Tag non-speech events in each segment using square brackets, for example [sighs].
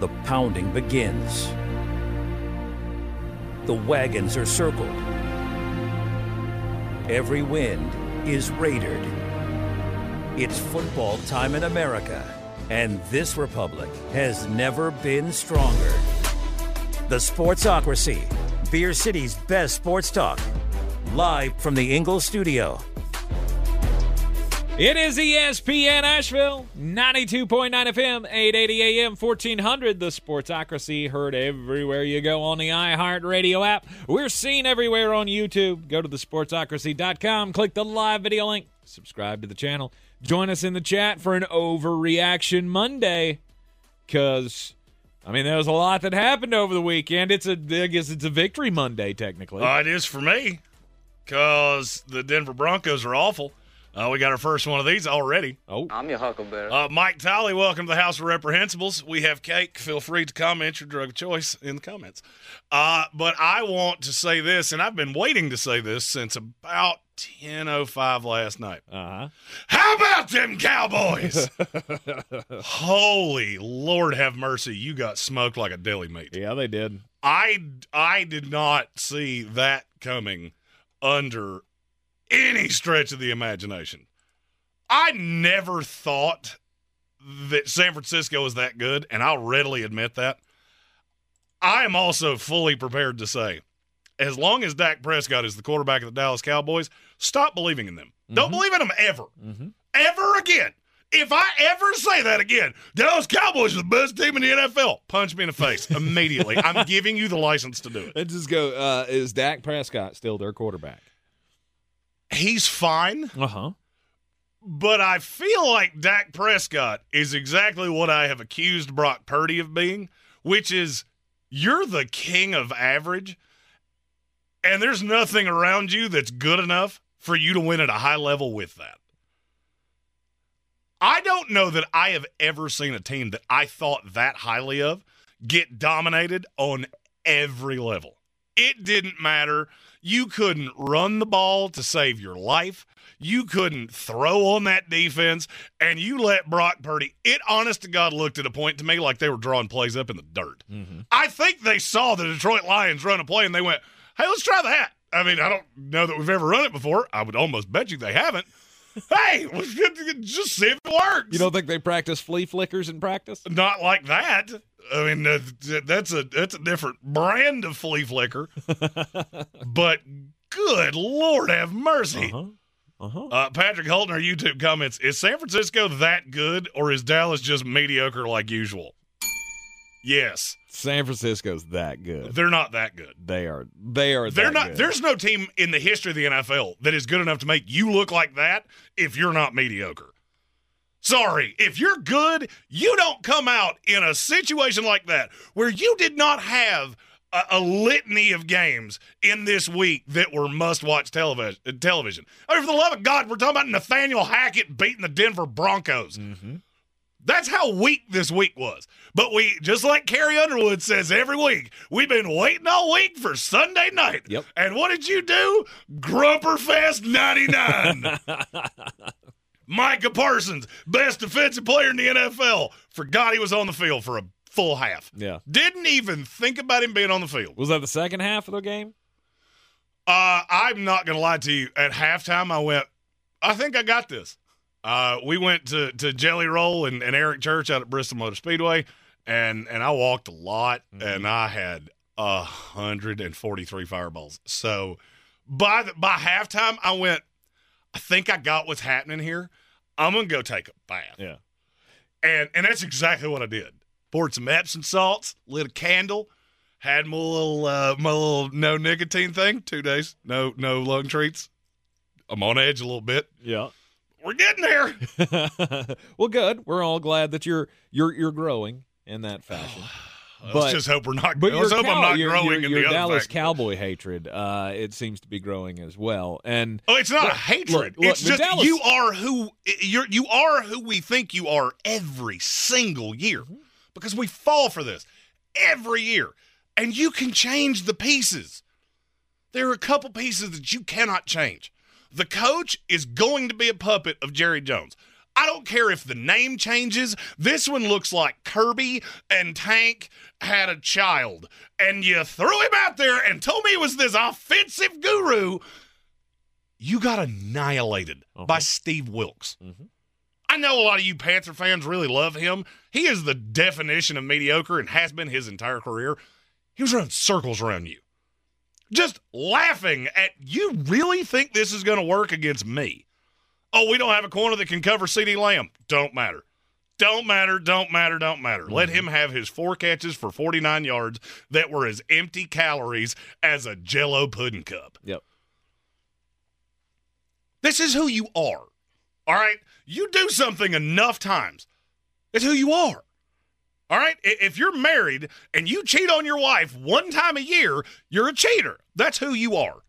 the pounding begins. The wagons are circled. Every wind is raidered. It's football time in America, and this republic has never been stronger. The Sportsocracy, Beer City's best sports talk, live from the Ingles studio. It is ESPN Asheville, 92.9 FM, 880 AM, 1400. The Sportsocracy heard everywhere you go on the iHeartRadio app. We're seen everywhere on YouTube. Go to thesportsocracy.com, click the live video link, subscribe to the channel. Join us in the chat for an Overreaction Monday because. I mean, there was a lot that happened over the weekend. It's a, I guess it's a victory Monday, technically. Uh, it is for me because the Denver Broncos are awful. Uh, we got our first one of these already. oh, I'm your huckleberry. Uh, Mike Talley, welcome to the House of Reprehensibles. We have cake. Feel free to comment your drug of choice in the comments. Uh, but I want to say this, and I've been waiting to say this since about 10.05 last night. uh huh. How about them Cowboys? [laughs] Holy Lord have mercy. You got smoked like a deli meat. Yeah, they did. I I did not see that coming under any stretch of the imagination. I never thought that San Francisco was that good, and I'll readily admit that. I am also fully prepared to say, as long as Dak Prescott is the quarterback of the Dallas Cowboys, stop believing in them. Don't believe in them ever. Ever again. If I ever say that again, Dallas Cowboys are the best team in the NFL. Punch me in the face immediately. I'm [laughs] giving you the license to do it. Let's just go. Uh, is Dak Prescott still their quarterback? He's fine, Uh huh. but I feel like Dak Prescott is exactly what I have accused Brock Purdy of being, which is you're the king of average, and there's nothing around you that's good enough for you to win at a high level with that. I don't know that I have ever seen a team that I thought that highly of get dominated on every level. It didn't matter. You couldn't run the ball to save your life. You couldn't throw on that defense, and you let Brock Purdy. It, honest to God, looked at a point to me like they were drawing plays up in the dirt. Mm-hmm. I think they saw the Detroit Lions run a play and they went, hey, let's try that. I mean, I don't know that we've ever run it before. I would almost bet you they haven't. Hey, just see if it works. You don't think they practice flea flickers in practice? not like that. I mean, uh, that's a that's a different brand of flea flicker. [laughs] but good Lord, have mercy. Uh-huh. Uh-huh. Uh, Patrick Holton, our YouTube comments: Is San Francisco that good, or is Dallas just mediocre like usual? Yes, San Francisco's that good. they're not that good. They are. They are. They're that not. good. There's no team in the history of the NFL that is good enough to make you look like that if you're not mediocre. Sorry, if you're good, you don't come out in a situation like that where you did not have a, a litany of games in this week that were must-watch television. Television. I mean, for the love of God, we're talking about Nathaniel Hackett beating the Denver Broncos. Mm-hmm. That's how weak this week was. But we, just like Carrie Underwood says every week, we've been waiting all week for Sunday night. Yep. And what did you do? Grumperfest 99. [laughs] Micah Parsons, best defensive player in the NFL, forgot he was on the field for a full half. Yeah. Didn't even think about him being on the field. Was that the second half of the game? Uh, I'm not going to lie to you. At halftime, I went, I think I got this. Uh, we went to, to Jelly Roll and, and Eric Church out at Bristol Motor Speedway, and, and I walked a lot, and I had a 143 fireballs. So by the, by halftime, I went, I think I got what's happening here. I'm going to go take a bath. Yeah. And and that's exactly what I did. Poured some Epsom salts, lit a candle, had my little uh, my little no nicotine thing. Two days, no no lung treats. I'm on edge a little bit. Yeah. We're getting there. [laughs] well, good. We're all glad that you're you're you're growing in that fashion. [sighs] Let's But- just hope we're not. But let's hope I'm not your, growing your, in your the Dallas fact. Cowboy hatred, uh, it seems to be growing as well. And Oh, it's not Look, a hatred. look, look, it's the just Dallas- you are who you're. You are who we think you are every single year, Mm-hmm. because we fall for this every year, and you can change the pieces. There are a couple pieces that you cannot change. The coach is going to be a puppet of Jerry Jones. I don't care if the name changes. This one looks like Kirby and Tank had a child, and you threw him out there and told me he was this offensive guru. You got annihilated uh-huh. by Steve Wilks. Mm-hmm. I know a lot of you Panther fans really love him. He is the definition of mediocre and has been his entire career. He was running circles around you, just laughing at you. Really think this is going to work against me? Oh, we don't have a corner that can cover CeeDee Lamb. Don't matter. Don't matter, don't matter, don't matter. Let mm-hmm. him have his four catches for 49 yards that were as empty calories as a jello pudding cup. Yep. This is who you are. All right? You do something enough times. It's who you are. All right? If you're married and you cheat on your wife one time a year, you're a cheater. That's who you are.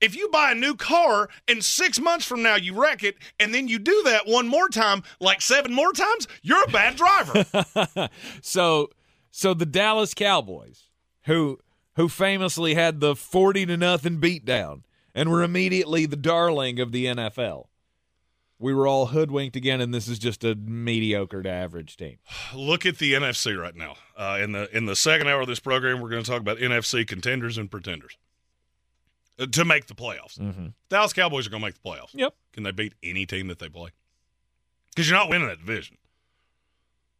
If you buy a new car and six months from now you wreck it, and then you do that one more time, like seven more times, you're a bad driver. [laughs] So so the Dallas Cowboys, who who famously had the forty to nothing beatdown and were immediately the darling of the NFL. We were all hoodwinked again, and this is just a mediocre to average team. [sighs] Look at the NFC right now. Uh, in the in the second hour of this program, we're going to talk about NFC contenders and pretenders uh, to make the playoffs. Mm-hmm. Dallas Cowboys are going to make the playoffs. Yep. Can they beat any team that they play? Because you're not winning that division.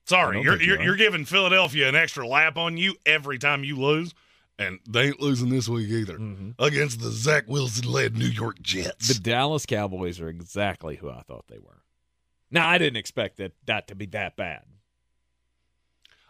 Sorry, you're you you're, are. you're giving Philadelphia an extra lap on you every time you lose, and they ain't losing this week either mm-hmm. against the Zach Wilson led New York Jets. The Dallas Cowboys are exactly who I thought they were. Now I didn't expect that that to be that bad.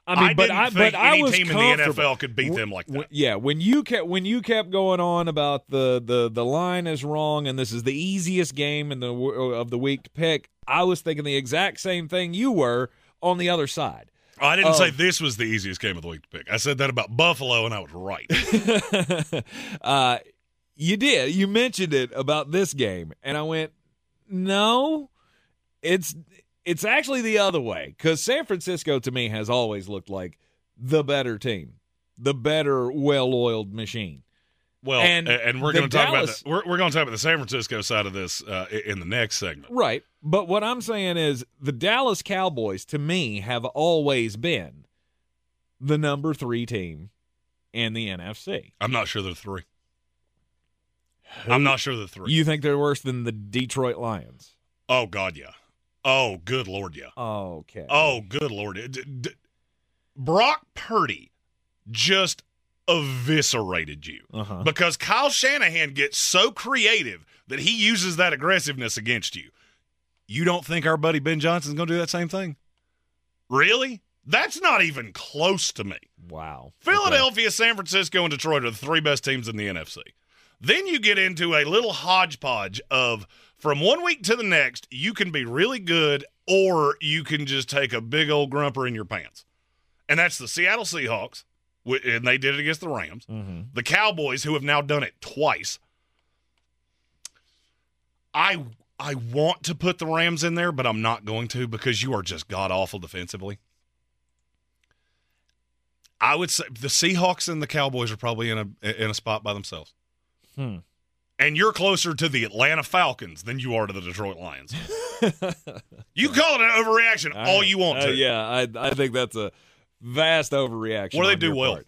I mean, but didn't I think but I any was team in the. NFL could beat them like that. yeah, when you kept when you kept going on about the the the line is wrong and this is the easiest game in the of the week to pick, I was thinking the exact same thing you were on the other side. Oh, I didn't Oh. say this was the easiest game of the week to pick. I said that about Buffalo, and I was right. [laughs] uh, you did. You mentioned it about this game, and I went, no, it's it's actually the other way because San Francisco to me has always looked like the better team, the better, well-oiled machine. Well, And and, we're going to talk Dallas- about the, we're, we're going to talk about the San Francisco side of this uh, in the next segment. Right. But what I'm saying is the Dallas Cowboys, to me, have always been the number three team in the NFC. I'm not sure they're three. I'm not sure they're three. You think they're worse than the Detroit Lions? oh God, yeah. Oh, good Lord, yeah. Okay. Oh, good Lord. D- d- Brock Purdy just eviscerated you Uh-huh. because Kyle Shanahan gets so creative that he uses that aggressiveness against you. You don't think our buddy Ben Johnson's going to do that same thing? Really? That's not even close to me. Wow. Philadelphia, San Francisco, and Detroit are the three best teams in the NFC. Then you get into a little hodgepodge of from one week to the next, you can be really good or you can just take a big old grumper in your pants. And that's the Seattle Seahawks, and they did it against the Rams. Mm-hmm. The Cowboys, who have now done it twice. I I want to put the Rams in there, but I'm not going to because you are just god awful defensively. I would say the Seahawks and the Cowboys are probably in a in a spot by themselves. Hmm. And you're closer to the Atlanta Falcons than you are to the Detroit Lions. [laughs] you call it an overreaction all you want Uh, to. yeah, I I think that's a vast overreaction. What do they do well? part.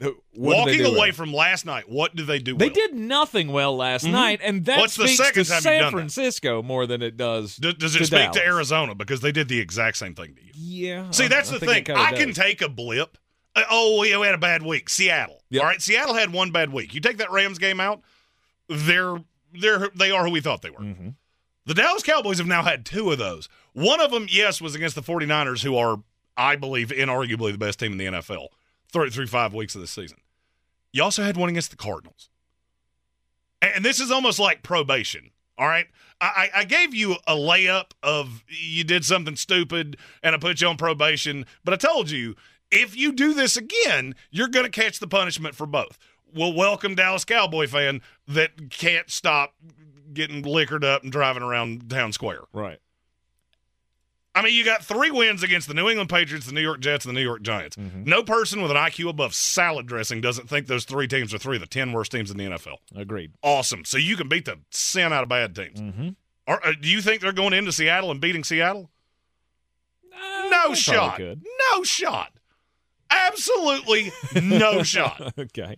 What Walking away well? from last night, what do they do They well? did nothing well last night, and that Mm-hmm. What's the speaks second to San done that? Francisco more than it does. Does it to speak Dallas. to Arizona because they did the exact same thing to you? Yeah. See, that's I the think thing. I can does. take a blip. Uh, oh, we we had a bad week. Seattle. Yep. All right, Seattle had one bad week. You take that Rams game out, they're they're they are who we thought they were. Mhm. The Dallas Cowboys have now had two of those. One of them, yes, was against the 49ers, who are, I believe, inarguably the best team in the NFL through, through five weeks of the season. You also had one against the Cardinals. And, this is almost like probation. All right. I I gave you a layup of you did something stupid and I put you on probation, but I told you if you do this again, you're going to catch the punishment for both. Well, welcome, Dallas Cowboy fan that can't stop getting liquored up and driving around town square. Right. I mean, you got three wins against the New England Patriots, the New York Jets, and the New York Giants. No person with an IQ above salad dressing doesn't think those three teams are three of the 10 worst teams in the NFL. Agreed. Awesome. So you can beat the sin out of bad teams. Mm-hmm. Or uh, do you think they're going into Seattle and beating Seattle? Uh, No shot. No shot. Absolutely no [laughs] shot. okay.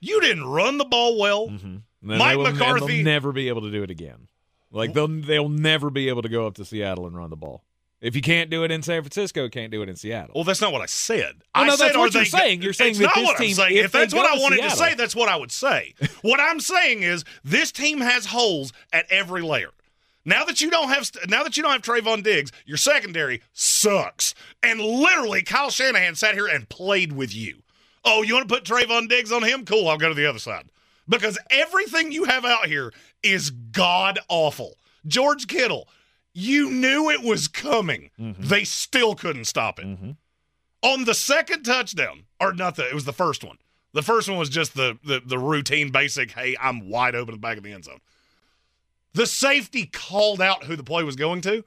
You didn't run the ball well. Mm-hmm. Mike will, McCarthy- they'll never be able to do it again. Like they'll they'll never be able to go up to Seattle and run the ball. If you can't do it in San Francisco, can't do it in Seattle. Well, that's not what I said. Oh, I no, said, that's what you're saying. You're saying it's that not this what I'm team, saying. if If that's what I to wanted to Seattle- say, that's what I would say. [laughs] what I'm saying is this team has holes at every layer. Now that you don't have, now that you don't have Trevon Diggs, your secondary sucks. And literally, Kyle Shanahan sat here and played with you. Oh, you want to put Trevon Diggs on him? Cool, I'll go to the other side. Because everything you have out here is god awful. George Kittle, you knew it was coming. Mm-hmm. They still couldn't stop it. Mm-hmm. On the second touchdown, or not the, it was the first one. The first one was just the, the the routine basic, hey, I'm wide open in the back of the end zone. The safety called out who the play was going to.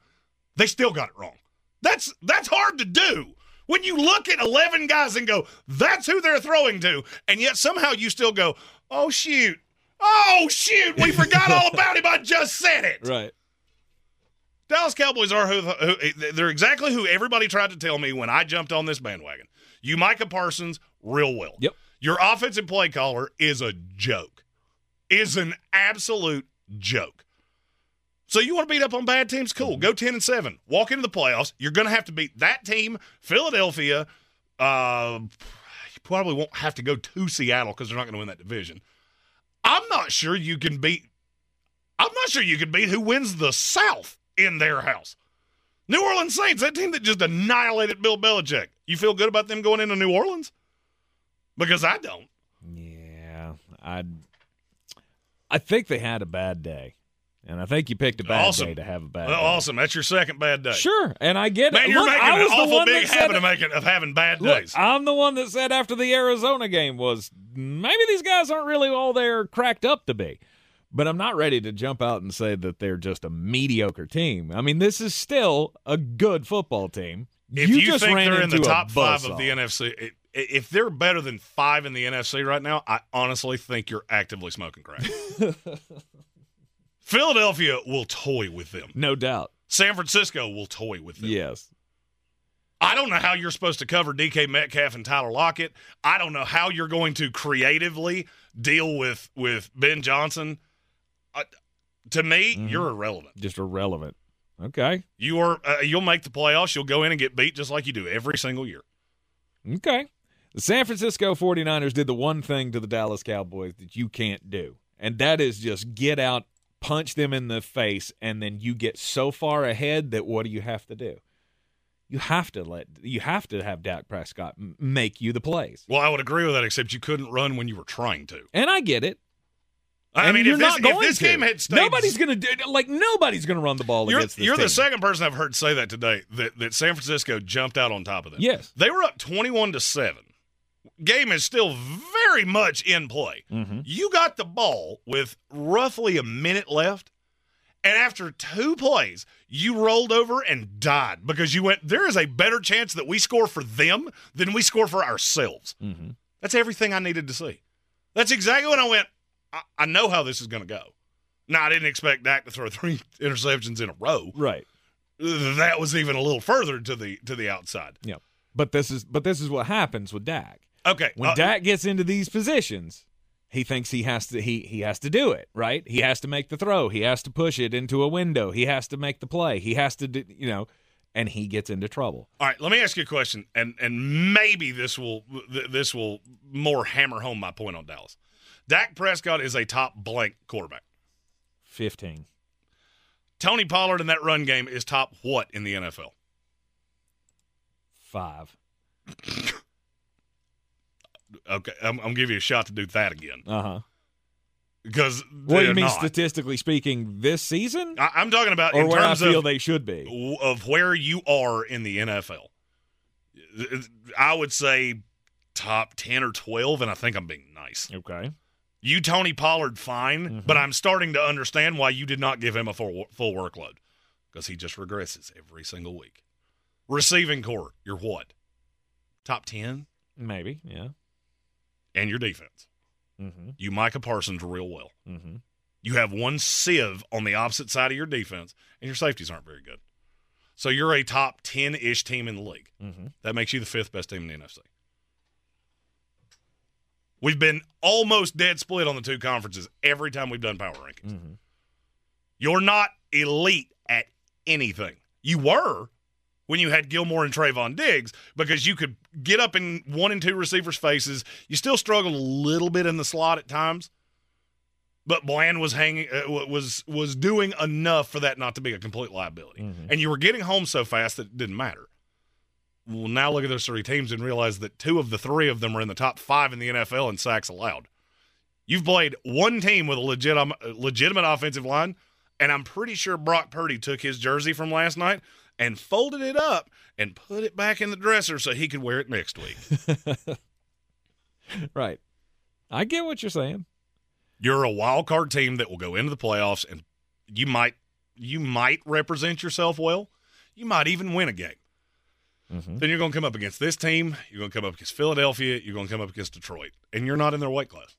They still got it wrong. That's that's hard to do. When you look at 11 guys and go, that's who they're throwing to, and yet somehow you still go, oh shoot. Oh shoot, we forgot all [laughs] about him. I just said it. Right. Dallas Cowboys are who, who they're exactly who everybody tried to tell me when I jumped on this bandwagon. You Micah Parsons real well. Yep. Your offensive play caller is a joke. Is an absolute joke. So you want to beat up on bad teams? Cool. Go 10 and 7. Walk into the playoffs. You're going to have to beat that team, Philadelphia. Uh, probably won't have to go to Seattle because they're not going to win that division. I'm not sure you can beat I'm not sure you can beat who wins the South in their house. New Orleans Saints, that team that just annihilated Bill Belichick. You feel good about them going into New Orleans? Because I don't. Yeah. I I think they had a bad day. And I think you picked a bad Awesome. day to have a bad Well, day. awesome. That's your second bad day. Sure, and I get Man, it. you're Look, making I an was the awful big habit of making of having bad Look, days. I'm the one that said after the Arizona game was maybe these guys aren't really all they're cracked up to be. But I'm not ready to jump out and say that they're just a mediocre team. I mean, this is still a good football team. if you, just think ran they're in the top five of the NFC, if they're better than five in the NFC right now, I honestly think you're actively smoking crack. [laughs] Philadelphia will toy with them. no doubt. San Francisco will toy with them. Yes. I don't know how you're supposed to cover DK Metcalf and Tyler Lockett. I don't know how you're going to creatively deal with with Ben Johnson. Uh, to me, Mm-hmm. you're irrelevant. Just irrelevant. Okay. You are. Uh, you'll make the playoffs. You'll go in and get beat just like you do every single year. Okay. The San Francisco 49ers did the one thing to the Dallas Cowboys that you can't do, and that is just get out, punch them in the face, and then you get so far ahead that what do you have to do? You have to let you have to have Dak Prescott m- make you the plays. Well, I would agree with that, except you couldn't run when you were trying to. And I get it. I and mean, you're if this, not if this to. game had stayed, nobody's going to do like nobody's going to run the ball You're, against this you're the second person I've heard say that today. That that San Francisco jumped out on top of them. Yes. they were up twenty-one to seven. Game is still very much in play. Mm-hmm. You got the ball with roughly a minute left, and after two plays, you rolled over and died because you went. There is a better chance that we score for them than we score for ourselves. Mm-hmm. That's everything I needed to see. That's exactly when I went. I, I know how this is going to go. Now I didn't expect Dak to throw [laughs] three interceptions in a row. Right. That was even a little further to the to the outside. Yeah. But this is but this is what happens with Dak. Okay, when uh, Dak gets into these positions, he thinks he has to he he has to do it, right? He has to make the throw, he has to push it into a window, he has to make the play, he has to do, you know, and he gets into trouble. All right, let me ask you a question, and and maybe this will this will more hammer home my point on Dallas. Dak Prescott is a top blank quarterback. 15. Tony Pollard in that run game is top what in the NFL? 5. [laughs] Okay, I'm, I'm gonna give you a shot to do that again Uh-huh. because What do you mean not. statistically speaking this season? I, I'm talking about or in where I terms feel of they should be? of where you are in the NFL. I would say top ten or twelve, and I think I'm being nice. Okay. You, Tony Pollard, fine, Mhm. but I'm starting to understand why you did not give him a full, full workload because he just regresses every single week. Receiving core, you're what? Top 10? Maybe, yeah. And your defense. Mhm. You Micah Parsons real well. Mhm. You have one sieve on the opposite side of your defense, and your safeties aren't very good. So you're a top 10 ish team in the league. Mm-hmm. That makes you the fifth best team in the NFC. We've been almost dead split on the two conferences every time we've done power rankings. Mm-hmm. You're not elite at anything. You were when you had Gilmore and Trevon Diggs because you could get up in one and two receivers' faces. You still struggled a little bit in the slot at times, but Bland was hanging uh, was was doing enough for that not to be a complete liability. Mhm. And you were getting home so fast that it didn't matter. Well, now look at those three teams and realize that two of the three of them are in the top five in the NFL in sacks allowed. You've played one team with a legit, legitimate offensive line, and I'm pretty sure Brock Purdy took his jersey from last night and folded it up and put it back in the dresser so he could wear it next week. [laughs] Right. I get what you're saying. You're a wild card team that will go into the playoffs, and you might you might represent yourself well. You might even win a game. Mm-hmm. Then you're going to come up against this team. You're going to come up against Philadelphia. You're going to come up against Detroit, and you're not in their weight class.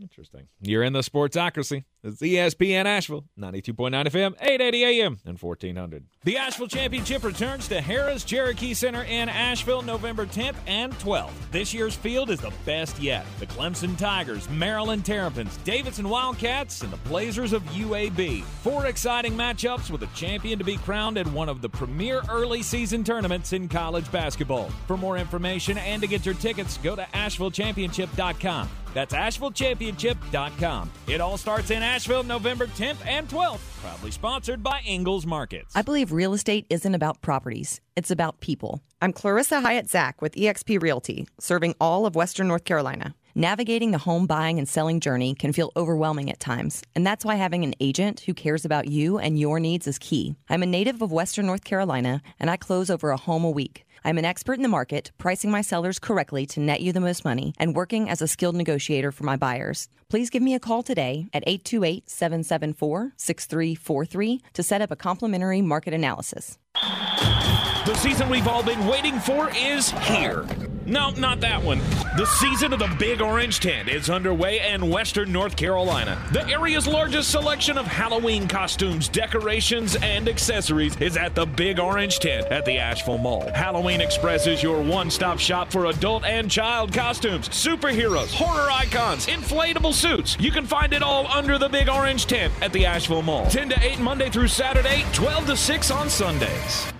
Interesting. You're in the Sportsocracy. It's ESPN Asheville, 92.9 FM, 880 AM, and 1400. The Asheville Championship returns to Harrah's Cherokee Center in Asheville November 10th and 12th. This year's field is the best yet. The Clemson Tigers, Maryland Terrapins, Davidson Wildcats, and the Blazers of UAB. Four exciting matchups with a champion to be crowned at one of the premier early season tournaments in college basketball. For more information and to get your tickets, go to AshevilleChampionship.com. That's AshevilleChampionship.com. It all starts in Asheville November 10th and 12th. Proudly sponsored by Ingles Markets. I believe real estate isn't about properties, it's about people. I'm Clarissa Hyatt Zach with eXp Realty, serving all of Western North Carolina. Navigating the home buying and selling journey can feel overwhelming at times, and that's why having an agent who cares about you and your needs is key. I'm a native of Western North Carolina, and I close over a home a week. I'm an expert in the market, pricing my sellers correctly to net you the most money, and working as a skilled negotiator for my buyers. Please give me a call today at 828 774 6343 to set up a complimentary market analysis. The season we've all been waiting for is here. No, not that one. The season of the Big Orange Tent is underway in Western North Carolina. The area's largest selection of Halloween costumes, decorations, and accessories is at the Big Orange Tent at the Asheville Mall. Halloween Express is your one stop shop for adult and child costumes, superheroes, horror icons, inflatable suits. You can find it all under the Big Orange Tent at the Asheville Mall. 10 to 8 Monday through Saturday, 12 to 6 on Sundays.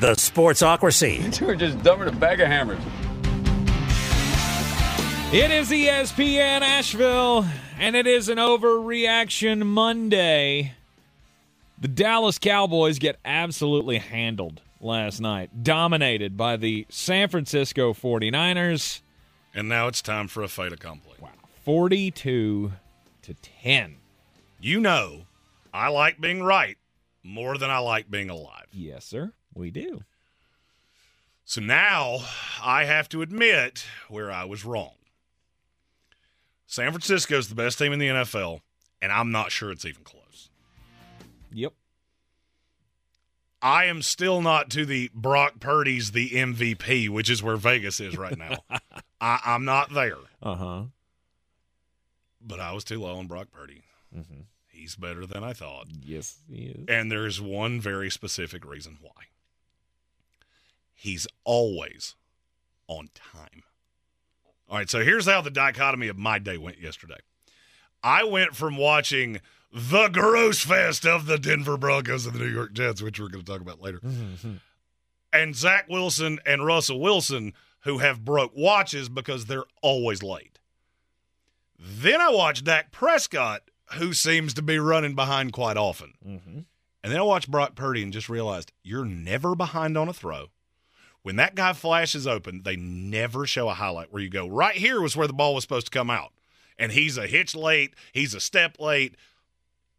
The Sportsocracy. [laughs] You Two are just dumber than a bag of hammers. It is ESPN Asheville, and it is an overreaction Monday. The Dallas Cowboys get absolutely handled last night, dominated by the San Francisco 49ers, And now it's time for a fait accompli. 42 to 10. You know, I like being right more than I like being alive. Yes, sir. We do. So now I have to admit where I was wrong. San Francisco is the best team in the NFL, and I'm not sure it's even close. Yep. I am still not to the Brock Purdy's the MVP, which is where Vegas is right now. [laughs] I, I'm not there, Uh huh. but I was too low on Brock Purdy. Mhm. He's better than I thought. Yes, he is. And there's one very specific reason why. He's always on time. All right, so here's how the dichotomy of my day went yesterday. I went from watching the gross fest of the Denver Broncos and the New York Jets, which we're going to talk about later, and Zach Wilson and Russell Wilson, who have broke watches because they're always late. Then I watched Dak Prescott, who seems to be running behind quite often. Mhm. And then I watched Brock Purdy and just realized you're never behind on a throw. When that guy flashes open, they never show a highlight where you go, right here was where the ball was supposed to come out. And he's a hitch late, he's a step late.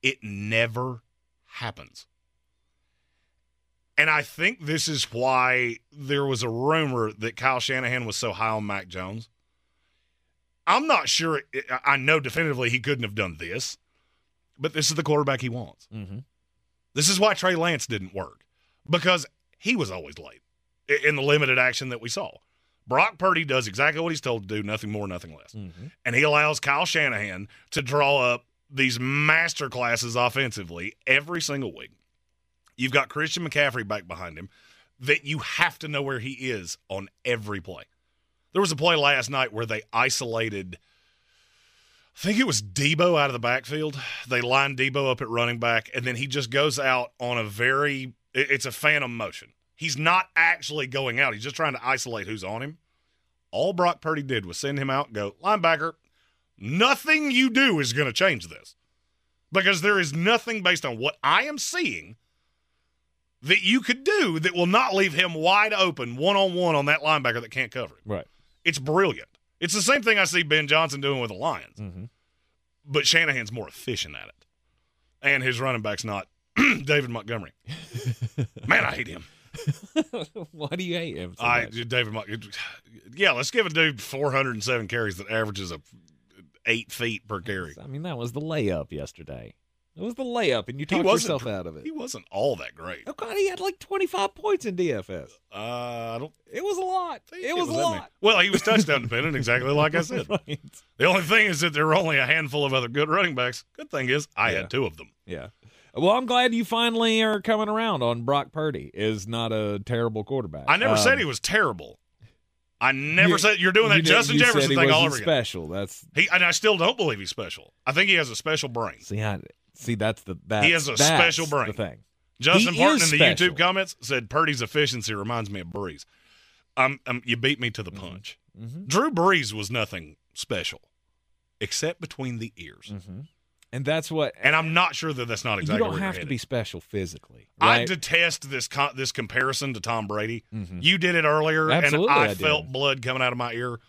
It never happens. And I think this is why there was a rumor that Kyle Shanahan was so high on Mac Jones. I'm not sure. I know definitively he couldn't have done this, but this is the quarterback he wants. Mhm. This is why Trey Lance didn't work because he was always late in the limited action that we saw. Brock Purdy does exactly what he's told to do, nothing more, nothing less. Mm-hmm. And he allows Kyle Shanahan to draw up these master classes offensively every single week. You've got Christian McCaffrey back behind him that you have to know where he is on every play. There was a play last night where they isolated, I think it was Deebo out of the backfield. They lined Deebo up at running back, and then he just goes out on a very it's a phantom motion. He's not actually going out, he's just trying to isolate who's on him. All Brock Purdy did was send him out and go, linebacker, nothing you do is going to change this because there is nothing based on what I am seeing that you could do that will not leave him wide open one on one on that linebacker that can't cover him. Right. It's brilliant. It's the same thing I see Ben Johnson doing with the Lions, mm-hmm. but Shanahan's more efficient at it, and his running back's not [clears throat] David Montgomery. [laughs] Man, I hate him. [laughs] Why do you hate him? So I much? David Yeah, let's give a dude 407 carries that averages a eight feet per carry. I mean, that was the layup yesterday. It was the layup, and you talked yourself out of it. He wasn't all that great. Oh God, he had like 25 points in DFS. Uh, I don't It was a lot. think It was, a lot. Well, he was [laughs] touchdown dependent, exactly like I said. right. The only thing is that there were only a handful of other good running backs. Good thing is I Yeah. had two of them. Yeah. Well, I'm glad you finally are coming around on Brock Purdy. Is not a terrible quarterback. I never Um, said he was terrible. I never you- said you're doing that you Justin Jefferson thing all over again. Special. That's He and I still don't believe he's special. I think he has a special brain. see, I, see that's the that He has a special brain. The thing. Justin He Parton in the special. YouTube comments said Purdy's efficiency reminds me of Brees. Um, um, you beat me to the punch. Mm-hmm. Drew Brees was nothing special, except between the ears, And that's what. and I'm not sure that that's not exactly. you don't have to be special physically. I detest this con- this comparison to Tom Brady. You did it earlier, Mm-hmm. Absolutely, and I, I did. felt blood coming out of my ear.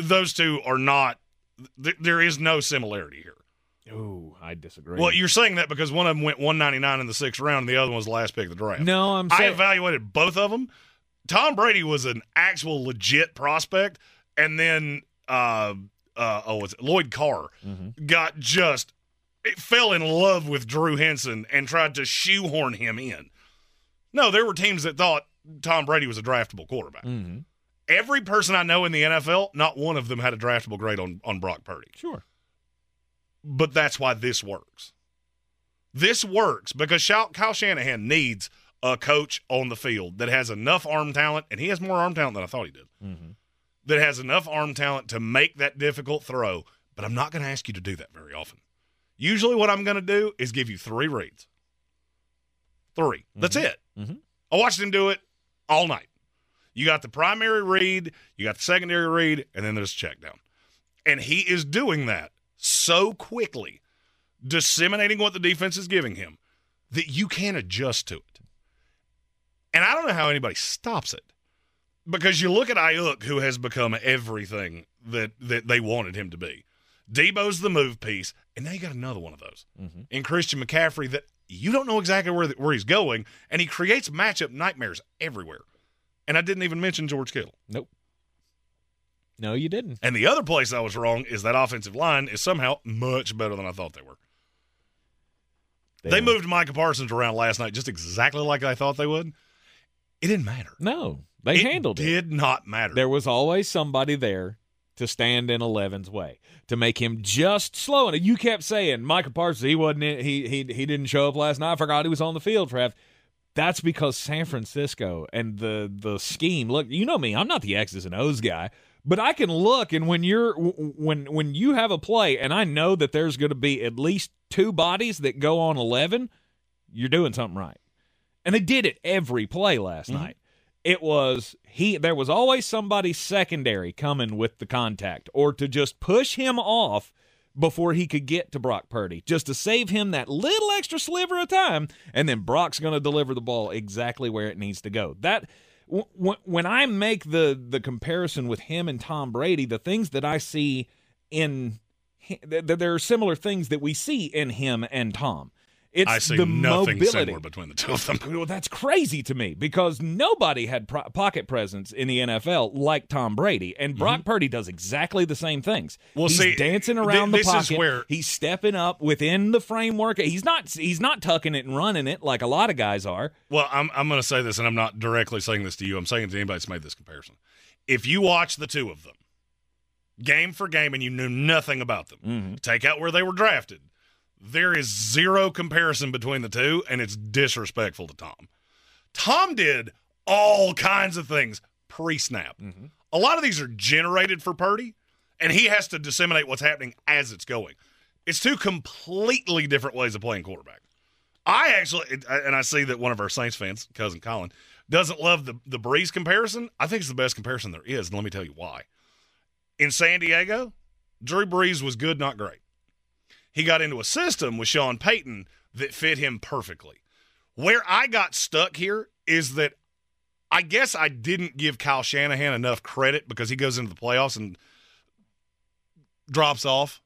Those two are not. Th- there is no similarity here. Oh, I disagree. Well, you're saying that because one of them went 199 in the sixth round, and the other one was the last pick of the draft. no, I'm I evaluated both of them. Tom Brady was an actual legit prospect, and then uh, uh, oh, was it Lloyd Carr Mm-hmm. got just fell in love with Drew Henson and tried to shoehorn him in. No, there were teams that thought Tom Brady was a draftable quarterback. Mm-hmm. Every person I know in the NFL, not one of them had a draftable grade on on Brock Purdy sure. but that's why this works. This works because Kyle Shanahan needs a coach on the field that has enough arm talent, and he has more arm talent than I thought he did. That has enough arm talent to make that difficult throw. But I'm not going to ask you to do that very often. Usually, what I'm going to do is give you three reads. 3 That's it. Mhm. I watched him do it all night. You got the primary read, you got the secondary read, and then there's check down. And he is doing that so quickly, disseminating what the defense is giving him, that you can't adjust to it. And I don't know how anybody stops it. Because you look at Aiyuk, who has become everything that, that they wanted him to be. Deebo's the move piece, and now you got another one of those. Mm-hmm. In Christian McCaffrey that you don't know exactly where, where he's going, and he creates matchup nightmares everywhere. And I didn't even mention George Kittle. Nope. No, you didn't. And the other place I was wrong is that offensive line is somehow much better than I thought they were. They, were- moved Micah Parsons around last night just exactly like I thought they would. It didn't matter. No, they it handled it. did not matter. There was always somebody there to stand in 11's way to make him just slow. And you kept saying Michael Parsons, he wasn't in, he he he didn't show up last night. I forgot he was on the field for half. That's because San Francisco and the the scheme. Look, you know me, I'm not the X's and O's guy, but I can look and when you're when when you have a play and I know that there's going to be at least two bodies that go on 11, you're doing something right. And they did it every play last mm-hmm. night. It was he there was always somebody secondary coming with the contact or to just push him off before he could get to Brock Purdy, just to save him that little extra sliver of time, and then Brock's going to deliver the ball exactly where it needs to go. That w- when I make the the comparison with him and Tom Brady, the things that I see in there are similar things that we see in him and Tom. It's I see the nothing mobility. similar between the two of them. Well, that's crazy to me because nobody had pro- pocket presence in the NFL like Tom Brady, and Brock Purdy does exactly the same things. Mm-hmm. Well, he's see, dancing th- around this the is pocket. where- he's stepping up within the framework. He's not. He's not tucking it and running it like a lot of guys are. Well, I'm I'm going to say this, and I'm not directly saying this to you. I'm saying it to anybody that's made this comparison. if you watch the two of them, game for game, and you knew nothing about them, Mm-hmm. take out where they were drafted, there is zero comparison between the two, and it's disrespectful to Tom. Tom did all kinds of things pre snap. Mm-hmm. A lot of these are generated for Purdy, and he has to disseminate what's happening as it's going. It's two completely different ways of playing quarterback. I actually, and I see that one of our Saints fans, cousin Colin, doesn't love the the Brees comparison. I think it's the best comparison there is, and let me tell you why. In San Diego, Drew Brees was good, not great. He got into a system with Sean Payton that fit him perfectly. Where I got stuck here is that I guess I didn't give Kyle Shanahan enough credit because he goes into the playoffs and drops off.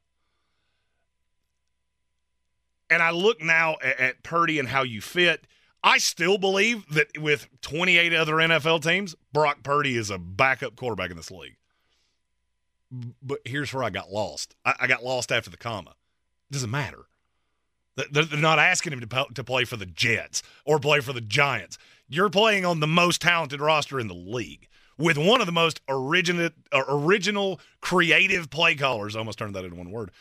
And I look now at, at Purdy and how you fit. I still believe that with 28 other NFL teams, Brock Purdy is a backup quarterback in this league. But here's where I got lost. I, I got lost after the comma. It doesn't matter. They're, not asking him to, to play for the Jets or play for the Giants. You're playing on the most talented roster in the league with one of the most original, original creative play callers. I almost turned that into one word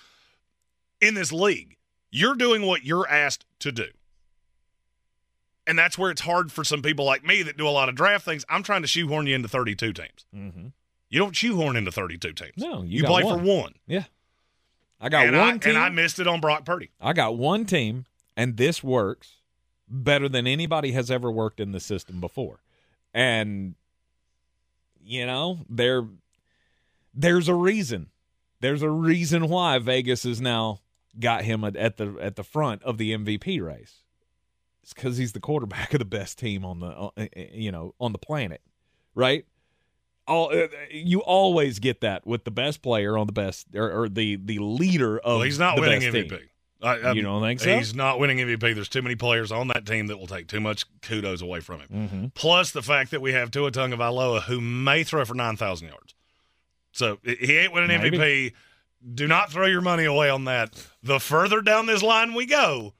in this league. You're doing what you're asked to do. And that's where it's hard for some people like me that do a lot of draft things. I'm trying to shoehorn you into 32 teams. Mm-hmm. You don't shoehorn into 32 teams. No, you you, play one. for one. Yeah. I got and, one I, team. and I missed it on Brock Purdy. I got one team, and this works better than anybody has ever worked in the system before. And you know, there there's a reason. There's a reason why Vegas has now got him at, the at the front of the MVP race. It's because he's the quarterback of the best team on the uh, uh, you know on the planet, right? All uh, you always get that with the best player on the best or, or the the leader of Well, he's not the winning MVP. team. I, I- You don't think so? He's not winning MVP. There's too many players on that team that will take too much kudos away from him. Mm-hmm. Plus the fact that we have Tua Tagovailoa who may throw for 9,000 yards. So he he ain't winning Maybe. MVP. Do not throw your money away on that. The further down this line we go,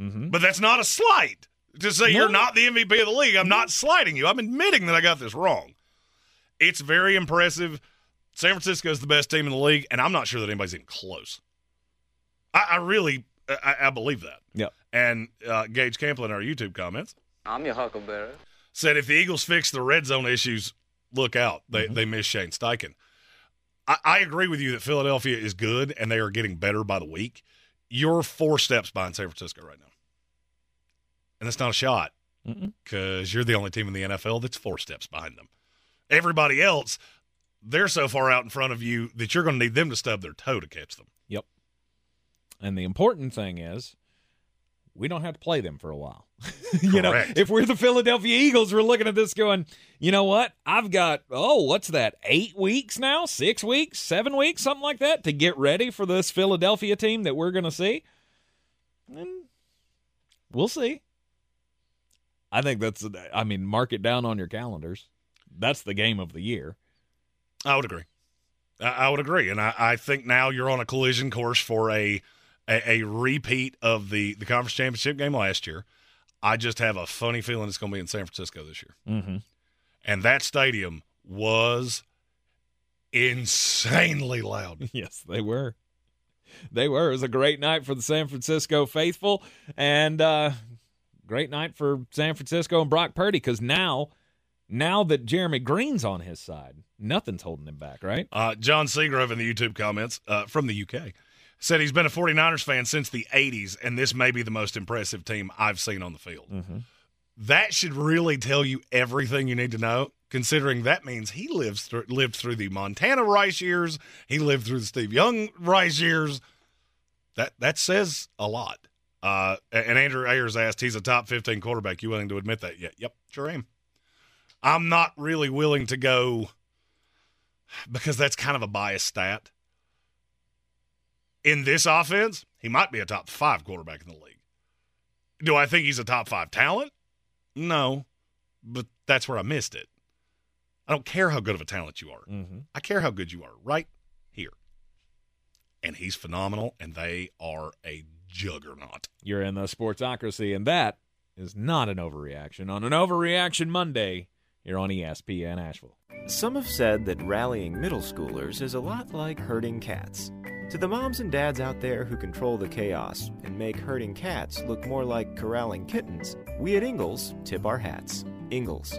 Mm-hmm. but that's not a slight. To say No. you're not the MVP of the league, I'm not slighting you. I'm admitting that I got this wrong. It's very impressive. San Francisco is the best team in the league, and I'm not sure that anybody's even close. I, I really, I, I believe that. Yep. And uh, Gage Campbell in our YouTube comments, I'm your huckleberry. said if the Eagles fix the red zone issues, look out. They Mm-hmm. they miss Shane Steichen. I, I agree with you that Philadelphia is good and they are getting better by the week. You're four steps behind San Francisco right now. And that's not a shot because you're the only team in the NFL that's four steps behind them. Everybody else, they're so far out in front of you that you're going to need them to stub their toe to catch them. Yep. And the important thing is, we don't have to play them for a while. [laughs] you know, if we're the Philadelphia Eagles, we're looking at this going, you know what? I've got, oh, what's that? Eight weeks now? Six weeks? Seven weeks? Something like that to get ready for this Philadelphia team that we're going to see. And we'll see. I think that's, I mean, mark it down on your calendars. That's the game of the year. I would agree. I, I would agree, and I, I think now you're on a collision course for a, a a repeat of the the conference championship game last year. I just have a funny feeling it's going to be in San Francisco this year, Mm-hmm. and that stadium was insanely loud. [laughs] Yes, they were. They were. It was a great night for the San Francisco faithful, and uh, great night for San Francisco and Brock Purdy because now, now that Jeremy Green's on his side, nothing's holding him back, right? Uh, John Seagrove in the YouTube comments uh, from the UK said he's been a 49ers fan since the 80s, and this may be the most impressive team I've seen on the field. Mm-hmm. that should really tell you everything you need to know considering that means he lives through lived through the Montana Rice years he lived through the Steve Young Rice years that that says a lot uh, and Andrew Ayers asked he's a top 15 quarterback you willing to admit that yet yep sure am I'm not really willing to go because that's kind of a biased stat in this offense he might be a top 5 quarterback in the league do I think he's a top 5 talent no, but that's where I missed it. I don't care how good of a talent you are. Mm-hmm. I care how good you are right here. And he's phenomenal, and they are a juggernaut. You're in the sportsocracy, and that is not an overreaction. On an overreaction Monday, here on ESPN Asheville. Some have said that rallying middle schoolers is a lot like herding cats. To the moms and dads out there who control the chaos and make herding cats look more like corralling kittens, we at Ingles tip our hats. Ingles,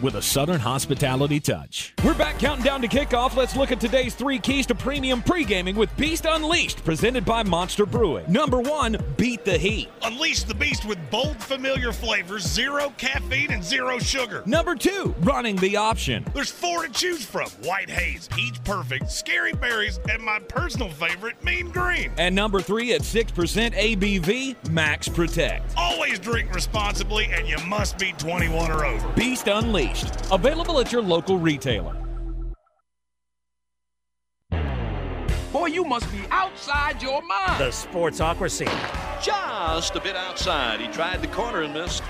with a Southern hospitality touch. We're back counting down to kickoff. Let's look at today's three keys to premium pre-gaming with Beast Unleashed, presented by Monster Brewing. Number one, beat the heat. Unleash the beast with bold, familiar flavors, zero caffeine, and zero sugar. Number two, running the option. There's four to choose from White Haze, Peach Perfect, Scary Berries, and my personal favorite, Mean Green. And number three, at 6% ABV, Max Protect. Always drink responsibly, and you must be 21 or over. Beast Unleashed, available at your local retailer. Boy, you must be outside your mind. The Sportsocracy. Just a bit outside. He tried the corner and missed.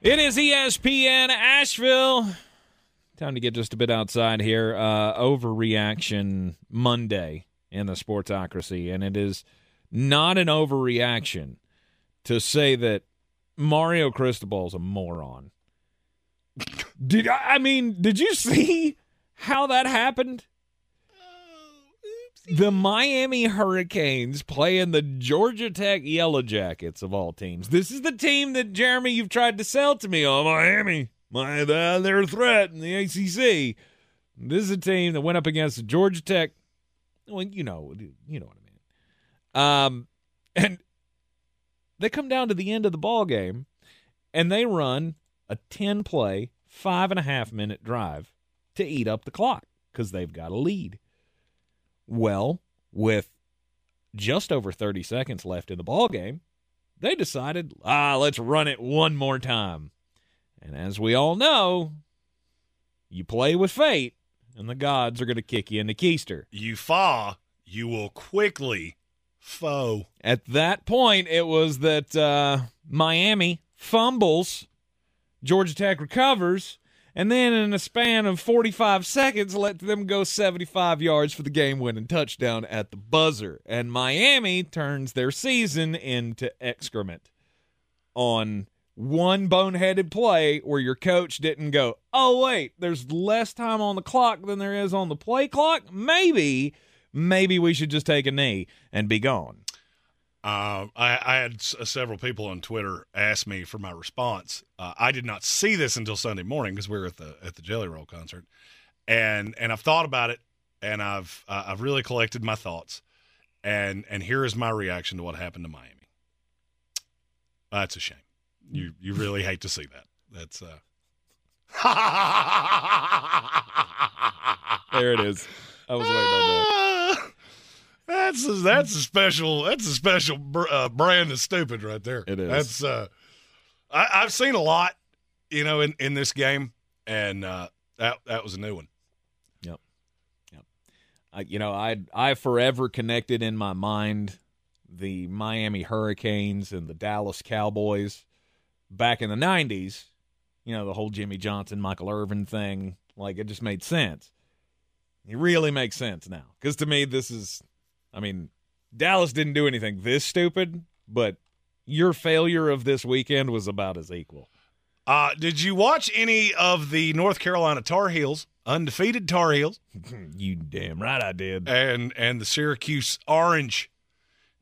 It is ESPN Asheville. Time to get just a bit outside here. Uh, overreaction Monday in the Sportsocracy, and it is not an overreaction to say that Mario Cristobal is a moron. Did I mean? Did you see how that happened? The Miami Hurricanes playing the Georgia Tech Yellow Jackets of all teams. This is the team that Jeremy you've tried to sell to me. Oh, Miami, my they're a threat in the ACC. This is a team that went up against the Georgia Tech. Well, you know, you know what I mean. Um, and they come down to the end of the ball game, and they run a ten play, five and a half minute drive to eat up the clock because they've got a lead. Well, with just over 30 seconds left in the ball game, they decided, ah, let's run it one more time. And as we all know, you play with fate, and the gods are going to kick you in the keister. You fa, you will quickly foe. At that point, it was that uh, Miami fumbles, Georgia Tech recovers, and then in a span of 45 seconds, let them go 75 yards for the game winning touchdown at the buzzer. And Miami turns their season into excrement on one boneheaded play where your coach didn't go, oh, wait, there's less time on the clock than there is on the play clock. Maybe, maybe we should just take a knee and be gone. Uh, I, I had s- several people on Twitter ask me for my response. Uh, I did not see this until Sunday morning because we were at the at the Jelly Roll concert, and and I've thought about it, and I've uh, I've really collected my thoughts, and and here is my reaction to what happened to Miami. That's a shame. You you really hate to see that. That's uh. [laughs] There it is. I was waiting on that. [laughs] That's a, that's a special that's a special br- uh, brand of stupid right there. It is. That's uh, I, I've seen a lot, you know, in, in this game, and uh, that that was a new one. Yep, I, you know, I I forever connected in my mind the Miami Hurricanes and the Dallas Cowboys back in the '90s. You know, the whole Jimmy Johnson, Michael Irvin thing. Like it just made sense. It really makes sense now because to me, this is. I mean, Dallas didn't do anything this stupid, but your failure of this weekend was about as equal. Uh, did you watch any of the North Carolina Tar Heels, undefeated Tar Heels, [laughs] you damn right I did. and and the Syracuse Orange?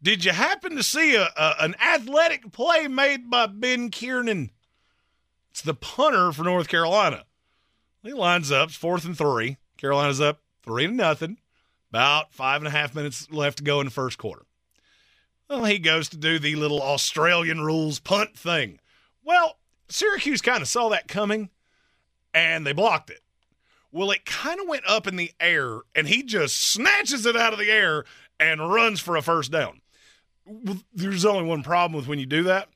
Did you happen to see a, a an athletic play made by Ben Kiernan? It's the punter for North Carolina. He lines up, fourth and three. Carolina's up three to nothing. About five and a half minutes left to go in the first quarter. Well, he goes to do the little Australian rules punt thing. Well, Syracuse kind of saw that coming and they blocked it. Well, it kind of went up in the air and he just snatches it out of the air and runs for a first down. There's only one problem with when you do that,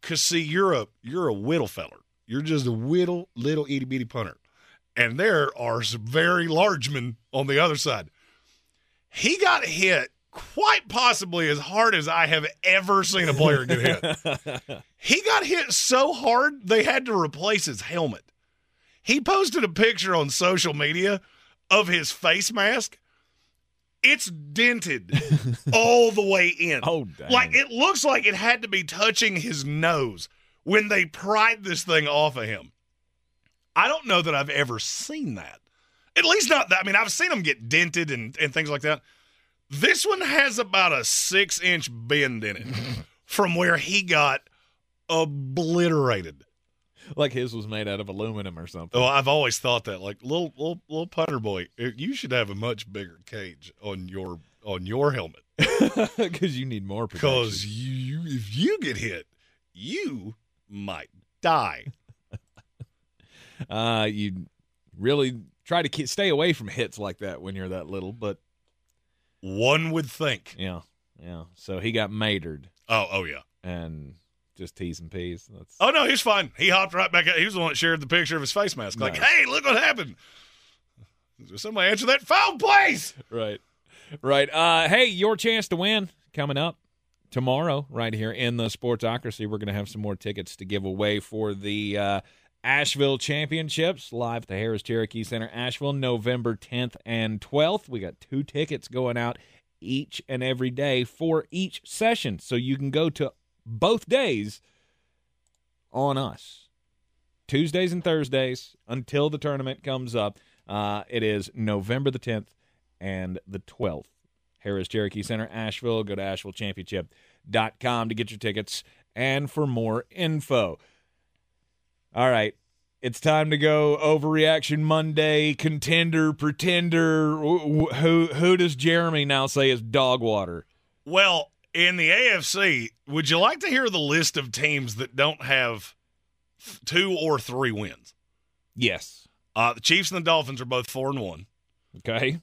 because see, you're a you're a whittle feller. You're just a whittle, little itty bitty punter. And there are some very large men on the other side. He got hit quite possibly as hard as I have ever seen a player get hit. [laughs] he got hit so hard they had to replace his helmet. He posted a picture on social media of his face mask. It's dented [laughs] all the way in. Oh, dang. Like it looks like it had to be touching his nose when they pried this thing off of him. I don't know that I've ever seen that. At least not that. I mean, I've seen them get dented and, and things like that. This one has about a six inch bend in it [laughs] from where he got obliterated. like his was made out of aluminum or something. Oh, I've always thought that. Like little little little punter boy, eh, you should have a much bigger cage on your on your helmet [laughs] Because you need more protection. because you if you get hit, you might die. [laughs] uh, you really try to ke- stay away from hits like that when you're that little. But One would think. yeah, yeah. So he got matered Oh, oh yeah. and just T's and P's. That's Oh no, he's fine. He hopped right back. Out. He was the one that shared the picture of his face mask. Like, Nice. hey, look what happened. Somebody answer that phone, please. right, right. Uh, hey, your chance to win coming up tomorrow, right here in the Sportsocracy. We're going to have some more tickets to give away for the uh, Asheville Championships live at the Harrah's Cherokee Center, Asheville, November 10th and 12th. We got two tickets going out each and every day for each session, so you can go to both days on us. Tuesdays and Thursdays until the tournament comes up. Uh, it is November the 10th and the 12th. Harrah's Cherokee Center, Asheville. Go to AshevilleChampionship.com to get your tickets and for more info. All right. It's time to go overreaction Monday, contender, pretender. Wh- wh- Who who does Jeremy now say is dog water? Well, in the AFC, would you like to hear the list of teams that don't have two or three wins? Yes. Uh, the Chiefs and the Dolphins are both four and one. Okay.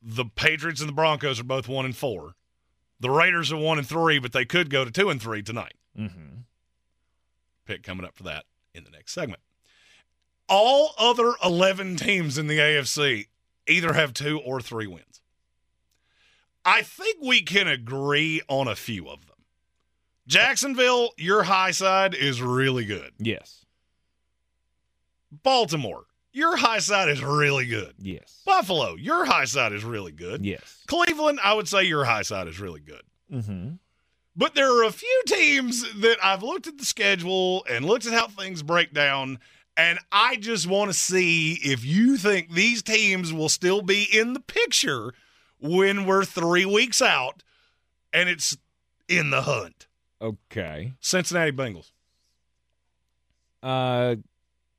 The Patriots and the Broncos are both one and four. The Raiders are one and three, but they could go to two and three tonight. Mm-hmm. Pick coming up for that in the next segment. All other 11 teams in the AFC either have two or three wins. I think we can agree on a few of them. Jacksonville, your high side is really good. Yes. Baltimore, your high side is really good. Yes. Buffalo, your high side is really good. Yes. Cleveland, I would say your high side is really good. Mm-hmm. But there are a few teams that I've looked at the schedule and looked at how things break down, and I just want to see if you think these teams will still be in the picture when we're three weeks out and it's in the hunt. Okay. Cincinnati Bengals. Uh,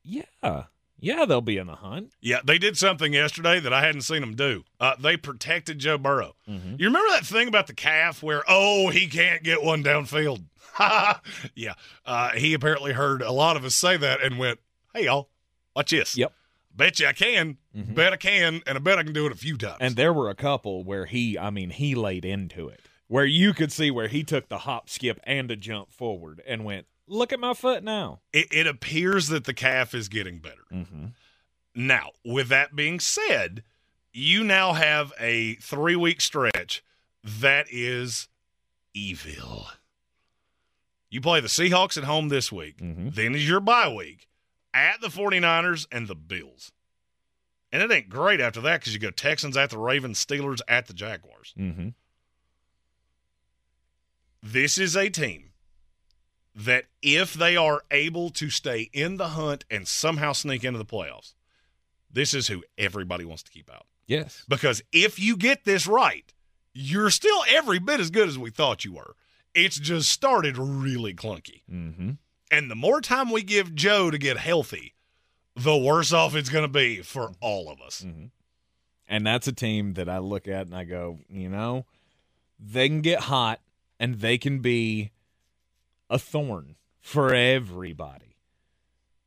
yeah, yeah, they'll be in the hunt. Yeah, they did something yesterday that I hadn't seen them do. Uh, they protected Joe Burrow. Mm-hmm. You remember that thing about the calf where, oh, he can't get one downfield? [laughs] yeah. Uh, he apparently heard a lot of us say that and went, hey, y'all, watch this. Yep. Bet you I can. Mhm. Bet I can. And I bet I can do it a few times. And there were a couple where he, I mean, he laid into it, where you could see where he took the hop, skip, and a jump forward and went, "Look at my foot now." it, it appears that the calf is getting better. Mm-hmm. Now, with that being said, you now have a three week stretch that is evil. You play the Seahawks at home this week. Mhm. Then is your bye week at the 49ers and the Bills. And it ain't great after that because you go Texans at the Ravens, Steelers at the Jaguars. Mm-hmm. This is a team that, if they are able to stay in the hunt and somehow sneak into the playoffs, this is who everybody wants to keep out. Yes. Because if you get this right, you're still every bit as good as we thought you were. It's just started really clunky. Mm-hmm. And the more time we give Joe to get healthy, the worse off it's going to be for all of us. Mm-hmm. And that's a team that I look at and I go, you know, they can get hot and they can be a thorn for everybody.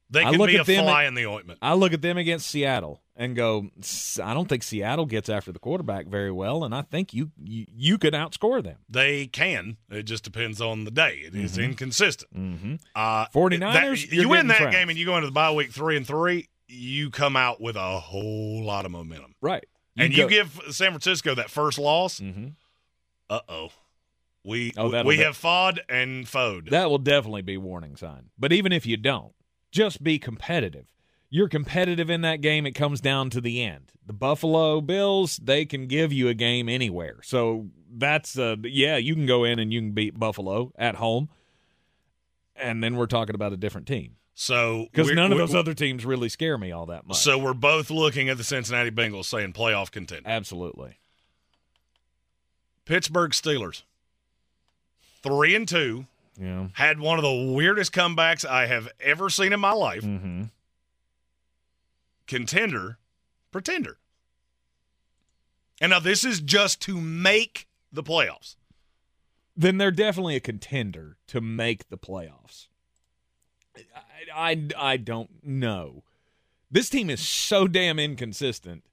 They I can look be at a them fly in the ointment. I look at them against Seattle and go, "S- I don't think Seattle gets after the quarterback very well, and I think you you, you could outscore them. They can. It just depends on the day. It is inconsistent. Mm-hmm. Uh, 49ers, that- you're win that trounced. game and you go into the bye week three and three. You come out with a whole lot of momentum, Right. and go- you give San Francisco that first loss. Mhm. Uh oh, we Oh, we be- have fawed and foed. That will definitely be warning sign. But even if you don't, just be competitive. You're competitive in that game. It comes down to the end. The Buffalo Bills, they can give you a game anywhere. So that's uh yeah, you can go in and you can beat Buffalo at home. And then we're talking about a different team. so Because none of those other teams really scare me all that much. So we're both looking at the Cincinnati Bengals saying playoff contender. Absolutely. Pittsburgh Steelers, three and two, Yeah. had one of the weirdest comebacks I have ever seen in my life. Mm-hmm. Contender, pretender. And now this is just to make the playoffs. then they're definitely a contender to make the playoffs. I, I, I don't know. This team is so damn inconsistent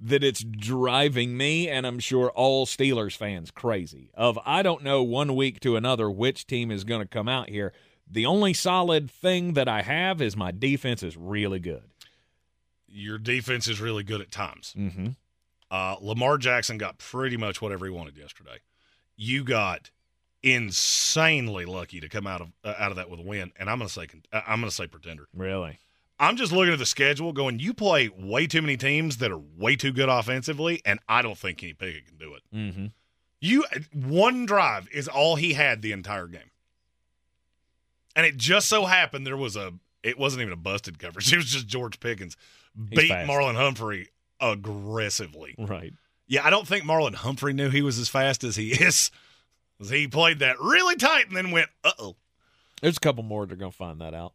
that it's driving me and I'm sure all Steelers fans crazy. Of I don't know one week to another which team is going to come out here. The only solid thing that I have is my defense is really good. Your defense is really good at times. Mm-hmm. Uh, Lamar Jackson got pretty much whatever he wanted yesterday. You got insanely lucky to come out of uh, out of that with a win, and I'm going to say uh, I'm going to say pretender. Really? I'm just looking at the schedule, going, you play way too many teams that are way too good offensively, and I don't think Kenny Pickett can do it. Mm-hmm. You one drive is all he had the entire game, and it just so happened there was a. It wasn't even a busted coverage. [laughs] It was just George Pickens beat fast. Marlon Humphrey aggressively. Right. Yeah, I don't think Marlon Humphrey knew he was as fast as he [laughs] is. He played that really tight and then went, uh oh. There's a couple more that are going to find that out.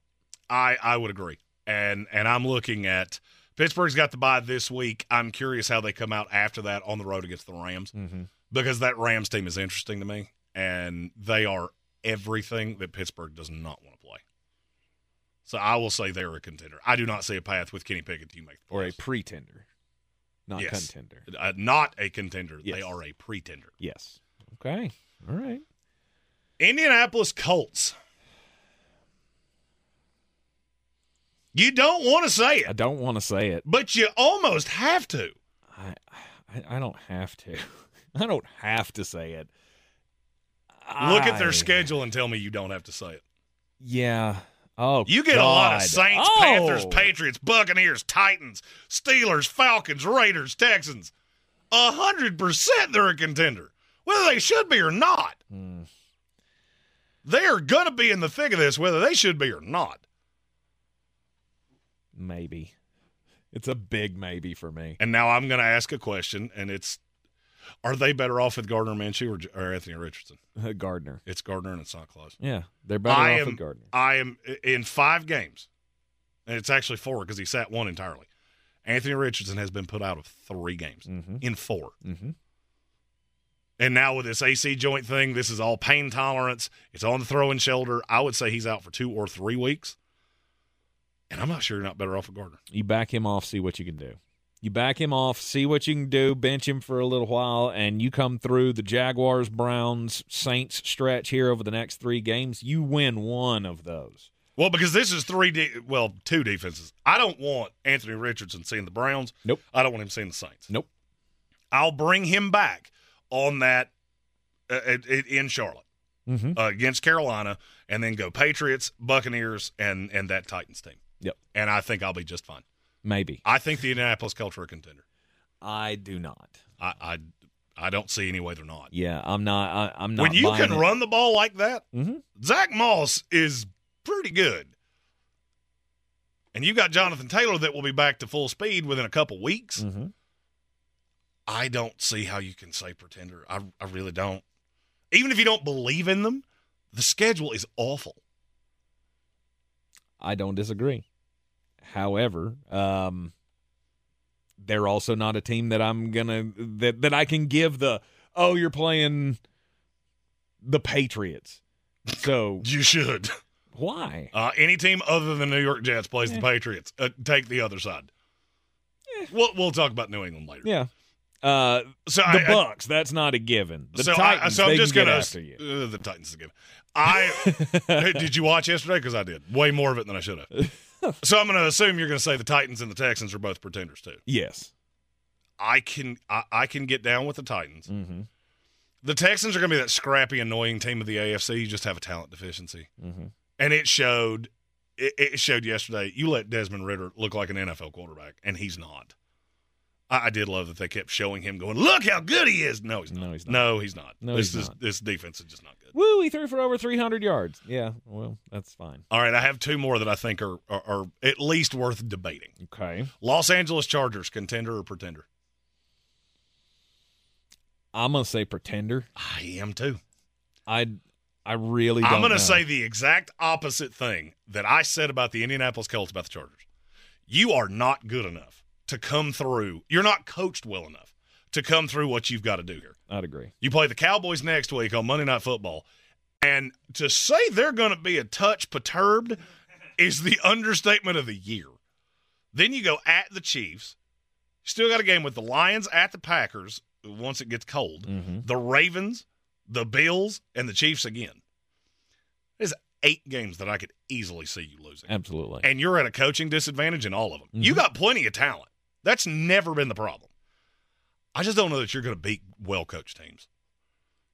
I I would agree, and and I'm looking at Pittsburgh's got the bye this week. I'm curious how they come out after that on the road against the Rams Mm-hmm. because that Rams team is interesting to me, and they are everything that Pittsburgh does not want to play. So I will say they're a contender. I do not see a path with Kenny Pickett to make the Or a pretender, not Yes. contender. Uh, not a contender. Yes. They are a pretender. Yes. Okay. All right. Indianapolis Colts. You don't want to say it. I don't want to say it. but you almost have to. I, I I don't have to. [laughs] I don't have to say it. Look at their schedule and tell me you don't have to say it. Yeah. Oh, You get a lot of Saints, Oh! Panthers, Patriots, Buccaneers, Titans, Steelers, Falcons, Raiders, Texans. A hundred percent they're a contender, whether they should be or not. Hmm. They are going to be in the thick of this, whether they should be or not. Maybe. It's a big maybe for me. And now I'm going to ask a question, and it's: Are they better off with Gardner Minshew or, or Anthony Richardson? [laughs] Gardner. It's Gardner, and it's not close. Yeah, they're better I off am, with Gardner. I am in five games, and it's actually four because he sat one entirely. Anthony Richardson has been put out of three games Mm-hmm. in four. Mm-hmm. And now with this AC joint thing, this is all pain tolerance. It's on the throwing shoulder. I would say he's out for two or three weeks. And I'm not sure you're not better off with Gardner. You back him off, see what you can do. You back him off, see what you can do, bench him for a little while, and you come through the Jaguars, Browns, Saints stretch here over the next three games. You win one of those. Well, because this is three, de- well, two defenses. I don't want Anthony Richardson seeing the Browns. Nope. I don't want him seeing the Saints. Nope. I'll bring him back on that uh, uh, in Charlotte Mm-hmm. uh, against Carolina, and then go Patriots, Buccaneers, and and that Titans team. Yep. And I think I'll be just fine. Maybe. I think the Indianapolis culture a contender. I do not. I, I I don't see any way they're not. Yeah, I'm not. I, I'm not. when you can it. run the ball like that, Mhm. Zack Moss is pretty good. And you got Jonathan Taylor that will be back to full speed within a couple weeks. Mhm. I don't see how you can say pretender. I, I really don't. Even if you don't believe in them, the schedule is awful. I don't disagree. However, um, they're also not a team that I'm gonna that that I can give the oh you're playing the Patriots. So [laughs] You should. Why? Uh, any team other than the New York Jets plays the Patriots. Uh, take the other side. We'll we'll talk about New England later. Yeah. Uh, So the I- I- Bucks, that's not a given. The so Titans, I, so they I'm just gonna after you. Uh, the Titans again. I [laughs] did you watch yesterday? Because I did way more of it than I should have. [laughs] [laughs] so I'm going to assume you're going to say the Titans and the Texans are both pretenders too. Yes. I can I, I can get down with the Titans. Mm-hmm. The Texans are going to be that scrappy, annoying team of the AFC. You just have a talent deficiency, Mm-hmm. and it showed. It, it showed yesterday. You let Desmond Ridder look like an NFL quarterback, and he's not. I, I did love that they kept showing him going, "Look how good he is." No, he's not. No, he's not. No, he's not. No, this he's is not. this defense is just not good. Woo, he threw for over 300 yards. Yeah, well, that's fine. All right, I have two more that I think are, are, are at least worth debating. Okay. Los Angeles Chargers, contender or pretender? I'm going to say pretender. I am too. I I really don't I'm know. to say the exact opposite thing that I said about the Indianapolis Colts about the Chargers. You are not good enough to come through. You're not coached well enough to come through what you've got to do here. I'd agree. You play the Cowboys next week on Monday Night Football, and to say they're going to be a touch perturbed is the understatement of the year. Then you go at the Chiefs. Still got a game with the Lions at the Packers once it gets cold. Mhm. The Ravens, the Bills, and the Chiefs again. There's eight games that I could easily see you losing. Absolutely. And you're at a coaching disadvantage in all of them. You got plenty of talent. That's never been the problem. I just don't know that you're going to beat well coached teams.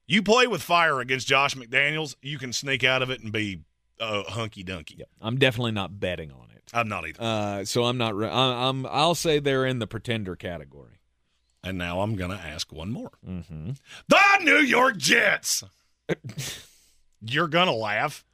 You play with fire against Josh McDaniels, you can sneak out of it and be uh, hunky dunky. I'm definitely not betting on it. I'm not either. Uh, so I'm not. Re- I, I'm. I'll say they're in the pretender category. And now I'm going to ask one more. Mm-hmm. The New York Jets. [laughs] You're going to laugh.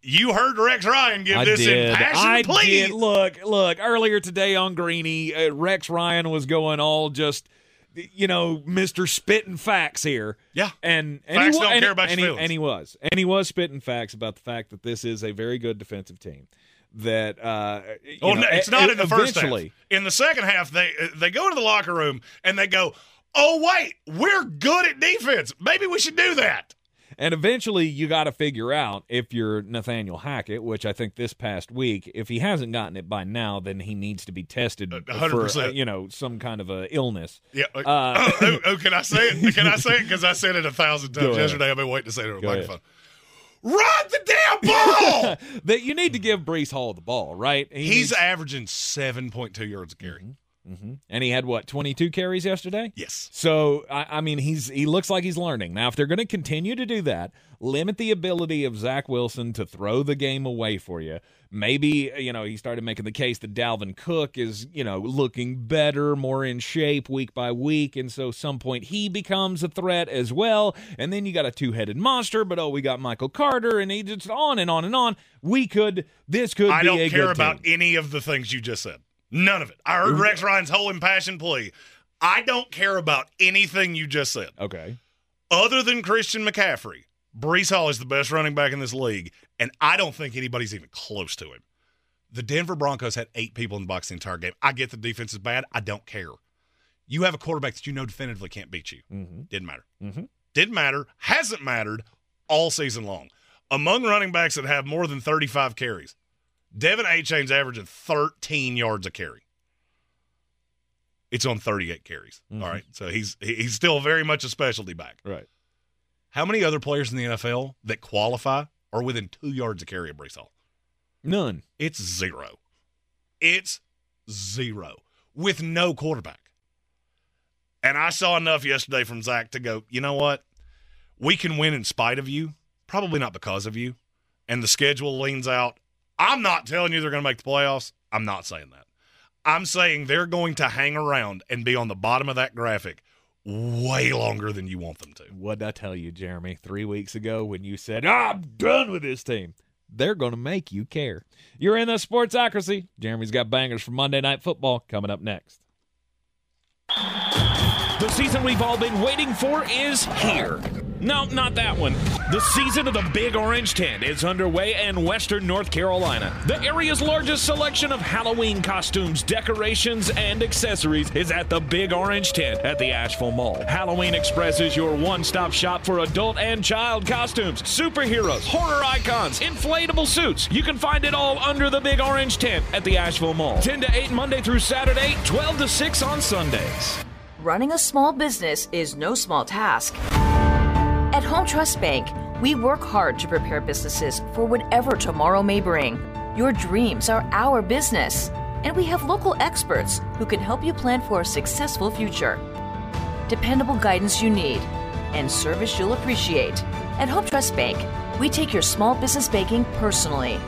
You heard Rex Ryan give I this did. impassioned I plea. did. Look, look. Earlier today on Greeny, uh, Rex Ryan was going all just, you know, Mister Spitting facts here. Yeah. and, and Facts he, don't and, care about and he, and he was, and he was spitting facts about the fact that this is a very good defensive team. That uh, Oh, know, no, it's not in the first half. In the second half, they they go to the locker room and they go, "Oh wait, we're good at defense. Maybe we should do that." And eventually, you got to figure out if you're Nathaniel Hackett, which I think this past week, if he hasn't gotten it by now, then he needs to be tested A for hundred uh, you know some kind of a illness. Yeah. Uh, [coughs] oh, oh, oh, can I say it? Can I say it? Because I said it a thousand times yesterday. I've been waiting to say it on the Go ahead. microphone. Run the damn ball! [laughs] that you need to give Breece Hall the ball, right? He He's needs- averaging seven point two yards a carry. Mhm. and he had what twenty two carries yesterday. Yes. So I, I mean, he's he looks like he's learning now. If they're going to continue to do that, limit the ability of Zach Wilson to throw the game away for you. Maybe you know he started making the case that Dalvin Cook is you know looking better, more in shape week by week, and so some point he becomes a threat as well. And then you got a two headed monster, but oh, we got Michael Carter, and he just on and on and on. We could this could I don't care about any of the things you just said. None of it. I heard Rex Ryan's whole impassioned plea. I don't care about anything you just said. Okay. Other than Christian McCaffrey, Breece Hall is the best running back in this league, and I don't think anybody's even close to him. The Denver Broncos had eight people in the box the entire game. I get the defense is bad. I don't care. You have a quarterback that you know definitively can't beat you. Mhm. Didn't matter. Mhm. Didn't matter. Hasn't mattered all season long. Among running backs that have more than 35 carries, De'Von Achane's averaging 13 yards a carry. It's on 38 carries. Mhm. All right. So he's he's still very much a specialty back. Right. How many other players in the NFL that qualify are within two yards of carry of Breece Hall? None. It's zero. It's zero with no quarterback. And I saw enough yesterday from Zach to go, you know what? We can win in spite of you, probably not because of you. And the schedule leans out. I'm not telling you they're going to make the playoffs. I'm not saying that. I'm saying they're going to hang around and be on the bottom of that graphic way longer than you want them to. What did I tell you, Jeremy, three weeks ago when you said, "Ah, I'm done with this team? They're going to make you care. You're in the Sportsocracy. Jeremy's got bangers for Monday Night Football coming up next. The season we've all been waiting for is here. No, not that one. The season of the Big Orange Tent is underway in Western North Carolina. The area's largest selection of Halloween costumes, decorations, and accessories is at the Big Orange Tent at the Asheville Mall. Halloween Express is your one stop shop for adult and child costumes, superheroes, horror icons, inflatable suits. You can find it all under the Big Orange Tent at the Asheville Mall. 10 to 8 Monday through Saturday, 12 to 6 on Sundays. Running a small business is no small task. At Home Trust Bank, we work hard to prepare businesses for whatever tomorrow may bring. Your dreams are our business, and we have local experts who can help you plan for a successful future. Dependable guidance you need and service you'll appreciate. At Home Trust Bank, we take your small business banking personally.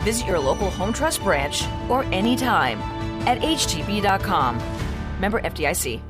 Visit your local Home Trust branch or anytime at htb.com. Member FDIC.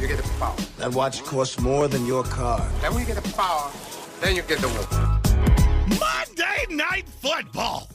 you get the power. That watch costs more than your car. Then when you get the power, then you get the woman. Monday Night Football.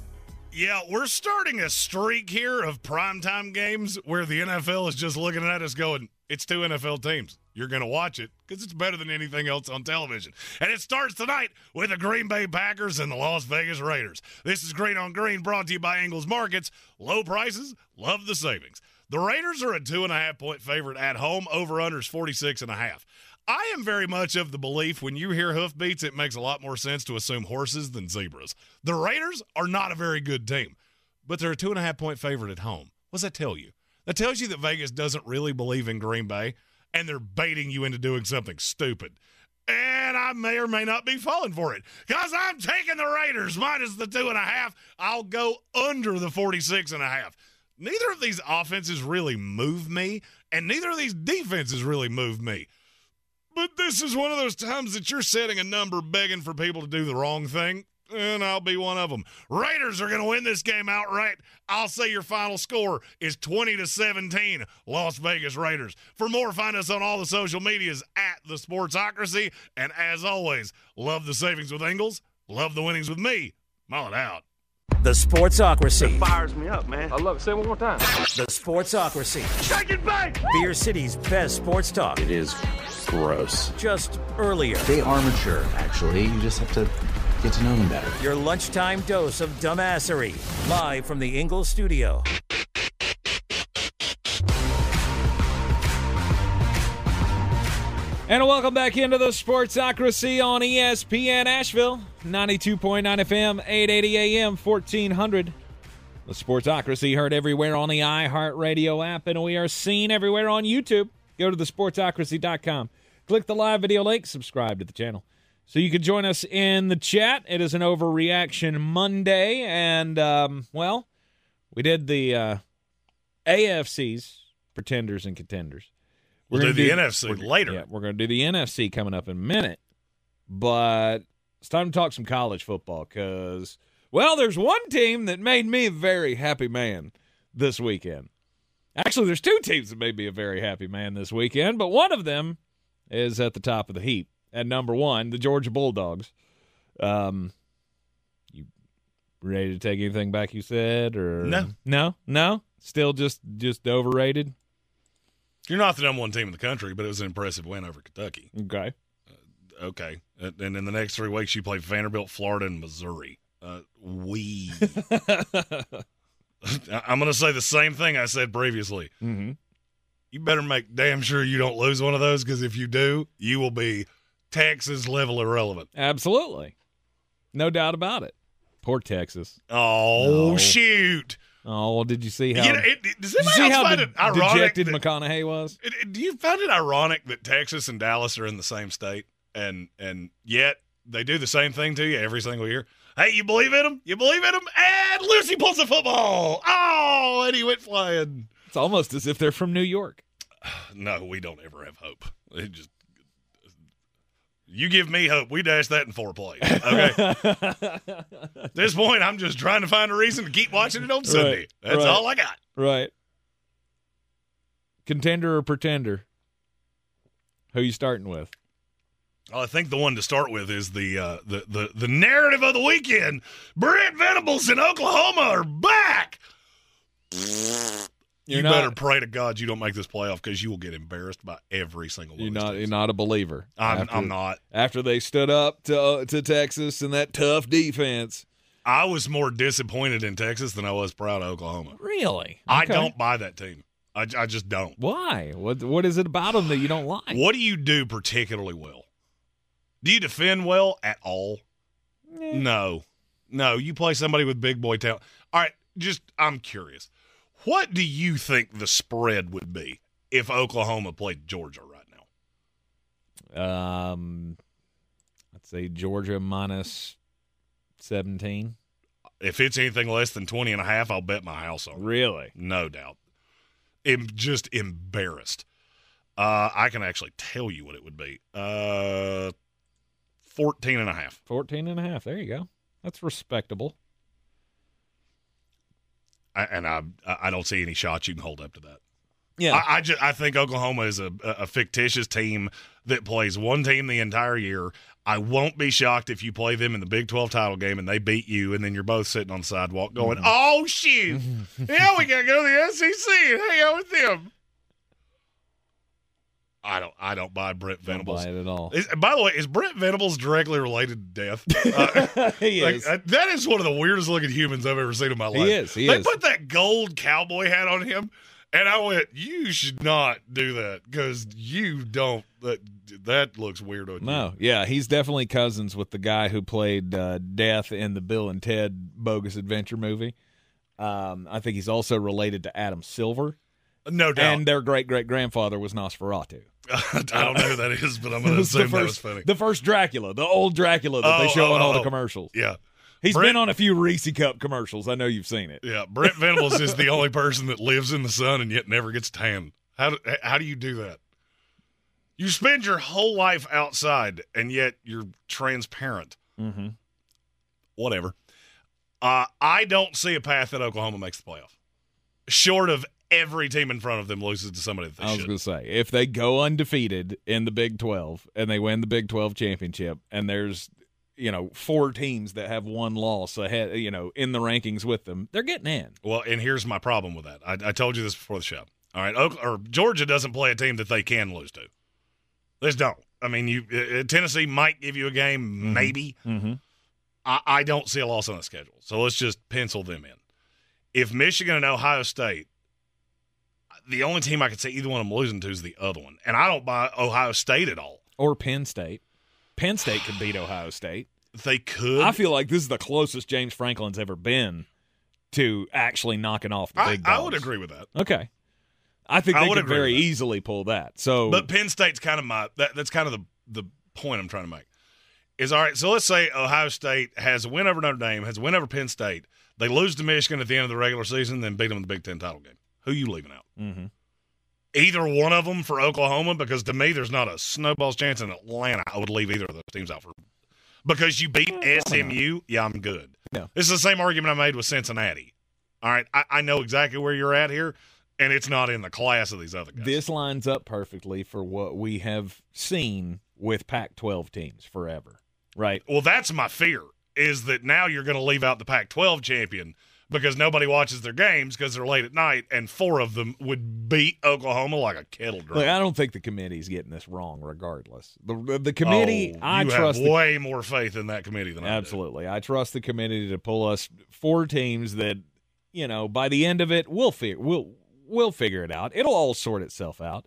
Yeah, we're starting a streak here of primetime games where the NFL is just looking at us going, it's two NFL teams. You're going to watch it because it's better than anything else on television. And it starts tonight with the Green Bay Packers and the Las Vegas Raiders. This is Green on Green brought to you by Ingles Markets. Low prices, love the savings. The Raiders are a two and a half point favorite at home. Over unders 46 and a half. I am very much of the belief when you hear hoofbeats, it makes a lot more sense to assume horses than zebras. The Raiders are not a very good team, but they're a two and a half point favorite at home. What does that tell you? That tells you that Vegas doesn't really believe in Green Bay and they're baiting you into doing something stupid. And I may or may not be falling for it because I'm taking the Raiders minus the two and a half. I'll go under the 46 and a half. Neither of these offenses really move me, and neither of these defenses really move me. But this is one of those times that you're setting a number begging for people to do the wrong thing, and I'll be one of them. Raiders are going to win this game outright. I'll say your final score is 20 to 17, Las Vegas Raiders. For more, find us on all the social medias at the Sportsocracy. And as always, love the savings with Ingles, love the winnings with me. Mull it out. The Sportsocracy. It fires me up, man. I love it. Say it one more time. The Sportsocracy. Shake it back! Beer City's best sports talk. It is gross. Just earlier. They are mature, actually. You just have to get to know them better. Your lunchtime dose of dumbassery. Live from the Ingles studio. And welcome back into the Sportsocracy on ESPN Asheville, 92.9 FM, 880 AM, 1400. The Sportsocracy heard everywhere on the iHeartRadio app, and we are seen everywhere on YouTube. Go to thesportsocracy.com. Click the live video link, subscribe to the channel. So you can join us in the chat. It is an overreaction Monday, and, um, well, we did the uh, AFC's pretenders and contenders. We'll gonna do the NFC later. Yeah, we're going to do the NFC coming up in a minute. But it's time to talk some college football because, well, there's one team that made me a very happy man this weekend. Actually, there's two teams that made me a very happy man this weekend, but one of them is at the top of the heap at number one, the Georgia Bulldogs. Um, you ready to take anything back you said, or No. no, no, still just just overrated? You're not the number one team in the country, but it was an impressive win over Kentucky. Okay. Okay. And and in the next three weeks, you play Vanderbilt, Florida, and Missouri. Uh, we. [laughs] I'm going to say the same thing I said previously. Mm-hmm. You better make damn sure you don't lose one of those because if you do, you will be Texas level irrelevant. Absolutely. No doubt about it. Poor Texas. Oh, No. shoot. Oh, well, did you see how, You know, it, does anybody see how find de- it ironic? dejected that- McConaughey was? it- do you find it ironic that Texas and Dallas are in the same state, and and yet they do the same thing to you every single year? Hey, you believe in them? You believe in them? And Lucy pulls the football. Oh, and he went flying. It's almost as if they're from New York. [sighs] No, we don't ever have hope. It just you give me hope. We dash that in four plays. Okay. [laughs] At this point, I'm just trying to find a reason to keep watching it on Sunday. Right, That's right. all I got. Right. Contender or pretender? Who you starting with? Well, I think the one to start with is the uh, the the the narrative of the weekend. Brent Venables in Oklahoma are back. You're you not- better pray to God you don't make this playoff because you will get embarrassed by every single one. You're not. You're not a believer. I'm, After- I'm not. After they stood up to uh, to Texas and that tough defense. I was more disappointed in Texas than I was proud of Oklahoma. Really? I don't buy that team. I, I just don't. Why? What What is it about them that you don't like? What do you do particularly well? Do you defend well at all? No. No, you play somebody with big boy talent. All right, just I'm curious. What do you think the spread would be if Oklahoma played Georgia right now? Um, let's say Georgia minus seventeen. If it's anything less than 20 and a half, I'll bet my house on it. Really? No doubt. I'm just embarrassed. Uh, I can actually tell you what it would be. Uh, 14 and a half. 14 and a half. There you go. That's respectable. I, and I I don't see any shots you can hold up to that. Yeah. I, I just I think Oklahoma is a, a fictitious team that plays one team the entire year. I won't be shocked if you play them in the Big Twelve title game and they beat you, and then you're both sitting on the sidewalk going, Mm-hmm. "Oh shoot, yeah, we gotta go to the SEC and hang out with them." I don't I don't buy Brent Don't Venables buy it at all. Is- by the way, is Brent Venables directly related to death? [laughs] Uh, He like, is. uh, that is one of the weirdest looking humans I've ever seen in my life. He is, he they is. put that gold cowboy hat on him, and I went, "You should not do that because you don't. That that looks weird on you." No, yeah, he's definitely cousins with the guy who played uh, Death in the Bill and Ted Bogus Adventure movie. Um, I think he's also related to Adam Silver, no doubt. and their great great grandfather was Nosferatu. [laughs] I don't know who that is, but I'm going [laughs] to was the that was first, funny. the first Dracula, the old Dracula that they Oh, show oh, in all oh, the commercials. Yeah, He's Brent- been on a few Reese Cup commercials. I know you've seen it. yeah. Brent [laughs] Venables is the only person that lives in the sun and yet never gets tan. How do, how do you do that? You spend your whole life outside and yet you're transparent. Mm-hmm. whatever. Uh, I don't see a path that Oklahoma makes the playoff, short of every team in front of them loses to somebody I was going to say, if they go undefeated in the Big 12 and they win the Big 12 championship, and there's, you know, four teams that have one loss ahead, you know, in the rankings with them, they're getting in. Well, and here's my problem with that. I, I told you this before the show. All right, Oak, or Georgia doesn't play a team that they can lose to. They just don't. I mean, you uh, Tennessee might give you a game, maybe. Mm-hmm. I, I don't see a loss on the schedule. So let's just pencil them in. If Michigan and Ohio State, the only team I could see either one of them losing to is the other one, and I don't buy Ohio State at all. Or Penn State. Penn State could beat Ohio State. They could. I feel like this is the closest James Franklin's ever been to actually knocking off the I, big I would agree with that. Okay. I think I they could very easily pull that. So, But Penn State's kind of my that, that's kind of the the point I'm trying to make. Is all right. So let's say Ohio State has a win over Notre Dame, has a win over Penn State. They lose to Michigan at the end of the regular season, then beat them in the Big Ten title game. Who you leaving out? Mhm. Either one of them for Oklahoma, because to me, there's not a snowball's chance in Atlanta. I would leave either of those teams out for because you beat SMU. Yeah, I'm good. Yeah. This is the same argument I made with Cincinnati. All right, I, I know exactly where you're at here, and it's not in the class of these other guys. this lines up perfectly for what we have seen with Pac 12 teams forever, right? Well, that's my fear is that now you're going to leave out the Pac 12 champion because nobody watches their games because they're late at night, and four of them would beat Oklahoma like a kettle drum. Look, I don't think the committee's getting this wrong, regardless. The the committee, Oh, I trust have the way more faith in that committee than Absolutely. I trust the committee to pull us four teams that, you know, by the end of it, we'll figure we'll we'll figure it out. It'll all sort itself out.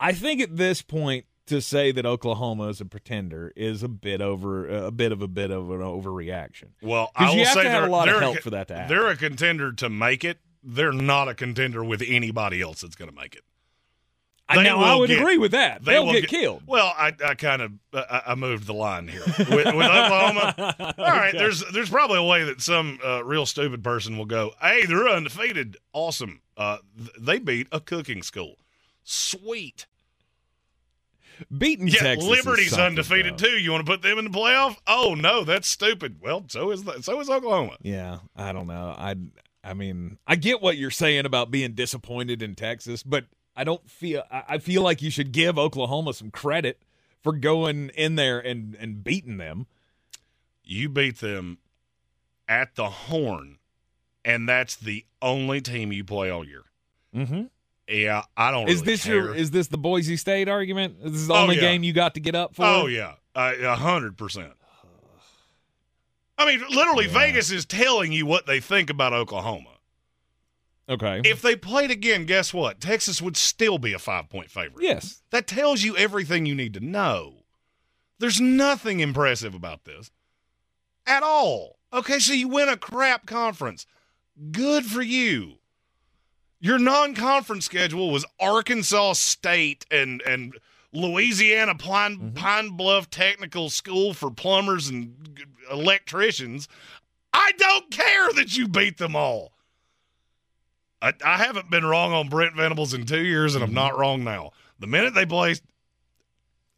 I think at this point to say that Oklahoma is a pretender is a bit over a bit of a bit of an overreaction. I. Well, I you will have say to have they're, a lot of help co- for that to happen. They're a contender to make it. They're not a contender with anybody else that's going to make it. I know I would get- agree with that. they They'll will get, killed. Well, I, I kind of I, I moved the line here with, with Oklahoma. [laughs] All right, Okay. there's there's probably a way that some uh, real stupid person will go, "Hey, they're undefeated, awesome. Uh, th- they beat a cooking school, sweet. Beating Yeah, Texas. Liberty's undefeated too. You want to put them in the playoff? Oh no, that's stupid. Well, so is the, so is Oklahoma. Yeah, I don't know. I I mean, I get what you're saying about being disappointed in Texas, but I don't feel I I feel like you should give Oklahoma some credit for going in there and and beating them. You beat them at the Horn, and that's the only team you play all year. Mm-hmm. Yeah, I don't. Is really this care. your is this the Boise State argument? Is this the Oh, only yeah. game you got to get up for? Oh yeah, a hundred percent. I mean, literally, Vegas is telling you what they think about Oklahoma. Okay. If they played again, guess what? Texas would still be a five point favorite. yes. That tells you everything you need to know. There's nothing impressive about this at all. Okay, so you win a crap conference. Good for you. Your non-conference schedule was Arkansas State and and Louisiana Pine, mm-hmm. Pine Bluff Technical School for plumbers and electricians. I don't care that you beat them all. I, I haven't been wrong on Brent Venables in two years, and I'm mm-hmm. not wrong now. The minute they play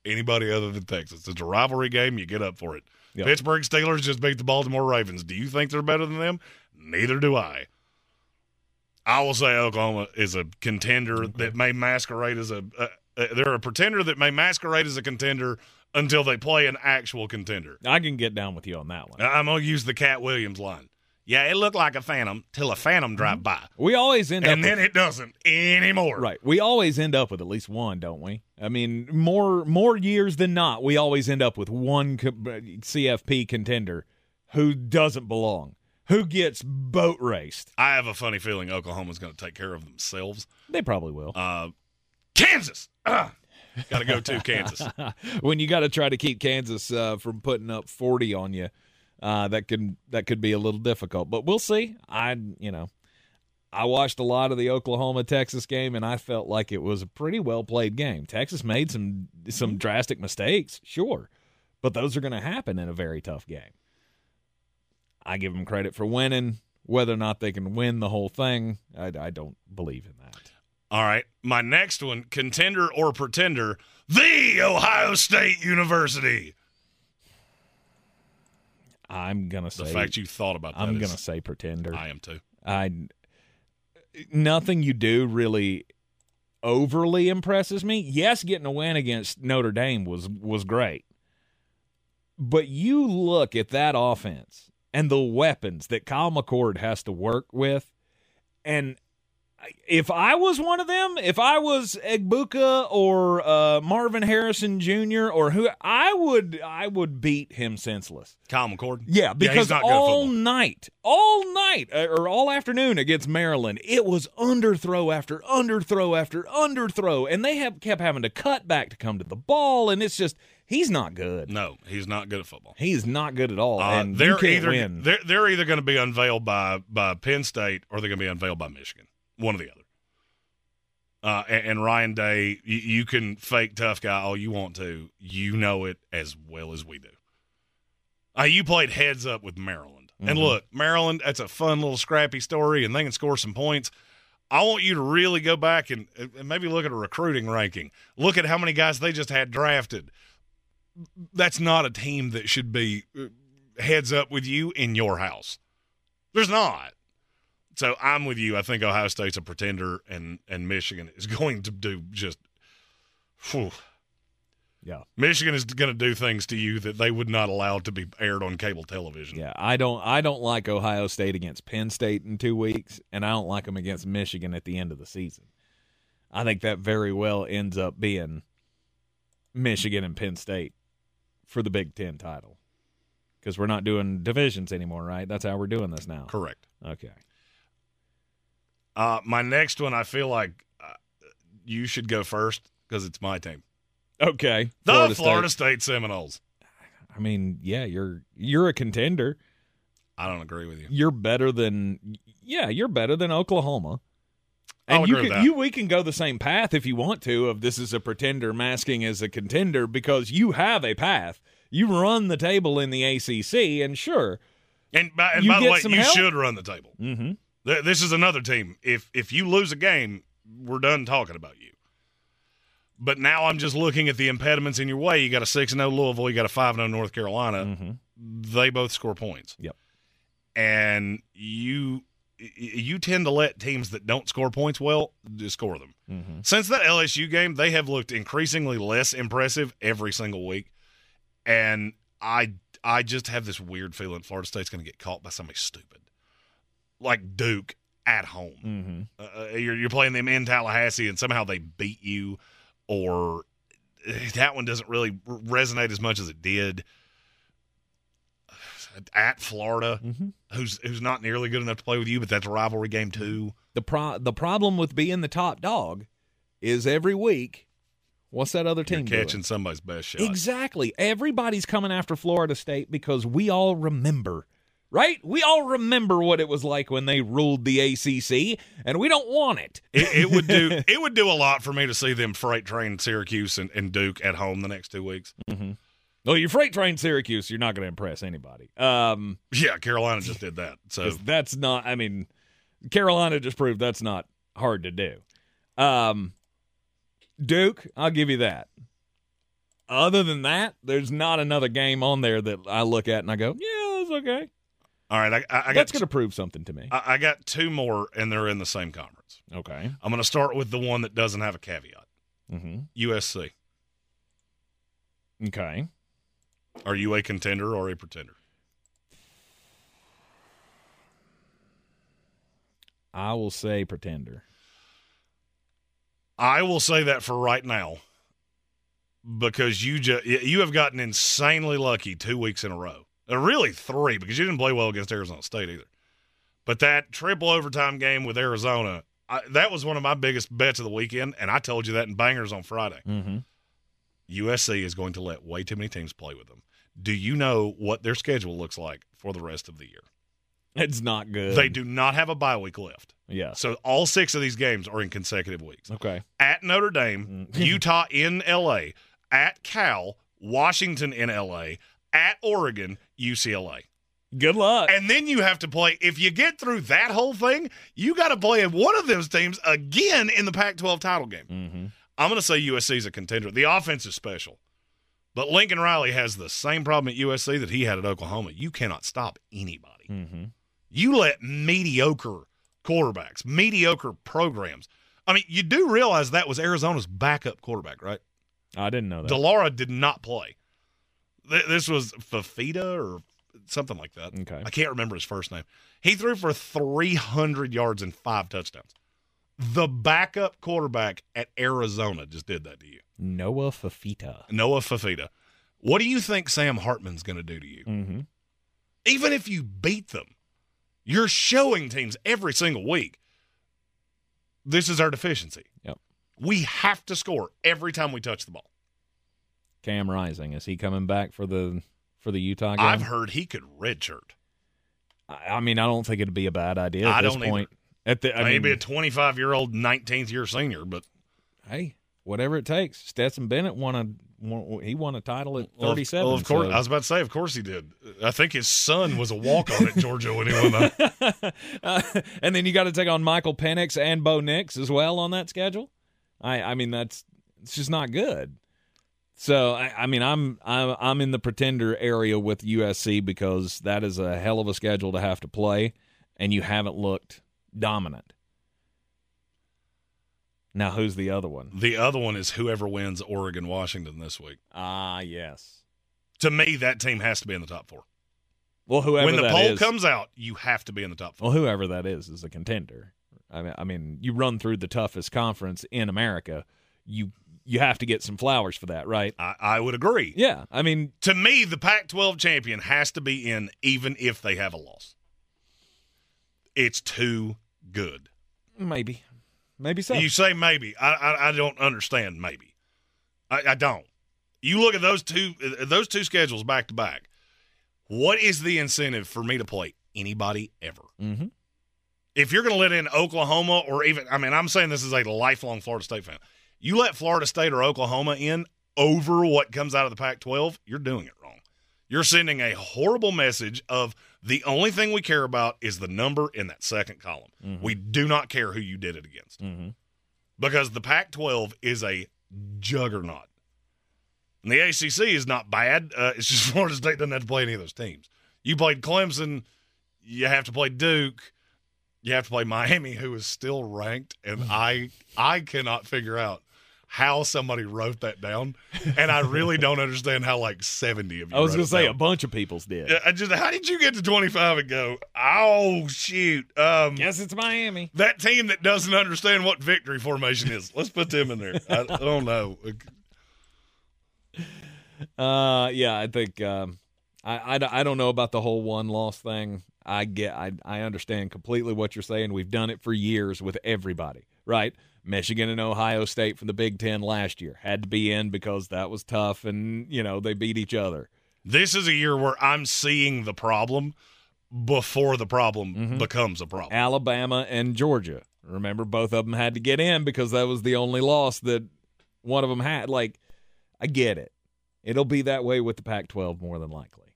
anybody other than Texas, it's a rivalry game. You get up for it. Yep. Pittsburgh Steelers just beat the Baltimore Ravens. Do you think they're better than them? Neither do I. I will say Oklahoma is a contender that may masquerade as a. Uh, uh, they're a pretender that may masquerade as a contender until they play an actual contender. I can get down with you on that one. I'm gonna use the Katt Williams line. Yeah, it looked like a phantom till a phantom drive by, We always end and up then with, it doesn't anymore. right. We always end up with at least one, don't we? I mean, more more years than not, we always end up with one CFP contender who doesn't belong, who gets boat raced. I have a funny feeling Oklahoma's going to take care of themselves. They probably will. Uh, Kansas, got to go to Kansas. [laughs] when you got to try to keep Kansas uh, from putting up 40 on you, uh, that could that could be a little difficult. But we'll see. I you know, I watched a lot of the Oklahoma Texas game, and I felt like it was a pretty well played game. Texas made some some drastic mistakes, sure, but those are going to happen in a very tough game. I give them credit for winning. Whether or not they can win the whole thing, I, I don't believe in that. All right, my next one, contender or pretender, the Ohio State University. I'm gonna The say fact you thought about that I'm gonna say pretender. I am too. I nothing you do really overly impresses me. Yes, getting a win against Notre Dame was was great. But you look at that offense and the weapons that Kyle McCord has to work with and if I was one of them, if I was Egbuka or uh, Marvin Harrison Jr. or who, I would I would beat him senseless. Kyle McCord. Yeah, because not all night, all night, uh, or all afternoon against Maryland, it was underthrow after underthrow after underthrow, and they have kept having to cut back to come to the ball, and it's just he's not good. No, he's not good at football. He's not good at all, Uh, and they're can't either win. they're they're either going to be unveiled by by Penn State or they're going to be unveiled by Michigan. One or the other. Uh, and, and Ryan Day, you, you can fake tough guy all you want to. You know it as well as we do. Uh, you played heads up with Maryland, and Mhm. look, Maryland. That's a fun little scrappy story, and they can score some points. I want you to really go back and, and maybe look at a recruiting ranking. Look at how many guys they just had drafted. That's not a team that should be uh, heads up with you in your house. There's not. So I'm with you. I think Ohio State's a pretender, and and Michigan is [laughs] going to do just. Whew. yeah, Michigan is going to do things to you that they would not allow to be aired on cable television. yeah. I don't I don't like Ohio State against Penn State in two weeks, and I don't like them against Michigan at the end of the season. I think that very well ends up being Michigan and Penn State for the Big Ten title because we're not doing divisions anymore, right? That's how we're doing this now. Correct. Okay. Uh, my next one, I feel like uh, you should go first because it's my team. Okay. The Florida, State. Seminoles. I mean, yeah, you're you're a contender. I don't agree with you. You're better than yeah, you're better than Oklahoma. And you can you we can go the same path if you want to of this is a pretender masking as a contender because you have a path. You run the table in the ACC, and sure, And by, and by the way, you help? should run the table. mm-hmm. Th- This is another team. If if you lose a game, we're done talking about you. But now I'm just looking at the impediments in your way. You got a six and zero Louisville. You got a five and zero North Carolina. Mm-hmm. They both score points. Yep. And you you tend to let teams that don't score points well just score them. Mm-hmm. Since that LSU game, they have looked increasingly less impressive every single week, and I I just have this weird feeling Florida State's going to get caught by somebody stupid, like Duke at home. Mm-hmm. Uh, you're you're playing them in Tallahassee, and somehow they beat you, or that one doesn't really resonate as much as it did at Florida, Mm-hmm. who's who's not nearly good enough to play with you, but that's a rivalry game too. The pro the problem with being the top dog is every week. What's that other You're team catching doing? somebody's best shot. Exactly. Everybody's coming after Florida State because we all remember, right? We all remember what it was like when they ruled the ACC, and we don't want it. It, it would do [laughs] it would do a lot for me to see them freight train Syracuse and, and Duke at home the next two weeks. Mm-hmm. Well, you freight train Syracuse, you're not going to impress anybody. Um, Yeah, Carolina just did that. So that's not. I mean, Carolina just proved that's not hard to do. Um, Duke, I'll give you that. Other than that, there's not another game on there that I look at and I go, yeah, that's okay. all right, I, I, I got that's going to prove something to me. I, I got two more, and they're in the same conference. okay. I'm going to start with the one that doesn't have a caveat. Mm-hmm. USC. Okay. Are you a contender or a pretender? I will say pretender. I will say that for right now because you just you have gotten insanely lucky two weeks in a row. Uh, really three because you didn't play well against Arizona State either. But that triple overtime game with Arizona, I, that was one of my biggest bets of the weekend, and I told you that in bangers on Friday. Mm-hmm. USC is going to let way too many teams play with them. Do you know what their schedule looks like for the rest of the year? It's not good. They do not have a bye week left. Yeah. So all six of these games are in consecutive weeks. Okay. At Notre Dame, Mm. [laughs] Utah in LA, at Cal, Washington in LA, at Oregon, UCLA. Good luck. And then you have to play, if you get through that whole thing, you got to play one of those teams again in the Pac 12 title game. Mm-hmm. I'm going to say USC is a contender. The offense is special. But Lincoln Riley has the same problem at USC that he had at Oklahoma. You cannot stop anybody. Mm-hmm. You let mediocre quarterbacks, mediocre programs. I mean, you do realize that was Arizona's backup quarterback, right? I didn't know that. de Laura did not play. Th- This was Fifita or something like that. Okay. I can't remember his first name. He threw for 300 yards and five touchdowns. The backup quarterback at Arizona just did that to you. Noah Fifita. Noah Fifita. What do you think Sam Hartman's going to do to you? Mm-hmm. Even if you beat them, you're showing teams every single week this is our deficiency. Yep. We have to score every time we touch the ball. Cam Rising is he coming back for the for the Utah game? I've heard he could redshirt. I, I mean, I don't think it'd be a bad idea at I this don't either. At the, I Maybe mean, a 25 year old 19th year senior, but hey, whatever it takes. Stetson Bennett won a won, he won a title at well, 37. Well, of course, so- I was about to say, of course he did. I think his son was a walk on at Georgia when he won that. [laughs] Uh, and then you got to take on Michael Penix and Bo Nix as well on that schedule. I I mean that's it's just not good. So I, I mean I'm I'm I'm in the pretender area with USC because that is a hell of a schedule to have to play, and you haven't looked dominant. Now who's the other one? The other one is whoever wins Oregon Washington this week. Ah yes. To me, that team has to be in the top four. Well, whoever when the poll is- comes out, you have to be in the top four. Well, whoever that is is a contender. I mean, I mean, you run through the toughest conference in America, you you have to get some flowers for that, right? I, I would agree. Yeah, I mean, To me, the Pac 12 champion has to be in even if they have a loss. It's too good. maybe, maybe so. You say maybe. I, I, I don't understand maybe. I, I don't. You look at those two those two schedules back to back. What is the incentive for me to play anybody ever? mm-hmm. If you're going to let in Oklahoma or even, I mean, I'm saying this is a lifelong Florida State fan. You let Florida State or Oklahoma in over what comes out of the Pac 12, you're doing it wrong. You're sending a horrible message of the only thing we care about is the number in that second column. Mm-hmm. We do not care who you did it against because the Pac 12 is a juggernaut. And the ACC is not bad. Uh, it's just [laughs] Florida State doesn't have to play any of those teams. You played Clemson, you have to play Duke, you have to play Miami, who is still ranked, and I I cannot figure out how somebody wrote that down, and I really don't understand how like seventy of you. I was going to say down. a bunch of people's did. Yeah, I just how did you get to twenty five and go? Oh shoot! Um, Guess it's Miami. that team that doesn't understand what victory formation is. Let's put them in there. I, I don't know. [laughs] Uh, yeah, I think um, I, I, I don't know about the whole one loss thing. I get I I understand completely what you're saying. We've done it for years with everybody, right? Michigan and Ohio State from the Big Ten last year had to be in because that was tough, and you know they beat each other. This is a year where I'm seeing the problem before the problem mm-hmm. becomes a problem. Alabama and Georgia. Remember, both of them had to get in because that was the only loss that one of them had. Like, I get it. It'll be that way with the Pac 12 more than likely.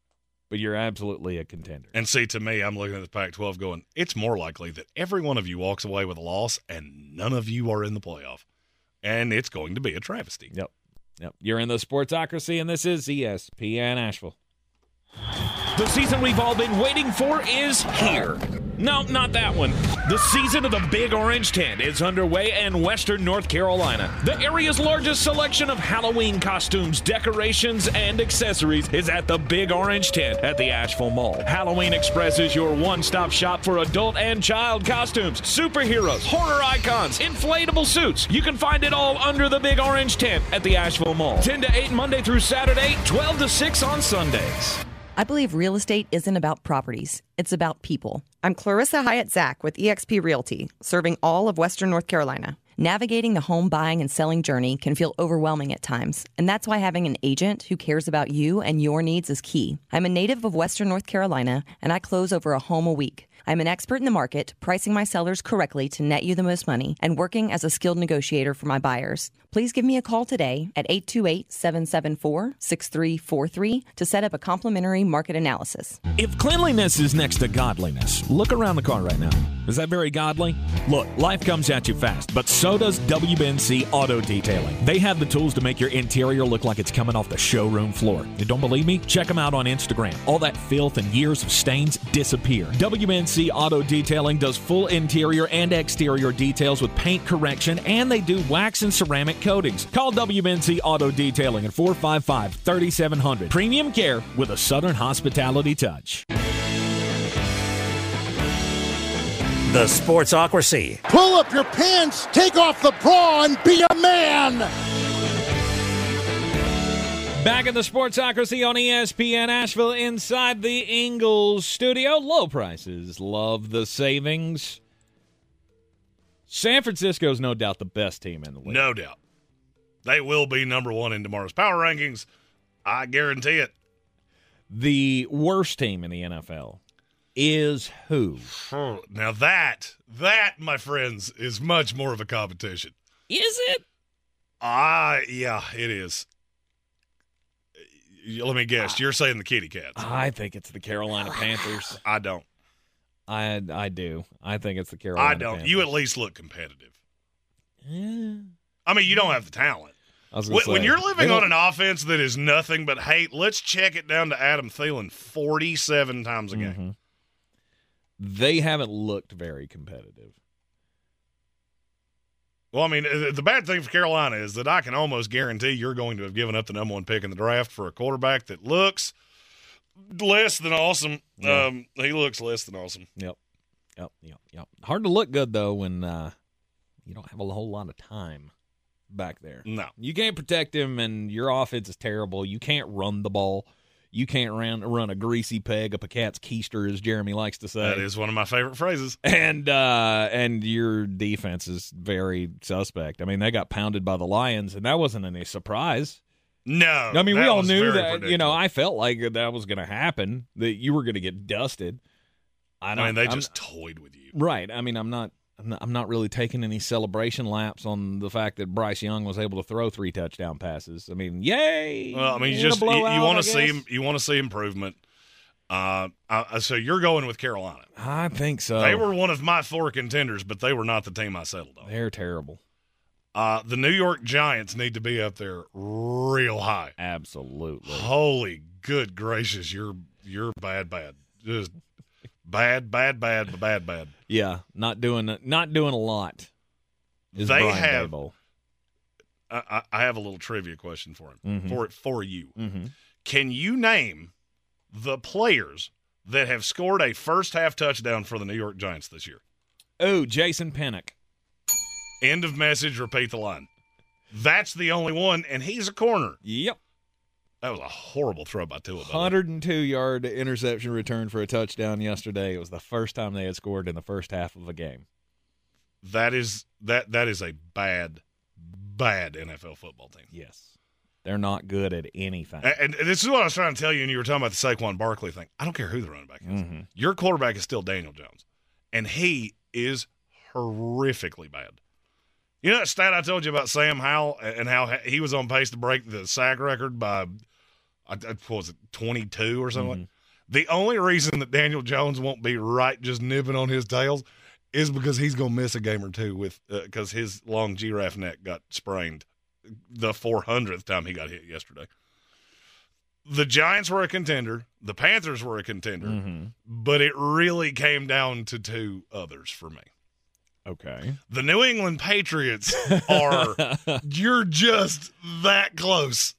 But you're absolutely a contender. And see, to me, I'm looking at the Pac 12 going, it's more likely that every one of you walks away with a loss and none of you are in the playoff. And it's going to be a travesty. Yep. Yep. You're in the Sportsocracy, and this is ESPN Asheville. The season we've all been waiting for is here. No, not that one. The season of the Big Orange Tent is underway in Western North Carolina. The area's largest selection of Halloween costumes, decorations, and accessories is at the Big Orange Tent at the Asheville Mall. Halloween Express is your one stop shop for adult and child costumes, superheroes, horror icons, inflatable suits. You can find it all under the Big Orange Tent at the Asheville Mall. 10 to 8 Monday through Saturday, 12 to 6 on Sundays. I believe real estate isn't about properties, it's about people. I'm Clarissa Hyatt Zach with eXp Realty, serving all of Western North Carolina. Navigating the home buying and selling journey can feel overwhelming at times, and that's why having an agent who cares about you and your needs is key. I'm a native of Western North Carolina, and I close over a home a week. I'm an expert in the market, pricing my sellers correctly to net you the most money, and working as a skilled negotiator for my buyers. Please give me a call today at 828 774 6343 to set up a complimentary market analysis. If cleanliness is next to godliness, look around the car right now. Is that very godly? Look, life comes at you fast, but so does WBNC Auto Detailing. They have the tools to make your interior look like it's coming off the showroom floor. You don't believe me? Check them out on Instagram. All that filth and years of stains disappear. WBNC Auto Detailing does full interior and exterior details with paint correction, and they do wax and ceramic coatings. Call WBNC Auto Detailing at 455 3700. Premium care with a Southern hospitality touch. The Sportsocracy. Pull up your pants, take off the bra, and be a man. Back in the Sportsocracy on ESPN Asheville inside the Ingles studio. Low prices, love the savings. San Francisco is no doubt the best team in the league. No doubt. They will be number one in tomorrow's power rankings. I guarantee it. The worst team in the NFL is who? Now that that, my friends, is much more of a competition. Is it? Ah, yeah, it is. Let me Ah. guess. You're saying the Kitty Cats. I think it's the Carolina Panthers. I don't. I I do. I think it's the Carolina. Panthers. I don't. Panthers. You at least look competitive. Yeah. I mean, you don't have the talent. I was gonna When, when you're living on an offense that is nothing but hate, let's check it down to Adam Thielen 47 times a game. Mhm. They haven't looked very competitive. Well, I mean, the bad thing for Carolina is that I can almost guarantee you're going to have given up the number one pick in the draft for a quarterback that looks less than awesome. Yeah. Um, he looks less than awesome. Yep. Yep. Yep. Yep. Hard to look good though when uh, you don't have a whole lot of time back there. No. You can't protect him, and your offense is terrible. You can't run the ball. You can't run run a greasy peg up a cat's keister, as Jeremy likes to say. That is one of my favorite phrases. and uh, and your defense is very suspect. I mean, they got pounded by the Lions, and that wasn't any surprise. No. I mean, we all knew that. You know, I felt like that was going to happen. That you were going to get dusted. I, I mean, they I'm- just toyed with you. right. I mean, I'm not. I'm not, I'm not really taking any celebration laps on the fact that Bryce Young was able to throw three touchdown passes. I mean, yay! Well, I mean, you just you, blowout, want to see him. You want to see improvement. Uh, uh, so you're going with Carolina. I think so. They were one of my four contenders, but they were not the team I settled on. They're terrible. Uh, the New York Giants need to be up there real high. Absolutely. Holy good gracious, you're you're bad, bad, just bad, bad, bad, bad, bad. Yeah, not doing not doing a lot. Is They Brian have- Daboll. I, I, I have a little trivia question for him Mhm. for for you. Mhm. Can you name the players that have scored a first half touchdown for the New York Giants this year? Oh, Jason Pinnock. End of message. Repeat the line. That's the only one, and he's a corner. Yep. That was a horrible throw by Tua. by the 102 yard interception return for a touchdown yesterday. It was the first time they had scored in the first half of a game. That is that that is a bad, bad NFL football team. Yes. They're not good at anything. And, and this is what I was trying to tell you, and you were talking about the Saquon Barkley thing. I don't care who the running back is. Mhm. Your quarterback is still Daniel Jones, and he is horrifically bad. You know that stat I told you about Sam Howell and how he was on pace to break the sack record by, I- was it, 22 or something? The only reason that Daniel Jones won't be right just nipping on his tails is because he's going to miss a game or two with because his long giraffe neck got sprained the 400th time he got hit yesterday. The Giants were a contender. The Panthers were a contender. Mhm. But it really came down to two others for me. Okay. The New England Patriots [laughs] are, you're just that close.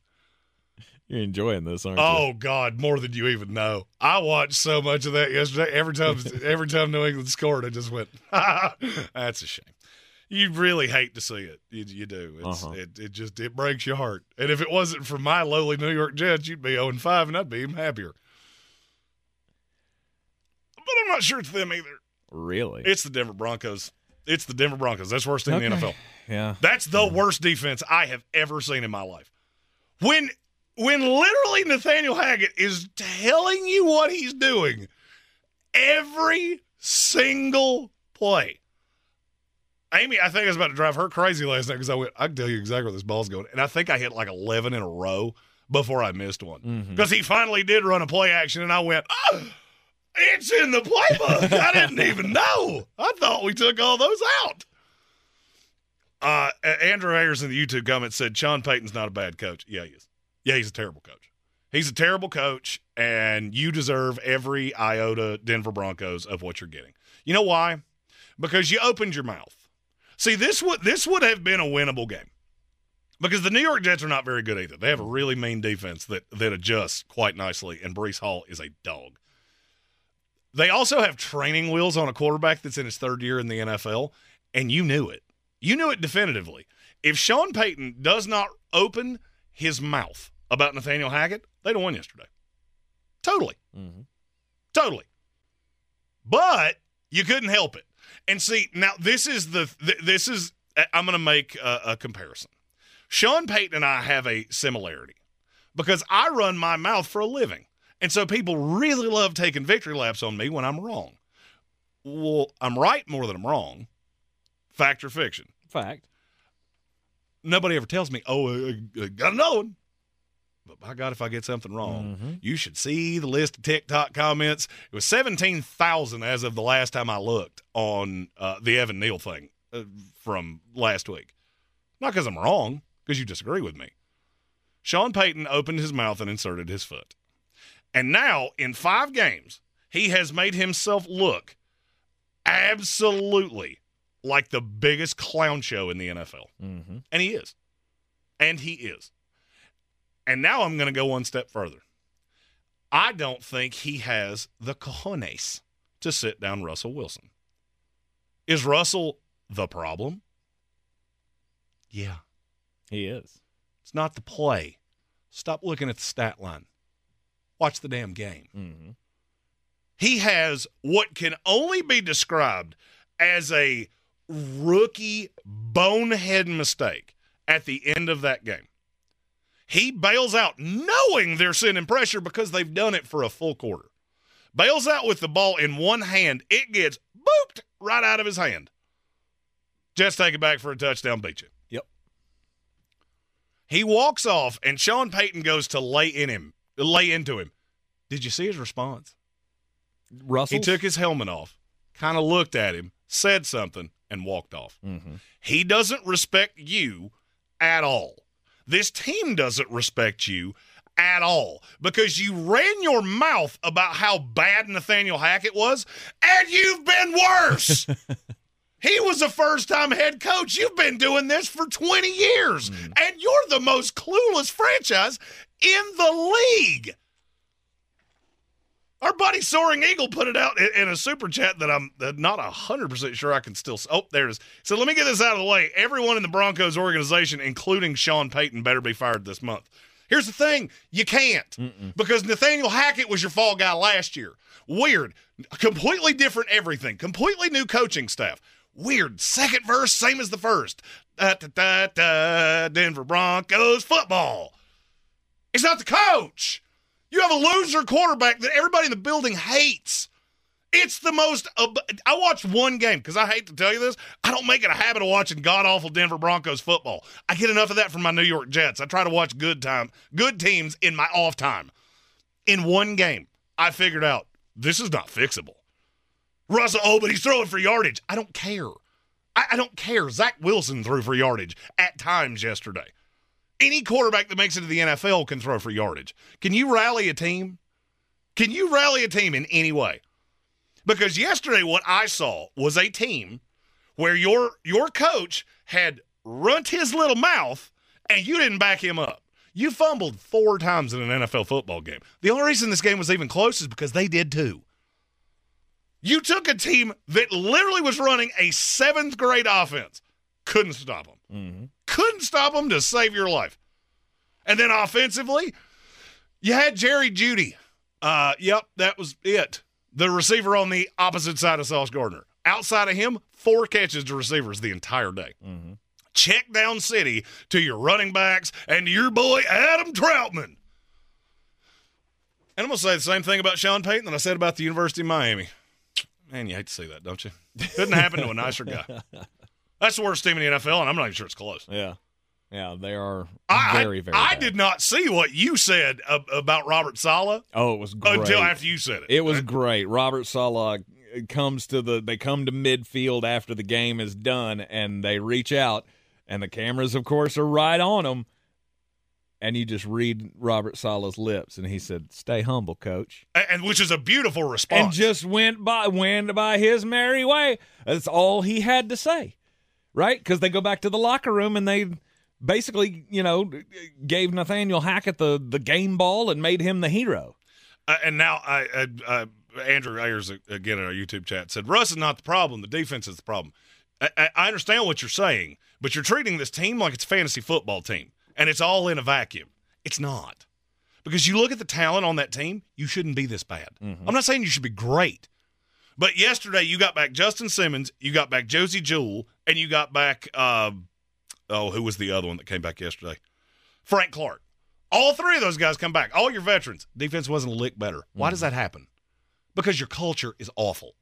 You're enjoying this, aren't you? Oh God, more than you even know. I watched so much of that yesterday. Every time, [laughs] every time New England scored, I just went, [laughs] "That's a shame." You really hate to see it. You, you do. It's, Uh-huh. It it just it breaks your heart. And if it wasn't for my lowly New York Jets, you'd be zero and five, and I'd be even happier. But I'm not sure it's them either. Really? It's the Denver Broncos. It's the Denver Broncos. That's worst team in the NFL. yeah. That's the worst defense I have ever seen in my life. When when literally Nathaniel Hackett is telling you what he's doing every single play. Amy, I think I was about to drive her crazy last night because I went, I can tell you exactly where this ball's going. And I think I hit like 11 in a row before I missed one. Because he finally did run a play action, and I went, oh, it's in the playbook. I didn't even know. I thought we took all those out. Uh, Andrew Ayers in the YouTube comments said Sean Payton's not a bad coach. Yeah, he is. Yeah, he's a terrible coach. He's a terrible coach, and you deserve every iota Denver Broncos of what you're getting. You know why? Because you opened your mouth. See, this would this would have been a winnable game. Because the New York Jets are not very good either. They have a really mean defense that that adjusts quite nicely, and Breece Hall is a dog. They also have training wheels on a quarterback that's in his third year in the NFL, and you knew it. You knew it definitively. If Sean Payton does not open his mouth about Nathaniel Hackett, they'd have won yesterday. Totally. Mhm. Totally. But you couldn't help it. And see, now this is the th- this is I'm going to make a, a comparison. Sean Payton and I have a similarity because I run my mouth for a living. And so people really love taking victory laps on me when I'm wrong. Well, I'm right more than I'm wrong. Fact or fiction? Fact. Nobody ever tells me, oh, I, I got another one. But by God, if I get something wrong, Mhm. you should see the list of TikTok comments. It was 17,000 as of the last time I looked on uh, the Evan Neal thing uh, from last week. Not because I'm wrong, because you disagree with me. Sean Payton opened his mouth and inserted his foot. And now, in five games, he has made himself look absolutely like the biggest clown show in the NFL. Mm-hmm. And he is. And he is. And now I'm going to go one step further. I don't think he has the cojones to sit down Russell Wilson. Is Russell the problem? Yeah. He is. It's not the play. Stop looking at the stat line. Watch the damn game. Mm-hmm. He has what can only be described as a rookie bonehead mistake at the end of that game. He bails out knowing they're sending pressure because they've done it for a full quarter. bails out with the ball in one hand. It gets booped right out of his hand. Just take it back for a touchdown, beat you. Yep. He walks off, and Sean Payton goes to lay in him, lay into him. Did you see his response? Russell He took his helmet off, kind of looked at him, said something, and walked off. Mm-hmm. He doesn't respect you at all. This team doesn't respect you at all because you ran your mouth about how bad Nathaniel Hackett was, and you've been worse. [laughs] he was a first time head coach. You've been doing this for 20 years, mm. and you're the most clueless franchise in the league. Our buddy Soaring Eagle put it out in, a super chat that I'm not 100% sure I can still. Oh, there it is. So let me get this out of the way. Everyone in the Broncos organization, including Sean Payton, better be fired this month. Here's the thing you can't because Nathaniel Hackett was your fall guy last year. Weird. Completely different everything. Completely new coaching staff. Weird. Second verse, same as the first. Da, da, da, da, Denver Broncos football. It's not the coach. You have a loser quarterback that everybody in the building hates. It's the most. I watched one game because I hate to tell you this. I don't make it a habit of watching god awful Denver Broncos football. I get enough of that from my New York Jets. I try to watch good time, good teams in my off time. In one game, I figured out this is not fixable. Russell, oh, but he's throwing for yardage. I don't care. I, I don't care. Zach Wilson threw for yardage at times yesterday. Any quarterback that makes it to the NFL can throw for yardage. Can you rally a team? Can you rally a team in any way? Because yesterday, what I saw was a team where your your coach had runt his little mouth and you didn't back him up. You fumbled four times in an NFL football game. The only reason this game was even close is because they did too. You took a team that literally was running a seventh grade offense, couldn't stop them. Mm-hmm. Couldn't stop them to save your life. And then offensively, you had Jerry Jeudy. Uh, yep, that was it. The receiver on the opposite side of Sauce Gardner. Outside of him, four catches to receivers the entire day. Check down city to your running backs and your boy Adam Trautman. And I'm going to say the same thing about Sean Payton that I said about the University of Miami. Man, you hate to see that, don't you? Couldn't happen to a nicer guy. [laughs] That's the worst team in the NFL, and I'm not even sure it's close. Yeah. Yeah, they are I, very, very I bad. did not see what you said about Robert Saleh Oh, it was great. until after you said it. It was great. Robert Saleh uh, comes to the they come to midfield after the game is done and they reach out and the cameras of course are right on them and you just read Robert Saleh's lips and he said stay humble coach and which is a beautiful response. and just went by went by his merry way that's all he had to say right cuz they go back to the locker room and they basically you know gave Nathaniel Hackett the the game ball and made him the hero Uh, and now I, I, uh, Andrew Ayers uh, again in our YouTube chat said Russ is not the problem. The defense is the problem. I, I- I understand what you're saying, but you're treating this team like it's a fantasy football team, and it's all in a vacuum. It's not because you look at the talent on that team. You shouldn't be this bad. I'm not saying you should be great, but yesterday you got back Justin Simmons, you got back Josey Jewell, and you got back uh, oh who was the other one that came back yesterday? Frank Clark. All three of those guys come back. All your veterans. Defense wasn't a lick better. Why does that happen? Because your culture is awful.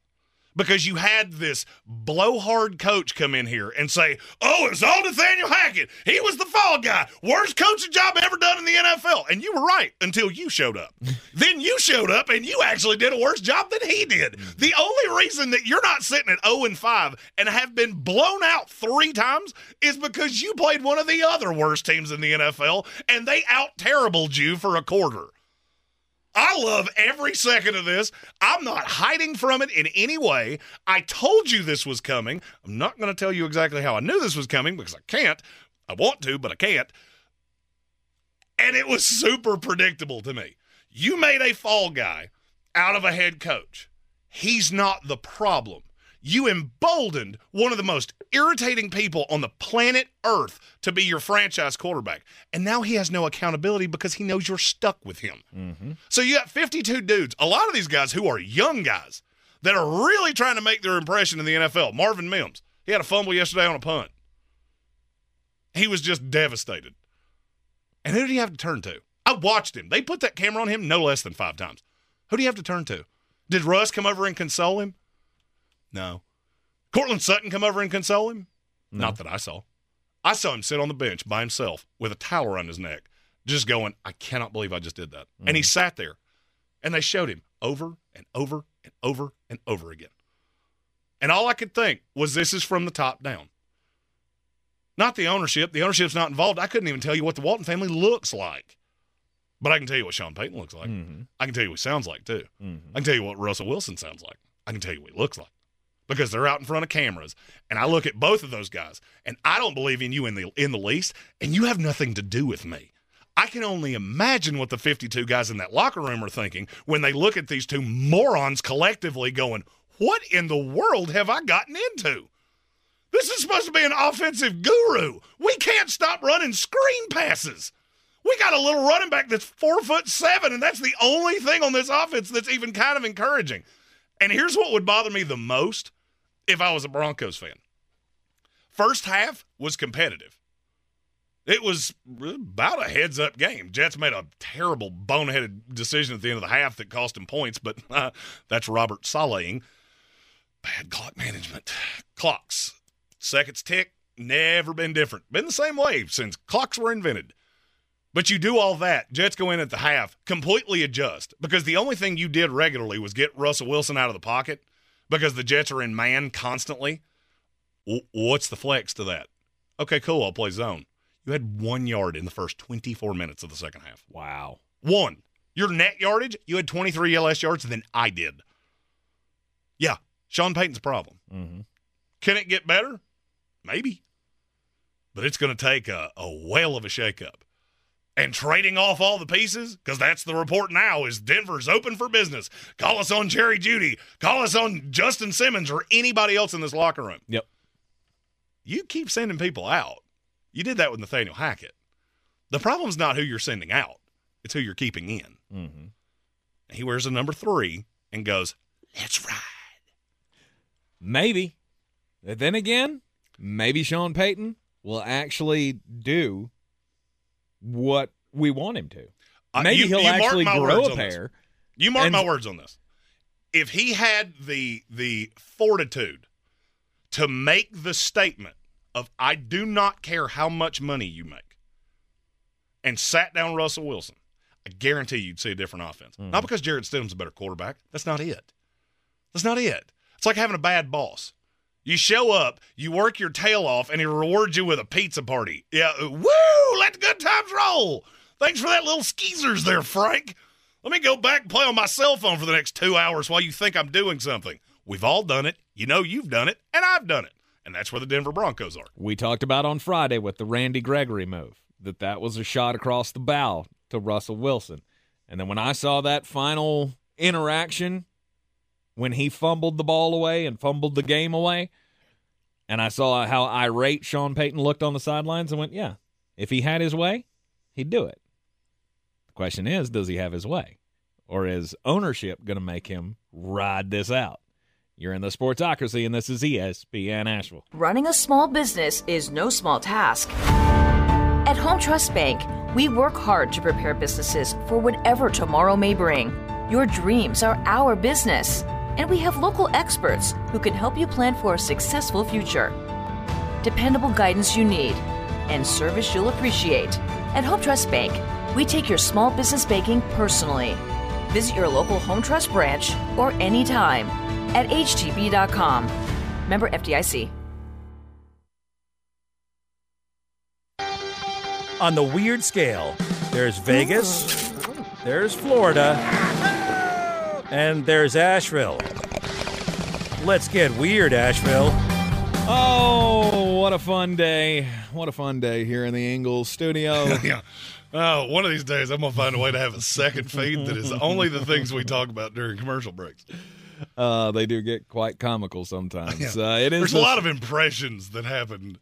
Because you had this blowhard coach come in here and say, Oh, it's all Nathaniel Hackett. He was the fall guy. Worst coaching job ever done in the NFL. And you were right until you showed up. [laughs] then you showed up and you actually did a worse job than he did. The only reason that you're not sitting at 0 and 5 and have been blown out three times is because you played one of the other worst teams in the NFL and they out terribled you for a quarter. I love every second of this. I'm not hiding from it in any way. I told you this was coming. I'm not going to tell you exactly how I knew this was coming because I can't. I want to, but I can't. And it was super predictable to me. You made a fall guy out of a head coach. He's not the problem. You emboldened one of the most irritating people on the planet Earth to be your franchise quarterback. And now he has no accountability because he knows you're stuck with him. Mm-hmm. So you got 52 dudes, a lot of these guys who are young guys that are really trying to make their impression in the NFL. Marvin Mims, he had a fumble yesterday on a punt. He was just devastated. And who do you have to turn to? I watched him. They put that camera on him no less than five times. Who do you have to turn to? Did Russ come over and console him? No. Courtland Sutton come over and console him? Not that I saw. I saw him sit on the bench by himself with a towel around his neck, just going, I cannot believe I just did that. And he mm-hmm. sat there, and they showed him over and over and over and over again. And all I could think was this is from the top down. Not the ownership. The ownership's not involved. I couldn't even tell you what the Walton family looks like. But I can tell you what Sean Payton looks like. Mm-hmm. I can tell you what he sounds like, too. Mm-hmm. I can tell you what Russell Wilson sounds like. I can tell you what he looks like because they're out in front of cameras. And I look at both of those guys, and I don't believe in you in the in the least, and you have nothing to do with me. I can only imagine what the 52 guys in that locker room are thinking when they look at these two morons collectively going, What in the world have I gotten into? This is supposed to be an offensive guru. We can't stop running screen passes. We got a little running back that's four foot seven, and that's the only thing on this offense that's even kind of encouraging. And here's what would bother me the most if I was a Broncos fan. First half was competitive. It was about a heads up game. Jets made a terrible boneheaded decision at the end of the half that cost him points, but [laughs] uh, that's Robert Salehing. Bad clock management. Clocks. Seconds tick. Never been different. Been the same way since clocks were invented. But you do all that. Jets go in at the half, completely adjust because the only thing you did regularly was get Russell Wilson out of the pocket because the Jets are in man constantly. W- what's the flex to that? Okay, cool. I'll play zone. You had one yard in the first 24 minutes of the second half. Wow. One. Your net yardage, you had 23 less yards than I did. Yeah, Sean Payton's problem. Mm-hmm. Can it get better? Maybe. But it's going to take a, a whale of a shakeup. And trading off all the pieces, because that's the report now, is Denver's open for business. Call us on Jerry Jeudy. Call us on Justin Simmons or anybody else in this locker room. Yep. You keep sending people out. You did that with Nathaniel Hackett. The problem's not who you're sending out, it's who you're keeping in. Mm-hmm. He wears a number three and goes, let's ride. Maybe. Then again, maybe Sean Payton will actually do what we want him to. Uh, Maybe you- he'll you actually grow a this. pair. You mark And- my words on this. If he had the the fortitude to make the statement of I do not care how much money you make and sat down Russell Wilson, I guarantee you'd see a different offense. Mm-hmm. Not because Jarrett Stidham's a better quarterback. That's not it. That's not it. It's like having a bad boss. You show up, you work your tail off, and he rewards you with a pizza party. Yeah, woo! Let the good times roll. Thanks for that little skeezers there, Frank. Let me go back and play on my cell phone for the next two hours while you think I'm doing something. We've all done it. You know you've done it, and I've done it. And that's where the Denver Broncos are. We talked about on Friday with the Randy Gregory move that that was a shot across the bow to Russell Wilson. And then when I saw that final interaction when he fumbled the ball away and fumbled the game away, and I saw how irate Sean Payton looked on the sidelines and went, "Yeah, if he had his way, he'd do it." The question is, does he have his way? Or is ownership going to make him ride this out? You're in the Sportsocracy, and this is ESPN Asheville. Running a small business is no small task. At Home Trust Bank, we work hard to prepare businesses for whatever tomorrow may bring. Your dreams are our business, and we have local experts who can help you plan for a successful future. Dependable guidance you need and service you'll appreciate. At Home Trust Bank, we take your small business banking personally. Visit your local Home Trust branch or anytime at htb.com. Member FDIC. On the weird scale, there's Vegas, there's Florida, and there's Asheville. Let's get weird, Asheville. Oh, what a fun day. What a fun day here in the Ingles studio. [laughs] yeah. Oh, one of these days I'm gonna find a way to have a second feed that is only the things we talk about during commercial breaks. Uh, they do get quite comical sometimes. Yeah. Uh, it is There's a lot of impressions that happen.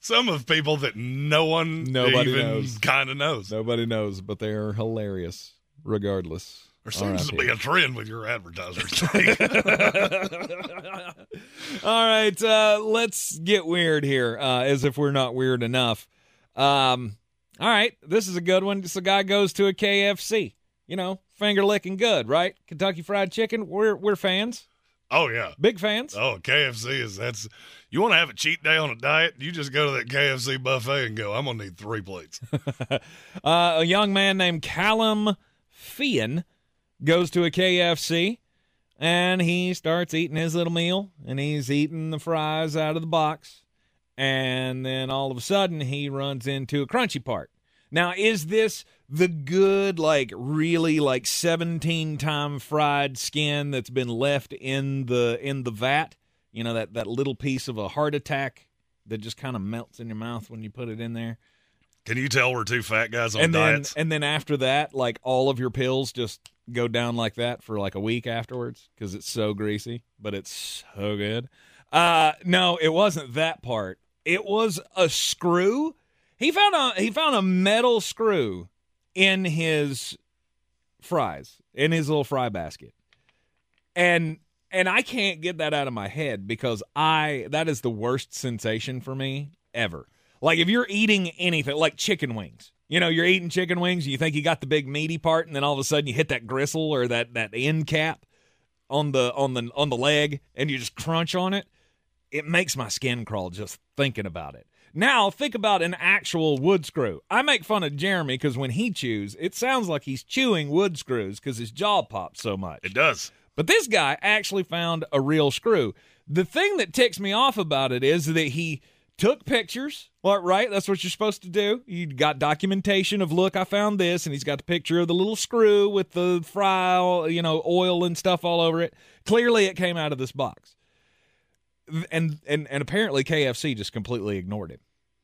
Some of people that no one Nobody even knows. kind of knows. Nobody knows, but they are hilarious regardless. There seems to be a trend with your advertisers. [laughs] All right, uh, let's get weird here, uh, as if we're not weird enough. Um, all right, this is a good one. This a guy goes to a KFC you know, finger licking good, right? Kentucky Fried Chicken, we're we're fans, Oh yeah. big fans. Oh, KFC is that's you want to have a cheat day on a diet? You just go to that KFC buffet and go. I'm gonna need three plates. [laughs] Uh, a young man named Callum Fian goes to a KFC and he starts eating his little meal and he's eating the fries out of the box. And then all of a sudden he runs into a crunchy part. Now, is this the good, like really like 17 time fried skin that's been left in the in the vat? You know, that, that little piece of a heart attack that just kind of melts in your mouth when you put it in there Can you tell we're two fat guys on and then diets? and then after that, like all of your pills just go down like that for like a week afterwards because it's so greasy, but it's so good. Uh, no, it wasn't that part. It was a screw. He found a he found a metal screw in his fries in his little fry basket, and and I can't get that out of my head because I that is the worst sensation for me ever. Like if you're eating anything like chicken wings, you know, you're eating chicken wings, you think you got the big meaty part, and then all of a sudden you hit that gristle or that that end cap on the on the on the leg, and you just crunch on it. It makes my skin crawl just thinking about it. Now think about an actual wood screw. I make fun of Jeremy because when he chews, it sounds like he's chewing wood screws because his jaw pops so much. it does. But this guy actually found a real screw. The thing that ticks me off about it is that he took pictures. Well, right? That's what you're supposed to do. You got documentation of, look, I found this, and he's got the picture of the little screw with the fry, you know, oil and stuff all over it. Clearly, it came out of this box. And and and apparently, KFC just completely ignored him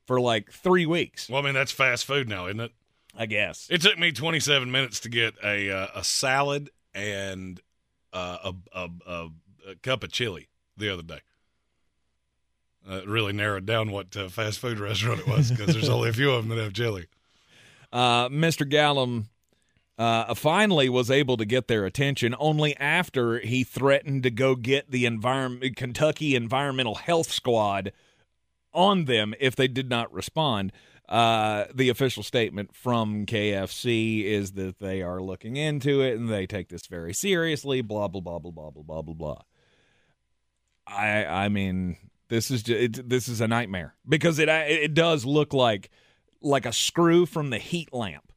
for like three weeks. Well, I mean that's fast food now, isn't it? I guess. It took me 27 minutes to get a uh, a salad and uh, a, a, a a cup of chili the other day. Uh, really narrowed down what uh, fast food restaurant it was because there's only a few of them that have chili. [laughs] Uh, Mr. Gallum uh, finally was able to get their attention only after he threatened to go get the environment, Kentucky Environmental Health Squad on them if they did not respond. Uh, the official statement from KFC is that they are looking into it and they take this very seriously. Blah blah blah blah blah blah blah blah. I I mean this is just, it, this is a nightmare because it it does look like like a screw from the heat lamp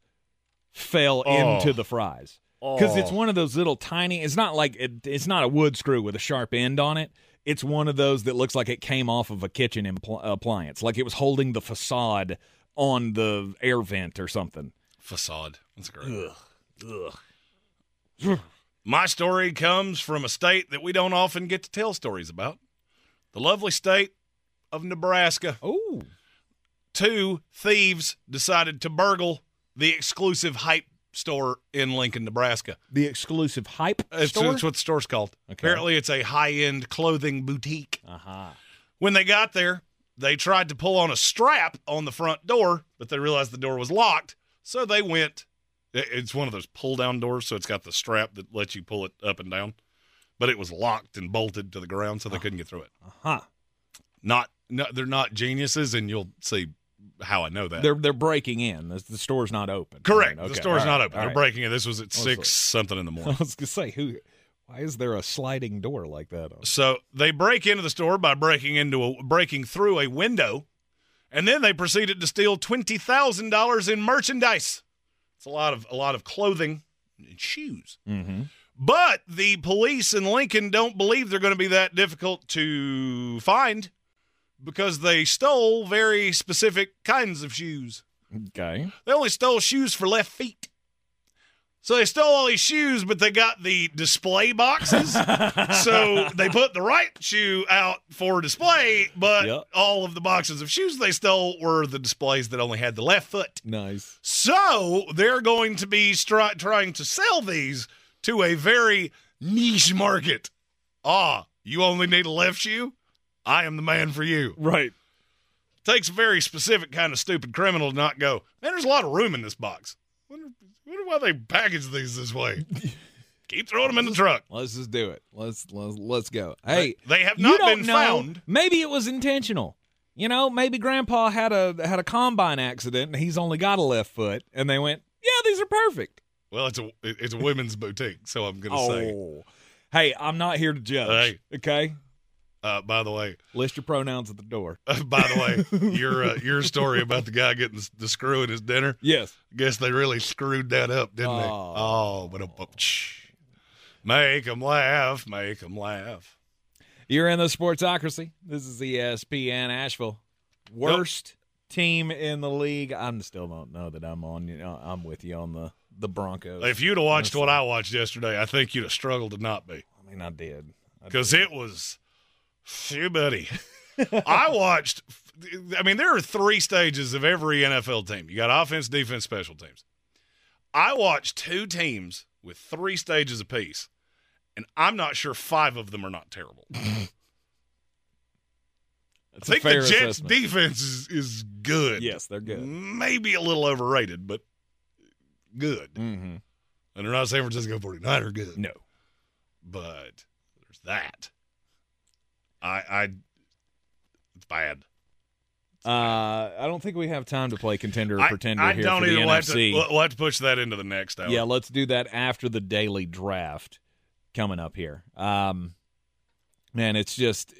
fell Oh. into the fries because it's Oh. one of those little tiny. It's not like it, it's not a wood screw with a sharp end on it. It's one of those that looks like it came off of a kitchen impl- appliance, like it was holding the facade on the air vent or something. Facade. That's great. My story comes from a state that we don't often get to tell stories about the lovely state of Nebraska. Oh. Two thieves decided to burgle the exclusive hype store in Lincoln, Nebraska. The exclusive hype It's, store. it's what the store's called. Okay. Apparently, it's a high end clothing boutique. uh-huh. When they got there, they tried to pull on a strap on the front door, but they realized the door was locked. So they went. It's one of those pull down doors, so it's got the strap that lets you pull it up and down. But it was locked and bolted to the ground, so they couldn't get through it. Uh-huh. Not, no, they're not geniuses, and you'll see how I know that. They're they're breaking in. The, the store's not open. Correct. Right, the store's all not open. all They're right. breaking in. This was at six like- something in the [laughs] morning. I was gonna say who. Why is there a sliding door like that? So they break into the store by breaking into a breaking through a window, and then they proceeded to steal twenty thousand dollars in merchandise. It's a lot of a lot of clothing and shoes. Mm-hmm. But the police in Lincoln don't believe they're going to be that difficult to find because they stole very specific kinds of shoes. Okay. They only stole shoes for left feet. So they stole all these shoes, but they got the display boxes. [laughs] so they put the right shoe out for display, but Yep. all of the boxes of shoes they stole were the displays that only had the left foot. Nice. So they're going to be stri- trying to sell these to a very niche market. Ah, you only need a left shoe? I am the man for you. Right. Takes a very specific kind of stupid criminal to not go, man, there's a lot of room in this box. Wonder, wonder why they package these this way. [laughs] Keep throwing them in the truck. Let's just do it. Let's let's let's go. Hey, They have not don't been know. found. Maybe it was intentional. You know, maybe Grandpa had a had a combine accident and he's only got a left foot, and they went, "Yeah, these are perfect." Well, it's a it's a women's boutique, so I'm gonna say. Oh, hey, I'm not here to judge. Hey. Okay, Uh, by the way, list your pronouns at the door. [laughs] by the way, your uh, your story about the guy getting the, the screw in his dinner. Yes. Guess they really screwed that up, didn't they? Oh. But a, make them laugh, make them laugh. You're in the Sportsocracy. This is ESPN Asheville. Worst team in the league. I'm still don't know that I'm on. You know, I'm with you on the the Broncos. If you'd have watched what I watched yesterday, I think you'd have struggled to not be. I mean, I did. Because it was, phew, buddy. I watched. I mean, there are three stages of every NFL team. You got offense, defense, special teams. I watched two teams with three stages apiece, and I'm not sure five of them are not terrible. [laughs] I think the Jets' assessment. defense is, is good. Yes, they're good. Maybe a little overrated, but good. Mm-hmm. And they're not San Francisco 49er good. No. But there's that. I I it's bad. Uh, I don't think we have time to play contender or I- pretender I, here don't for the either. We'll have, NFC. to, we'll- we'll have to push that into the next hour. Yeah, let's do that after the daily draft coming up here. Um, man, it's just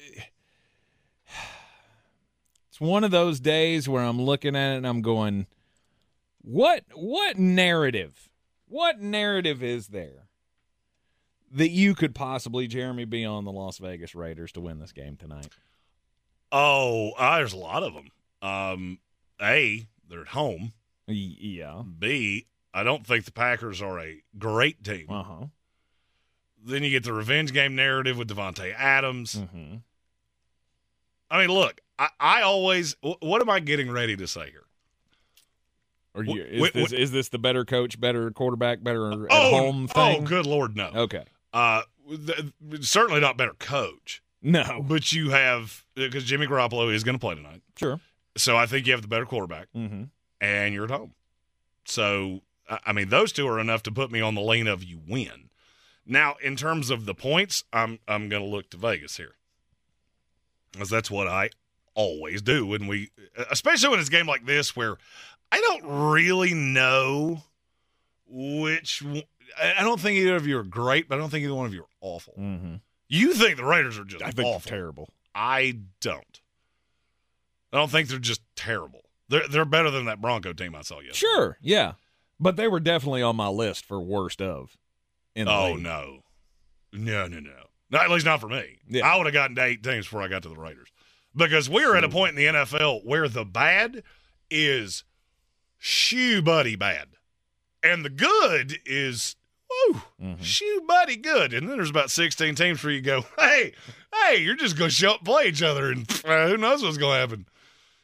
it's one of those days where I'm looking at it and I'm going, what what narrative? What narrative is there that you could possibly, Jeremy, be on the Las Vegas Raiders to win this game tonight? Oh, uh, there's a lot of them. Um, a, they're at home. Yeah. B, I don't think the Packers are a great team. Uh huh. Then you get the revenge game narrative with Davante Adams. Mm-hmm. I mean, look, I, I always. What am I getting ready to say here? Or you, is, wh- this, wh- is this the better coach, better quarterback, better at oh, home thing? Oh, good lord, no. Okay. Uh, th- certainly not better coach. No. But you have because Jimmy Garoppolo is going to play tonight. Sure. So I think you have the better quarterback, Mm-hmm. and you're at home. So I I mean, those two are enough to put me on the lane of you win. Now, in terms of the points, I'm I'm going to look to Vegas here, because that's what I always do when we, especially when it's a game like this where I don't really know which. I don't think either of you are great, but I don't think either one of you are awful. Mm-hmm. You think the Raiders are just I think awful. they're terrible. I don't. I don't think they're just terrible. They're they're better than that Bronco team I saw yesterday. Sure. Yeah. But they were definitely on my list for worst of. In the Oh league. no, no, no, no. Not, at least not for me. Yeah. I would have gotten to eight teams before I got to the Raiders because we're at a point in the NFL where the bad is shoe buddy bad, and the good is woo Mm-hmm. shoe buddy good. And then there's about sixteen teams where you go, hey, hey, you're just going to show up and play each other, and [laughs] uh, who knows what's going to happen.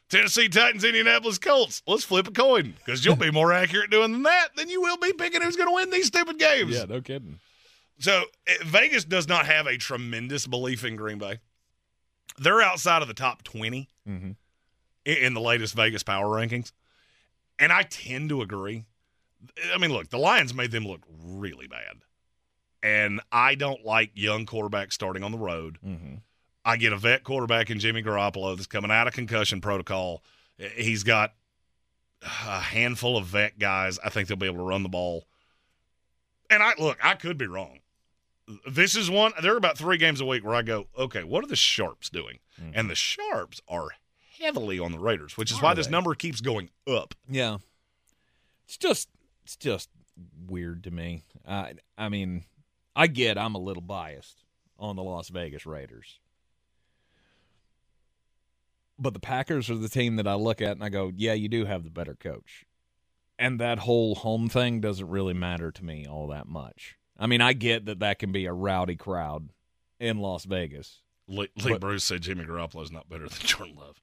Tennessee Titans, Indianapolis Colts. Let's flip a coin because you'll be more accurate doing than that than you will be picking who's going to win these stupid games. Yeah, no kidding. So eh, Vegas does not have a tremendous belief in Green Bay. They're outside of the top 20 Mm-hmm. in the latest Vegas power rankings. And I tend to agree. I mean, look, the Lions made them look really bad. And I don't like young quarterbacks starting on the road. Mm-hmm. I get a vet quarterback in Jimmy Garoppolo that's coming out of concussion protocol. He's got a handful of vet guys. I think they'll be able to run the ball. And I look, I could be wrong. This is one. There are about three games a week where I go, okay, what are the sharps doing? And the sharps are heavily on the Raiders, which is why Are this number keeps going up. Yeah. It's just it's just weird to me. I I mean, I get I'm a little biased on the Las Vegas Raiders. But the Packers are the team that I look at and I go, "Yeah, you do have the better coach." And that whole home thing doesn't really matter to me all that much. I mean, I get that that can be a rowdy crowd in Las Vegas. Lee, Lee But- Bruce said Jimmy Garoppolo's not better than Jordan Love.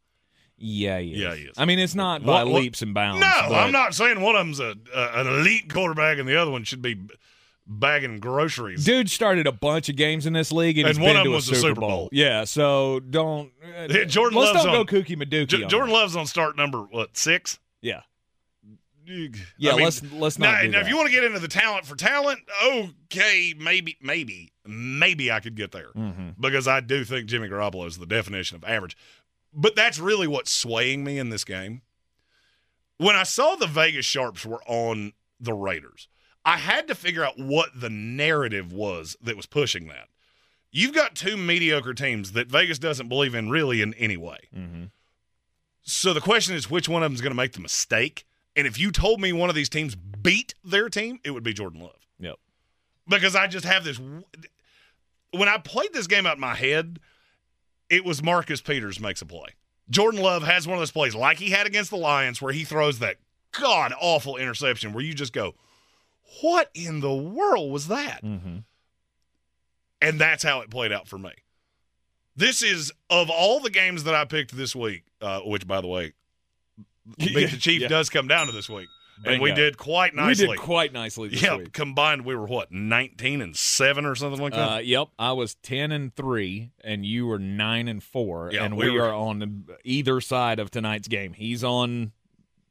Yeah, he is. Yeah, he is. I mean, it's not by What- what- leaps and bounds. No, but- I'm not saying one of them's a, a an elite quarterback and the other one should be bagging groceries. Dude started a bunch of games in this league, and, And he's one been of them a was the Super, Super Bowl. Bowl. Yeah, so don't. uh, [laughs] Yeah, Jordan let's Love's don't on- go kooky madookie. J- Jordan that. Love's on start number what six? Yeah, Yeah, Yeah, let's- let's not Now, now if you want to get into the talent for talent, okay, maybe, maybe, maybe I could get there Mhm. because I do think Jimmy Garoppolo is the definition of average. But that's really what's swaying me in this game. When I saw the Vegas Sharps were on the Raiders, I had to figure out what the narrative was that was pushing that. You've got two mediocre teams that Vegas doesn't believe in really in any way. Mm-hmm. So the question is, which one of them is going to make the mistake? And if you told me one of these teams beat their team, it would be Jordan Love. Yep. Because I just have this. When I played this game out in my head, it was Marcus Peters makes a play. Jordan Love has one of those plays like he had against the Lions where he throws that god awful interception where you just go, what in the world was that? Mm-hmm. And that's how it played out for me. This is of all the games that I picked this week, uh, which by the way, [laughs] Beat the Chief Yeah. does come down to this week. And we did quite nicely. We did quite nicely this yeah, week. combined we were what, 19 and 7 or something like that? Uh, yep, I was ten and three, and you were nine and four, Yeah, and we we, were- are on either side of tonight's game. He's on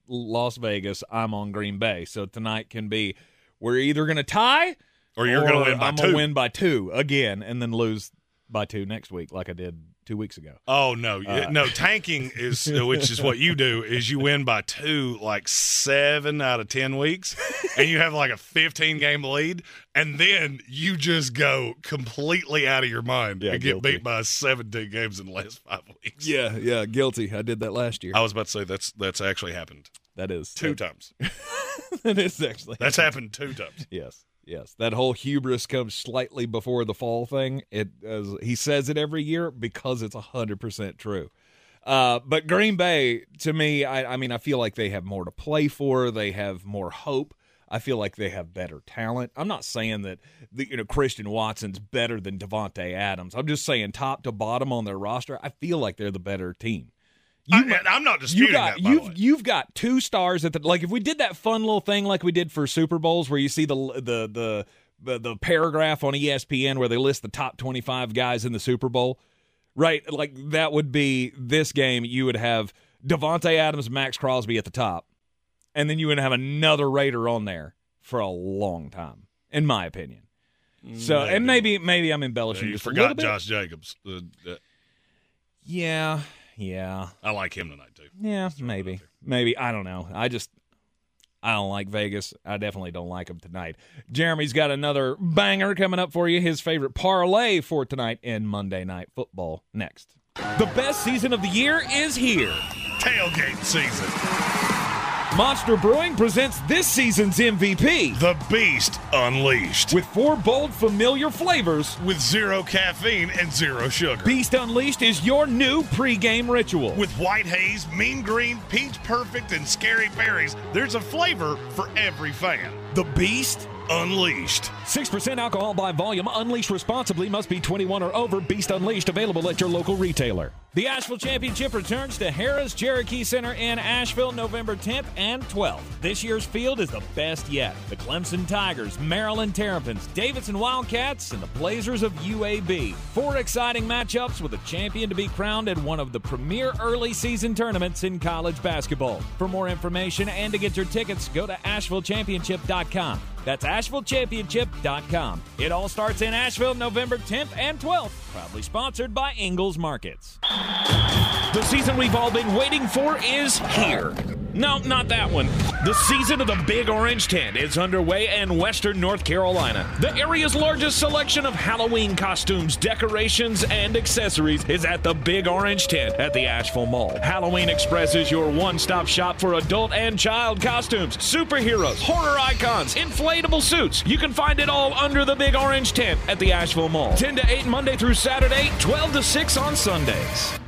Las Vegas. I'm on Green Bay. So tonight can be we're either going to tie Or you're gonna win by I'm two. gonna win by two again, and then lose by two next week, like I did two weeks ago. Oh no, Uh, no! Tanking is, [laughs] which is what you do, is you win by two, like seven out of ten weeks, and you have like a fifteen game lead, and then you just go completely out of your mind Yeah, and get beat by seventeen games in the last five weeks. Yeah, yeah, guilty. I did that last year. I was about to say that's that's actually happened that is two that, times. [laughs] that is actually That's happened two times. Yes, yes. That whole hubris comes slightly before the fall thing. It as he says it every year because it's hundred percent true. Uh, but Green Bay, to me, I, I mean, I feel like they have more to play for. They have more hope. I feel like they have better talent. I'm not saying that the, you know Christian Watson's better than Davante Adams. I'm just saying top to bottom on their roster, I feel like they're the better team. I, am not disputing You got that. You've you've got two stars at the like if we did that fun little thing like we did for Super Bowls where you see the the the the, the paragraph on ESPN where they list the top 25 guys in the Super Bowl. Right, like that would be this game you would have Davante Adams, Maxx Crosby at the top. And then you would have another Raider on there for a long time in my opinion. So, and maybe maybe I'm embellishing you a little forgot bit. Josh Jacobs. Uh, uh, Yeah, yeah. I like him tonight too. Yeah, maybe. Maybe. I don't know. I just I don't like Vegas. I definitely don't like them tonight. Jeremy's got another banger coming up for you. His favorite parlay for tonight in Monday Night Football next. The best season of the year is here. Tailgate season. Monster Brewing presents this season's MVP. The Beast Unleashed. With four bold, familiar flavors. With zero caffeine and zero sugar. Beast Unleashed is your new pregame ritual. With white haze, mean green, peach perfect, and scary berries, there's a flavor for every fan. The Beast Unleashed. 6% alcohol by volume. Unleashed responsibly. Must be 21 or over. Beast Unleashed. Available at your local retailer. The Asheville Championship returns to Harrah's Cherokee Center in Asheville November 10th and 12th. This year's field is the best yet. The Clemson Tigers, Maryland Terrapins, Davidson Wildcats, and the Blazers of UAB. Four exciting matchups with a champion to be crowned at one of the premier early season tournaments in college basketball. For more information and to get your tickets, go to AshevilleChampionship.com. That's AshevilleChampionship.com. It all starts in Asheville November 10th and 12th. Proudly sponsored by Ingles Markets. The season we've all been waiting for is here. No, not that one. The season of the Big Orange Tent is underway in Western North Carolina. The area's largest selection of Halloween costumes, decorations, and accessories is at the Big Orange Tent at the Asheville Mall. Halloween Express is your one stop shop for adult and child costumes, superheroes, horror icons, inflatable suits. You can find it all under the Big Orange Tent at the Asheville Mall. 10 to 8 Monday through Saturday, 12 to 6 on Sundays.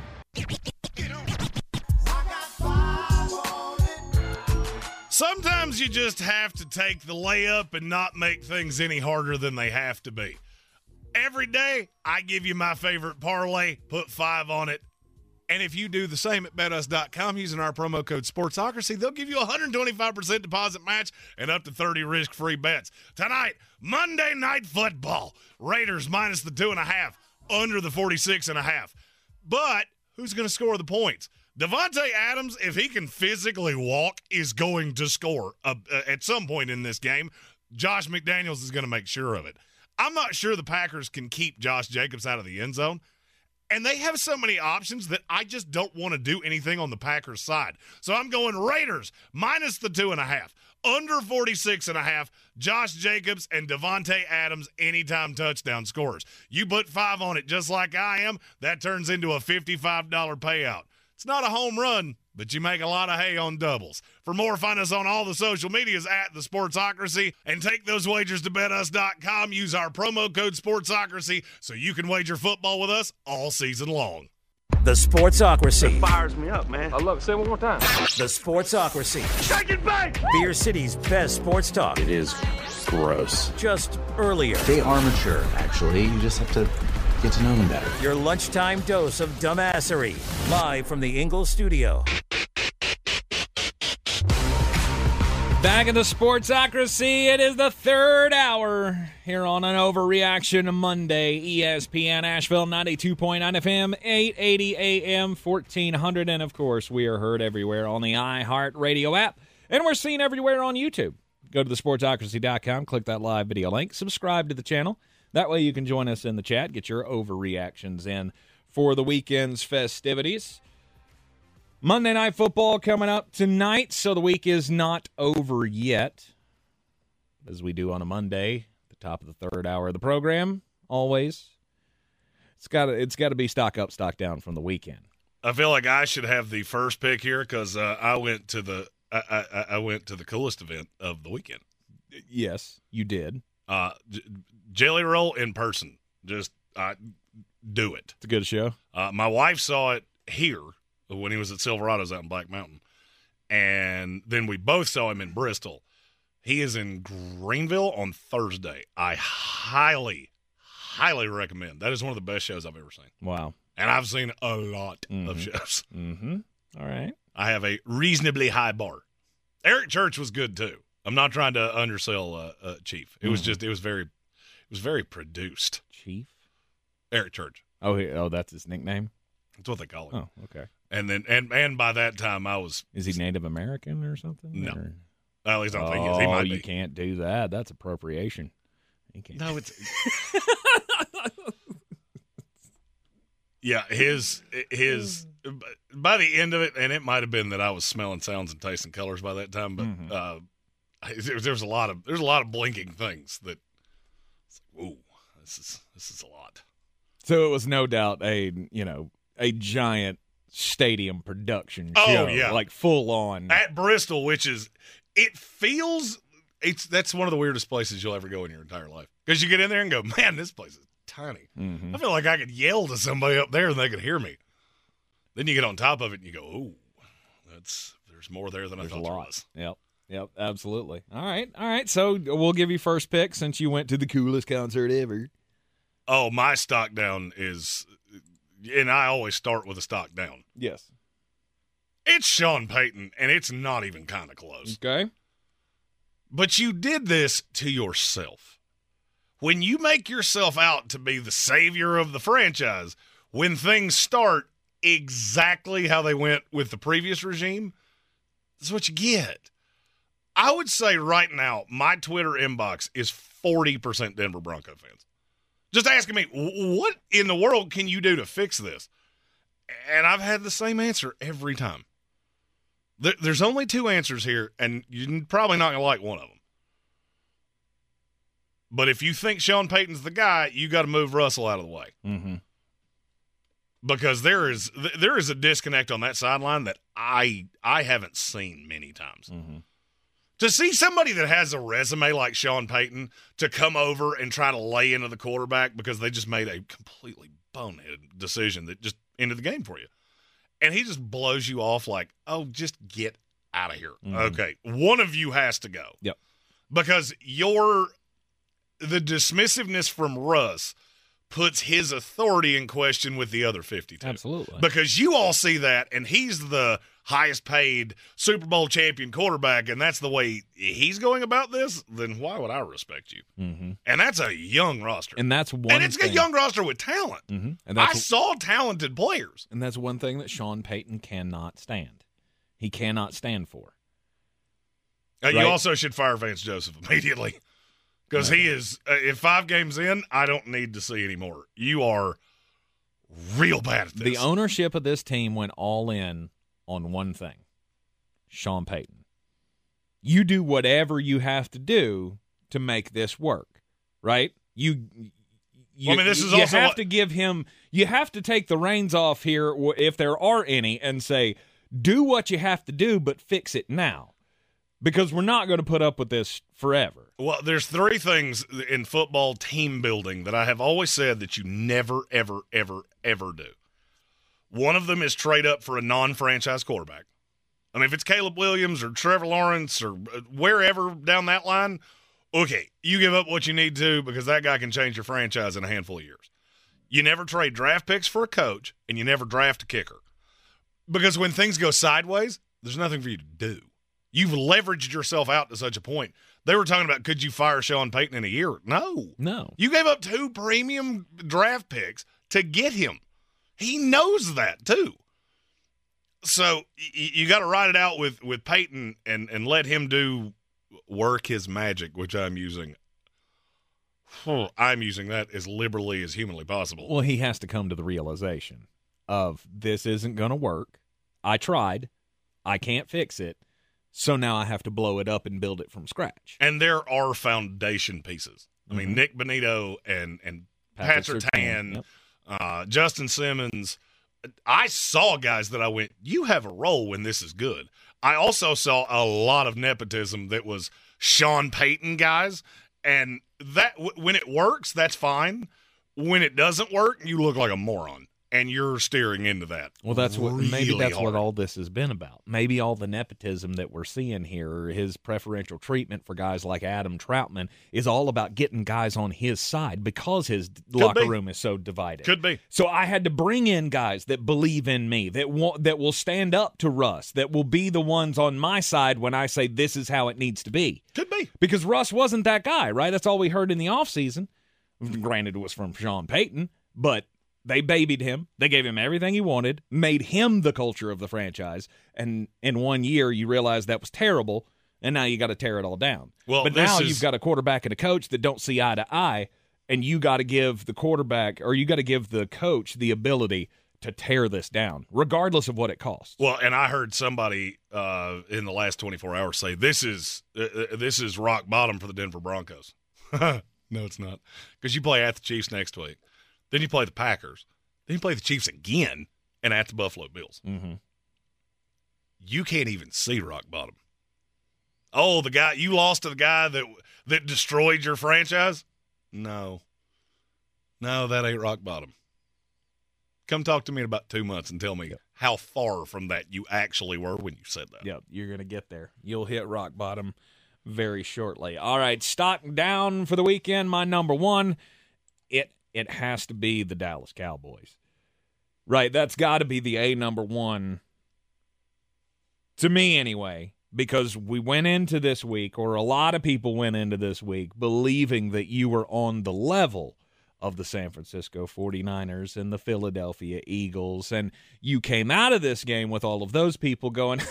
Sometimes you just have to take the layup and not make things any harder than they have to be. Every day, I give you my favorite parlay, put five on it. And if you do the same at betus.com using our promo code Sportsocracy, they'll give you a 125% deposit match and up to 30 risk free bets. Tonight, Monday Night Football. Raiders minus the two and a half, under the 46 and a half. But who's going to score the points? Davante Adams, if he can physically walk, is going to score uh, uh, at some point in this game. Josh McDaniels is going to make sure of it. I'm not sure the Packers can keep Josh Jacobs out of the end zone. And they have so many options that I just don't want to do anything on the Packers side. So I'm going Raiders minus the two and a half. Under 46 and a half, Josh Jacobs and Davante Adams anytime touchdown scores. You put five on it just like I am, that turns into a $55 payout. It's not a home run, but you make a lot of hay on doubles. For more, find us on all the social medias at the Sportsocracy and take those wagers to betus.com. Use our promo code Sportsocracy so you can wager football with us all season long. The Sportsocracy. It fires me up, man. I love it. Say it one more time. The Sportsocracy. Shake it back! Beer City's best sports talk. It is gross. Just earlier. They are mature, actually. You just have to get to know them better. Your lunchtime dose of dumbassery. Live from the Ingles studio. Back in the Sportsocracy, it is the third hour here on an Overreaction Monday. ESPN Asheville 92.9 FM, 880 AM, 1400. And of course, we are heard everywhere on the iHeartRadio app. And we're seen everywhere on YouTube. Go to thesportsocracy.com, click that live video link, subscribe to the channel. That way you can join us in the chat, get your overreactions in for the weekend's festivities. Monday Night Football coming up tonight, so the week is not over yet. As we do on a Monday, the top of the third hour of the program, always. It's got to it's got to be stock up, stock down from the weekend. I feel like I should have the first pick here because uh, I went to the I, I, I went to the coolest event of the weekend. Yes, you did. Uh, Jelly Roll in person, just uh, do it. It's a good show. Uh, my wife saw it here when he was at Silverado's out in Black Mountain, and then we both saw him in Bristol. He is in Greenville on Thursday. I highly, highly recommend. That is one of the best shows I've ever seen, Wow. and I've seen a lot of Mhm. shows. Mm-hmm. All right. I have a reasonably high bar. Eric Church was good too. I'm not trying to undersell uh, uh, Chief. It was Mhm. just it was very was very produced. Chief. Eric Church. Oh, he, oh, that's his nickname. That's what they call him. Oh, okay. And then and and by that time I was Is he Native American or something? No. Or- at least I don't oh, think he is. He might you be. can't do that. That's appropriation. You can't. No, it's [laughs] yeah. His his by the end of it, and it might have been that I was smelling sounds and tasting colors by that time, but Mhm. uh, there, there was a lot of there's a lot of blinking things that. Ooh, this is this is a lot. So it was no doubt a you know a giant stadium production Oh, show, yeah. like full on. at Bristol, which is it feels it's that's one of the weirdest places you'll ever go in your entire life because you get in there and go, man, this place is tiny. Mhm. I feel like I could yell to somebody up there and they could hear me. Then you get on top of it and you go, oh, that's there's more there than There's I a thought there lot. was. Yep. Yep. Absolutely. All right. All right. So we'll give you first pick since you went to the coolest concert ever. Oh, my stock down is, and I always start with a stock down. Yes. It's Sean Payton, and it's not even kind of close. Okay. But you did this to yourself. When you make yourself out to be the savior of the franchise, when things start exactly how they went with the previous regime, that's what you get. I would say right now, my Twitter inbox is 40% Denver Bronco fans. Just asking me, what in the world can you do to fix this? And I've had the same answer every time. There, there's only two answers here, and you're probably not going to like one of them. But if you think Sean Payton's the guy, you got to move Russell out of the way Mm-hmm. because there is there is a disconnect on that sideline that I I haven't seen many times. Mm-hmm. To see somebody that has a resume like Sean Payton to come over and try to lay into the quarterback because they just made a completely boneheaded decision that just ended the game for you. And he just blows you off like, "Oh, just get out of here." Mhm. Okay, one of you has to go. Yep. Because your the dismissiveness from Russ puts his authority in question with the other 52. Absolutely. Because you all see that, and he's the highest paid Super Bowl champion quarterback, and that's the way he's going about this, then why would I respect you? mm-hmm. And that's a young roster. And that's one. and it's thing. a young roster with talent. Mm-hmm. And I saw talented players. and that's one thing that Sean Payton cannot stand. He cannot stand for. Uh, You also should fire Vance Joseph immediately. Because he is, uh, if five games in, I don't need to see anymore. You are real bad at this. The ownership of this team went all in on one thing Sean Payton. You do whatever you have to do to make this work, right? You. You, Well, I mean, this is you also have what- to give him. You have to take the reins off here, if there are any, and say, "Do what you have to do, but fix it now," because we're not going to put up with this forever. Well, there's three things in football team building that I have always said that you never, ever, ever, ever do. One of them is trade up for a non-franchise quarterback. I mean, if it's Caleb Williams or Trevor Lawrence or uh, wherever down that line, okay, you give up what you need to because that guy can change your franchise in a handful of years. You never trade draft picks for a coach, and you never draft a kicker. Because when things go sideways, there's nothing for you to do. You've leveraged yourself out to such a point. They were talking about could you fire Sean Payton in a year? No. No. You gave up two premium draft picks to get him. He knows that too. So you got to ride it out with with Peyton and and let him do work his magic, which I'm using. I'm using that as liberally as humanly possible. Well, he has to come to the realization of this isn't going to work. I tried. I can't fix it. So now I have to blow it up and build it from scratch. And there are foundation pieces. I mean, Mhm. Nik Bonitto and and Pat Patrick Surtain, Surtain, yep. uh, Justin Simmons. I saw guys that I went, you have a role when this is good. I also saw a lot of nepotism that was Sean Payton guys, and that w- when it works, that's fine. When it doesn't work, you look like a moron, and you're steering into that. Well, that's what maybe that's what all this has been about. Maybe all the nepotism that we're seeing here, his preferential treatment for guys like Adam Trautman, is all about getting guys on his side because his locker be. room is so divided. Could be. So I had to bring in guys that believe in me, that want, that will stand up to Russ, that will be the ones on my side when I say this is how it needs to be. Could be. Because Russ wasn't that guy, right? That's all we heard in the offseason. Granted, it was from Sean Payton, but they babied him. They gave him everything he wanted, made him the culture of the franchise. And in one year, you realize that was terrible, and now you got to tear it all down. Well, but now is- you've got a quarterback and a coach that don't see eye to eye, and you got to give the quarterback or you got to give the coach the ability to tear this down, regardless of what it costs. Well, and I heard somebody uh, in the last 24 hours say this is uh, uh, this is rock bottom for the Denver Broncos. [laughs] no, it's not, because you play at the Chiefs next week, then you play the Packers, then you play the Chiefs again, and at the Buffalo Bills. Mm-hmm. You can't even see rock bottom. Oh, the guy you lost to the guy that that destroyed your franchise? No, no, that ain't rock bottom. Come talk to me in about two months and tell me how far from that you actually were when you said that. Yep, you're going to get there. You'll hit rock bottom very shortly. All right, stock down for the weekend. My number one, it it has to be the Dallas Cowboys. Right, that's got to be the A number one to me anyway, because we went into this week, or a lot of people went into this week, believing that you were on the level of the San Francisco 49ers and the Philadelphia Eagles. And you came out of this game with all of those people going,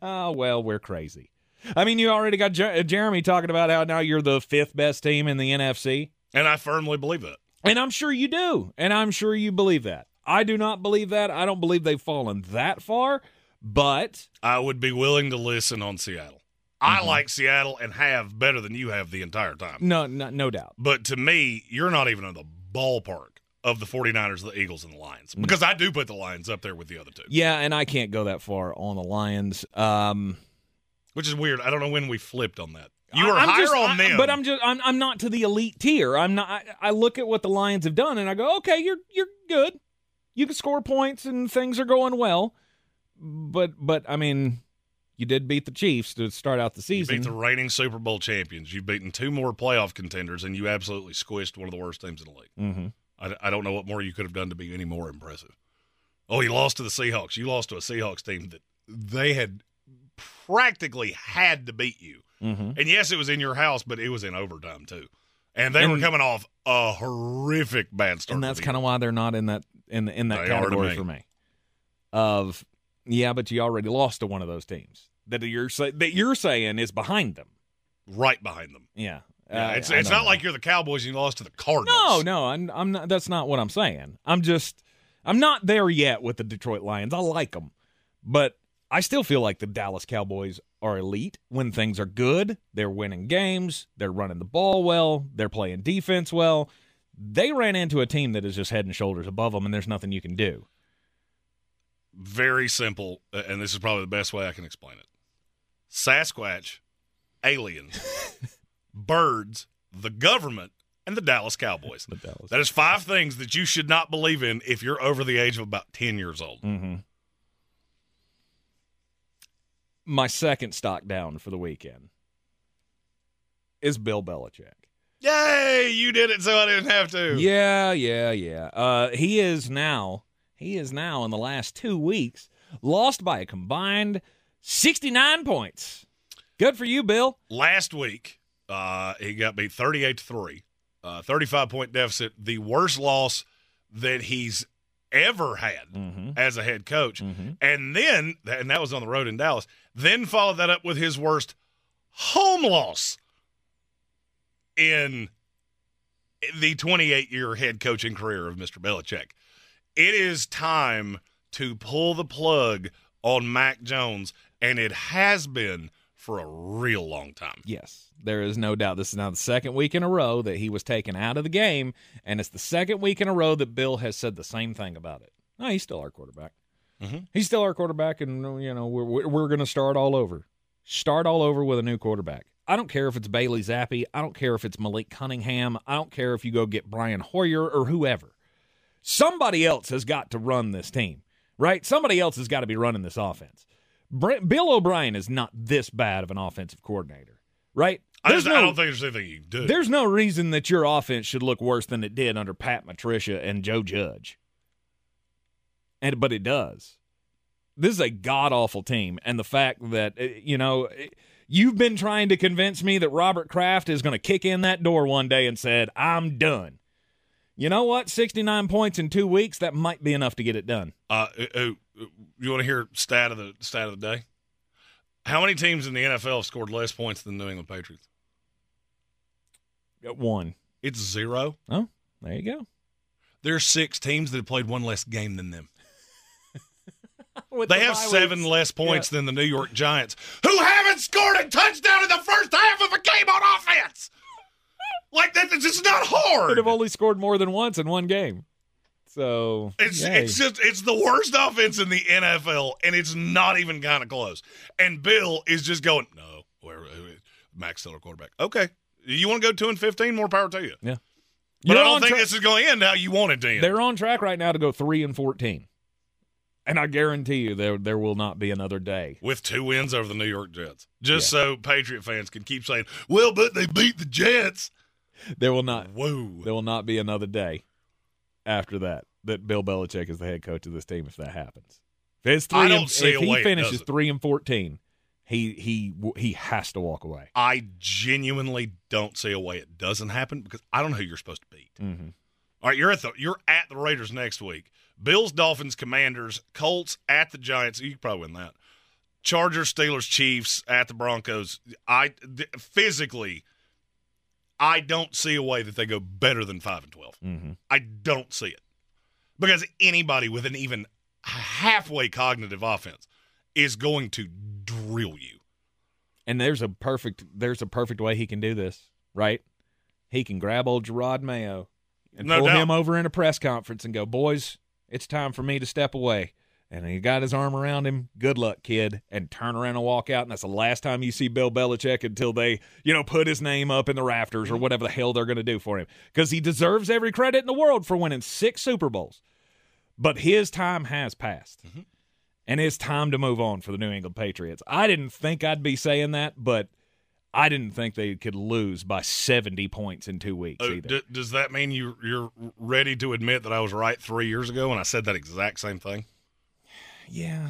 oh, [laughs] well, we're crazy. I mean, you already got Jer- Jeremy talking about how now you're the fifth best team in the NFC. And I firmly believe that. And I'm sure you do. And I'm sure you believe that. I do not believe that. I don't believe they've fallen that far, but I would be willing to listen on Seattle. I like Seattle and have better than you have the entire time. no, no, no doubt. But to me, you're not even in the ballpark of the 49ers, the Eagles, and the Lions. Because I do put the Lions up there with the other two. Yeah, and I can't go that far on the Lions. Um, Which is weird. I don't know when we flipped on that. You were I'm higher just- on I- them. but I'm just I'm I'm not to the elite tier. I'm not. I, I look at what the Lions have done, and I go, okay, you're you're good. You can score points, and things are going well. But but I mean, you did beat the Chiefs to start out the season. You beat the reigning Super Bowl champions. You've beaten two more playoff contenders, and you absolutely squished one of the worst teams in the league. mm-hmm. I, I don't know what more you could have done to be any more impressive. Oh, you lost to the Seahawks. You lost to a Seahawks team that they had practically had to beat you. Mm-hmm. And yes, it was in your house, but it was in overtime too. And they were coming off a horrific bad start. and that's kind of why they're not in that in in that They category for me. Of yeah, but you already lost to one of those teams that you're say, that you're saying is behind them. right behind them. Yeah, Yeah, Uh, it's I it's not know. like you're the Cowboys and you lost to the Cardinals. No, no, I'm, I'm not. That's not what I'm saying. I'm just I'm not there yet with the Detroit Lions. I like them, but I still feel like the Dallas Cowboys are elite when things are good. They're winning games, they're running the ball well, they're playing defense well. They ran into a team that is just head and shoulders above them, and there's nothing you can do. Very simple, uh, and this is probably the best way I can explain it. Sasquatch, aliens, [laughs] birds, the government, and the Dallas Cowboys. The Dallas. That is five things that you should not believe in if you're over the age of about 10 years old. Mm-hmm. My second stock down for the weekend is Bill Belichick. Yay, you did it so I didn't have to. Yeah, yeah, yeah. Uh, he is now, he is now in the last two weeks lost by a combined 69 points. Good for you, Bill. Last week, uh, he got beat 38 to 3, uh, 35 point deficit, the worst loss that he's ever had mm-hmm. as a head coach. Mm-hmm. And then, and that was on the road in Dallas, then followed that up with his worst home loss in the 28 year head coaching career of Mr. Belichick. It is time to pull the plug on Mac Jones, and it has been for a real long time. Yes, there is no doubt. This is now the second week in a row that he was taken out of the game, and it's the second week in a row that Bill has said the same thing about it. No, he's still our quarterback. Mm-hmm. He's still our quarterback, and you know we're we're going to start all over, start all over with a new quarterback. I don't care if it's Bailey Zappe. I don't care if it's Malik Cunningham. I don't care if you go get Brian Hoyer or whoever. Somebody else has got to run this team, right? Somebody else has got to be running this offense. Bill O'Brien is not this bad of an offensive coordinator, right? I, just, no, I, don't think there's anything you can do. There's no reason that your offense should look worse than it did under Pat Patricia and Joe Judge. And but it does. This is a god awful team, and the fact that eh, you know you've been trying to convince me that Robert Kraft is going to kick in that door one day and said, "I'm done." You know what? 69 points in two weeks, that might be enough to get it done. Uh, uh, you want to hear stat of the stat of the day? How many teams in the NFL have scored less points than the New England Patriots? One. It's zero. Oh, there you go. There are six teams that have played one less game than them. [laughs] they the have seven weeks. less points yeah. than the New York Giants, who haven't scored a touchdown in the first half of a game on offense. Like that, it's just not hard. Could have only scored more than once in one game. So it's yay. it's just it's the worst offense in the NFL, and it's not even kind of close. And Bill is just going, no, where Max Stiller quarterback. Okay, you want to go two and fifteen? More power to you. Yeah, but You're I don't think tra- this is going to end how you want it to end. They're on track right now to go three and fourteen. And I guarantee you there there will not be another day. With two wins over the New York Jets. Just yeah. so Patriot fans can keep saying, Well, but they beat the Jets. There will not Whoa. There will not be another day after that that Bill Belichick is the head coach of this team if that happens. If it's three I don't and, see if a he way finishes three and fourteen, he he he has to walk away. I genuinely don't see a way it doesn't happen because I don't know who you're supposed to beat. Mm-hmm. All right, you're at the you're at the Raiders next week. Bills, Dolphins, Commanders, Colts at the Giants. You probably win that. Chargers, Steelers, Chiefs at the Broncos. I physically, I don't see a way that they go better than five and 12 mm-hmm. I don't see it because anybody with an even halfway cognitive offense is going to drill you. And there's a perfect there's a perfect way he can do this, right? He can grab old Jerod Mayo and no pull doubt. him over in a press conference and go, "Boys, it's time for me to step away." And he got his arm around him. Good luck, kid. And turn around and walk out. And that's the last time you see Bill Belichick until they, you know, put his name up in the rafters or whatever the hell they're going to do for him. Because he deserves every credit in the world for winning six Super Bowls. But his time has passed. Mm-hmm. And it's time to move on for the New England Patriots. I didn't think I'd be saying that, but I didn't think they could lose by 70 points in two weeks Uh, d- does that mean you, you're ready to admit that I was right three years ago when I said that exact same thing? yeah.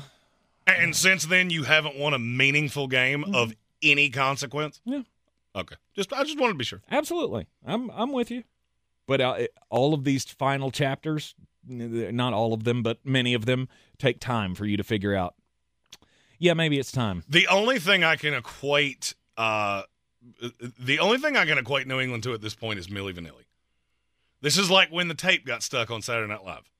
And since then, you haven't won a meaningful game of any consequence. Mm-hmm. Yeah. Okay. Just I just wanted to be sure. Absolutely. I'm I'm with you. But uh, all of these final chapters, not all of them, but many of them take time for you to figure out. Yeah, maybe it's time. The only thing I can equate, uh, the only thing I can equate New England to at this point is Milli Vanilli. This is like when the tape got stuck on Saturday Night Live.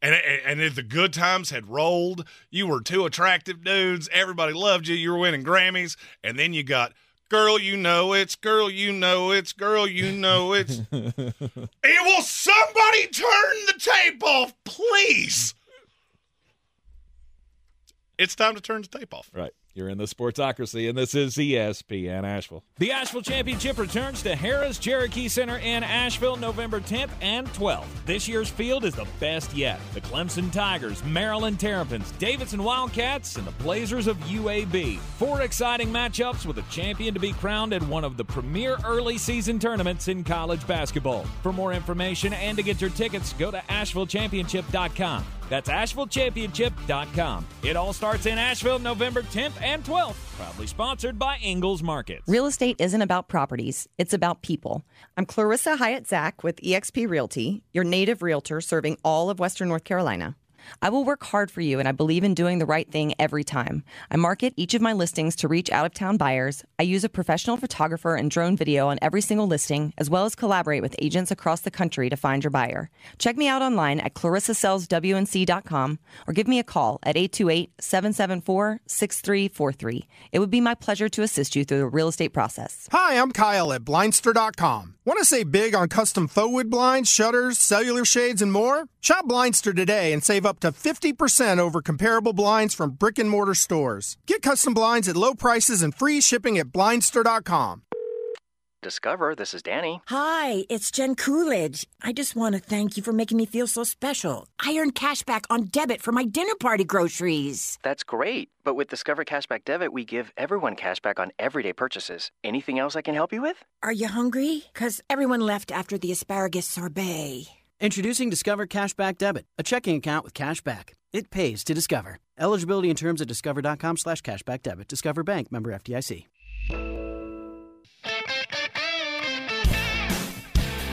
And, and if the good times had rolled, you were two attractive dudes. Everybody loved you. You were winning Grammys. And then you got girl, you know it's girl, you know it's girl, you know it's. [laughs] and will somebody turn the tape off, please? It's time to turn the tape off. Right. You're in the Sportsocracy, and this is ESPN Asheville. The Asheville Championship returns to Harrah's Cherokee Center in Asheville November 10th and 12th. This year's field is the best yet. The Clemson Tigers, Maryland Terrapins, Davidson Wildcats, and the Blazers of UAB. Four exciting matchups with a champion to be crowned at one of the premier early season tournaments in college basketball. For more information and to get your tickets, go to AshevilleChampionship.com. That's AshevilleChampionship.com. It all starts in Asheville November 10th and 12th. Proudly sponsored by Ingles Markets. Real estate isn't about properties, it's about people. I'm Clarissa Hyatt Zack with eXp Realty, your native realtor serving all of Western North Carolina. I will work hard for you, and I believe in doing the right thing every time. I market each of my listings to reach out of town buyers. I use a professional photographer and drone video on every single listing, as well as collaborate with agents across the country to find your buyer. Check me out online at clarissasellswnc.com or give me a call at 828 774 6343. It would be my pleasure to assist you through the real estate process. Hi, I'm Kyle at Blindster.com. Want to save big on custom faux wood blinds, shutters, cellular shades, and more? Shop Blindster today and save up to 50% over comparable blinds from brick and mortar stores. Get custom blinds at low prices and free shipping at Blindster.com. Discover, this is Danny. Hi, it's Jen Coolidge. I just want to thank you for making me feel so special. I earned cash back on debit for my dinner party groceries. That's great. But with Discover Cashback Debit, we give everyone cash back on everyday purchases. Anything else I can help you with? Are you hungry? Because everyone left after the asparagus sorbet. Introducing Discover Cashback Debit, a checking account with cash back. It pays to discover. Eligibility and terms at discover.com slash cashback debit. Discover Bank member FDIC.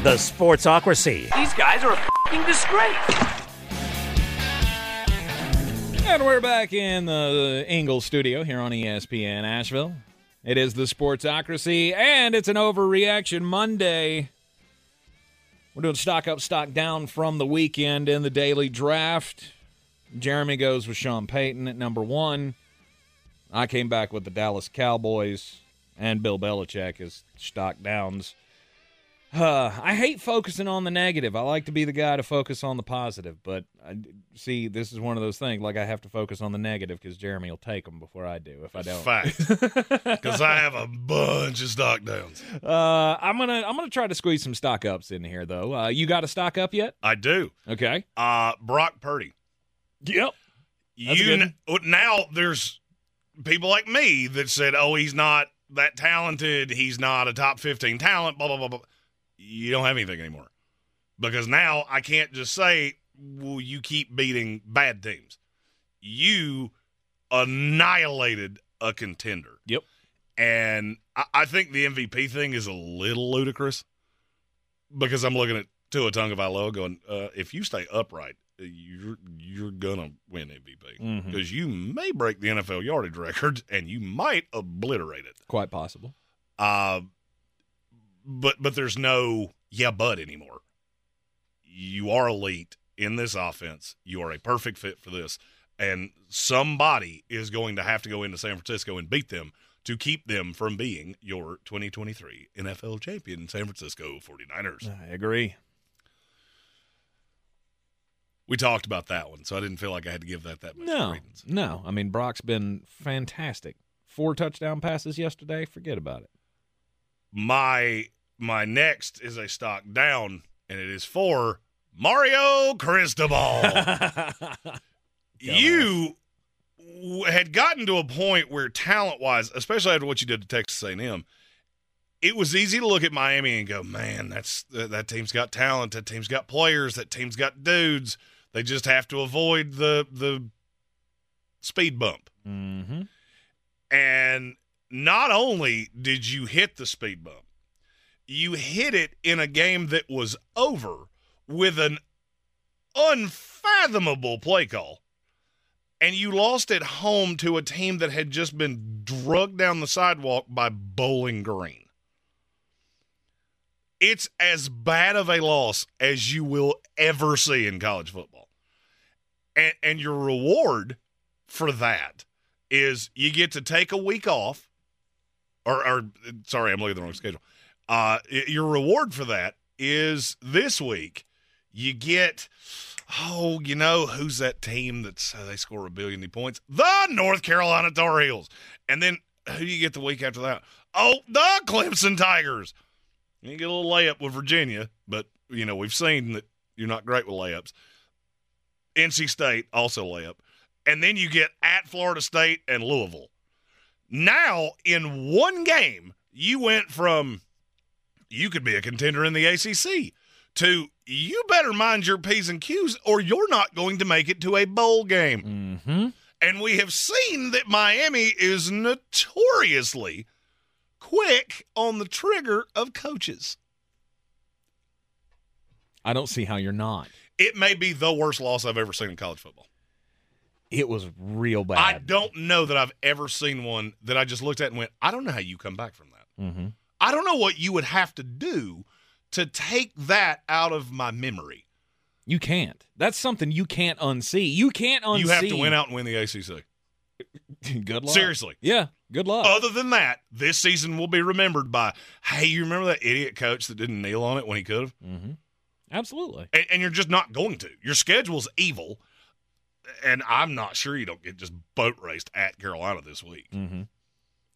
The Sportsocracy. These guys are a fucking disgrace. And we're back in the Ingles studio here on ESPN Asheville. It is the Sportsocracy, and it's an overreaction Monday. We're doing stock up, stock down from the weekend in the daily draft. Jeremy goes with Sean Payton at number one. I came back with the Dallas Cowboys and Bill Belichick as stock downs. Uh, I hate focusing on the negative. I like to be the guy to focus on the positive, but I, see, this is one of those things. Like I have to focus on the negative because Jeremy will take them before I do. If I don't, Fact. [laughs] Because I have a bunch of stock downs. Uh, I'm gonna I'm gonna try to squeeze some stock ups in here though. Uh, you got a stock up yet? I do. Okay. Uh, Brock Purdy. Yep. That's You good. kn- now there's people like me that said, "Oh, he's not that talented. He's not a top 15 talent." Blah blah blah blah. You don't have anything anymore because now I can't just say, "Well, you keep beating bad teams." You annihilated a contender. Yep. And I, I think the MVP thing is a little ludicrous because I'm looking at Tua Tagovailoa going, uh, if you stay upright, you're you're gonna win MVP because you may break the NFL yardage record and you might obliterate it. Quite possible. Uh, but but there's no yeah but anymore. You are elite in this offense. You are a perfect fit for this, and somebody is going to have to go into San Francisco and beat them to keep them from being your 2023 NFL champion, San Francisco 49ers. I agree. We talked about that one, so I didn't feel like I had to give that that much No, credence. no. I mean, Brock's been fantastic. Four touchdown passes yesterday. Forget about it. My my next is a stock down, and it is for Mario Cristobal. [laughs] you w- had gotten to a point where talent wise, especially after what you did to Texas A&M, it was easy to look at Miami and go, "Man, that's that, that team's got talent. That team's got players. That team's got dudes. They just have to avoid the the speed bump." Mm-hmm. And not only did you hit the speed bump, you hit it in a game that was over with an unfathomable play call. And you lost at home to a team that had just been drugged down the sidewalk by Bowling Green. It's as bad of a loss as you will ever see in college football. And, and your reward for that is you get to take a week off, or, or sorry, I'm looking at the wrong schedule. Uh, your reward for that is this week you get oh you know who's that team that's uh, they score a billion points? The north carolina tar heels. And then who do you get the week after that? Oh the clemson tigers. You get a little layup with virginia but you know we've seen that you're not great with layups. Nc state also layup. And then you get at florida state and louisville now in one game you went from you could be a contender in the acc to you better mind your P's and Q's or you're not going to make it to a bowl game. Mm-hmm. And we have seen that Miami is notoriously quick on the trigger of coaches. I don't see how you're not. It may be the worst loss I've ever seen in college football. It was real bad. I don't know that I've ever seen one that I just looked at and went, I don't know how you come back from that. Mm-hmm. I don't know what you would have to do to take that out of my memory. You can't. That's something you can't unsee. You can't unsee. You have to win out and win the ACC. [laughs] good luck. Seriously. Yeah. Good luck. Other than that, this season will be remembered by, hey, you remember that idiot coach that didn't kneel on it when he could have? Mm-hmm. Absolutely. And, and, you're just not going to. Your schedule's evil, and I'm not sure you don't get just boat raced at Carolina this week. Mm-hmm.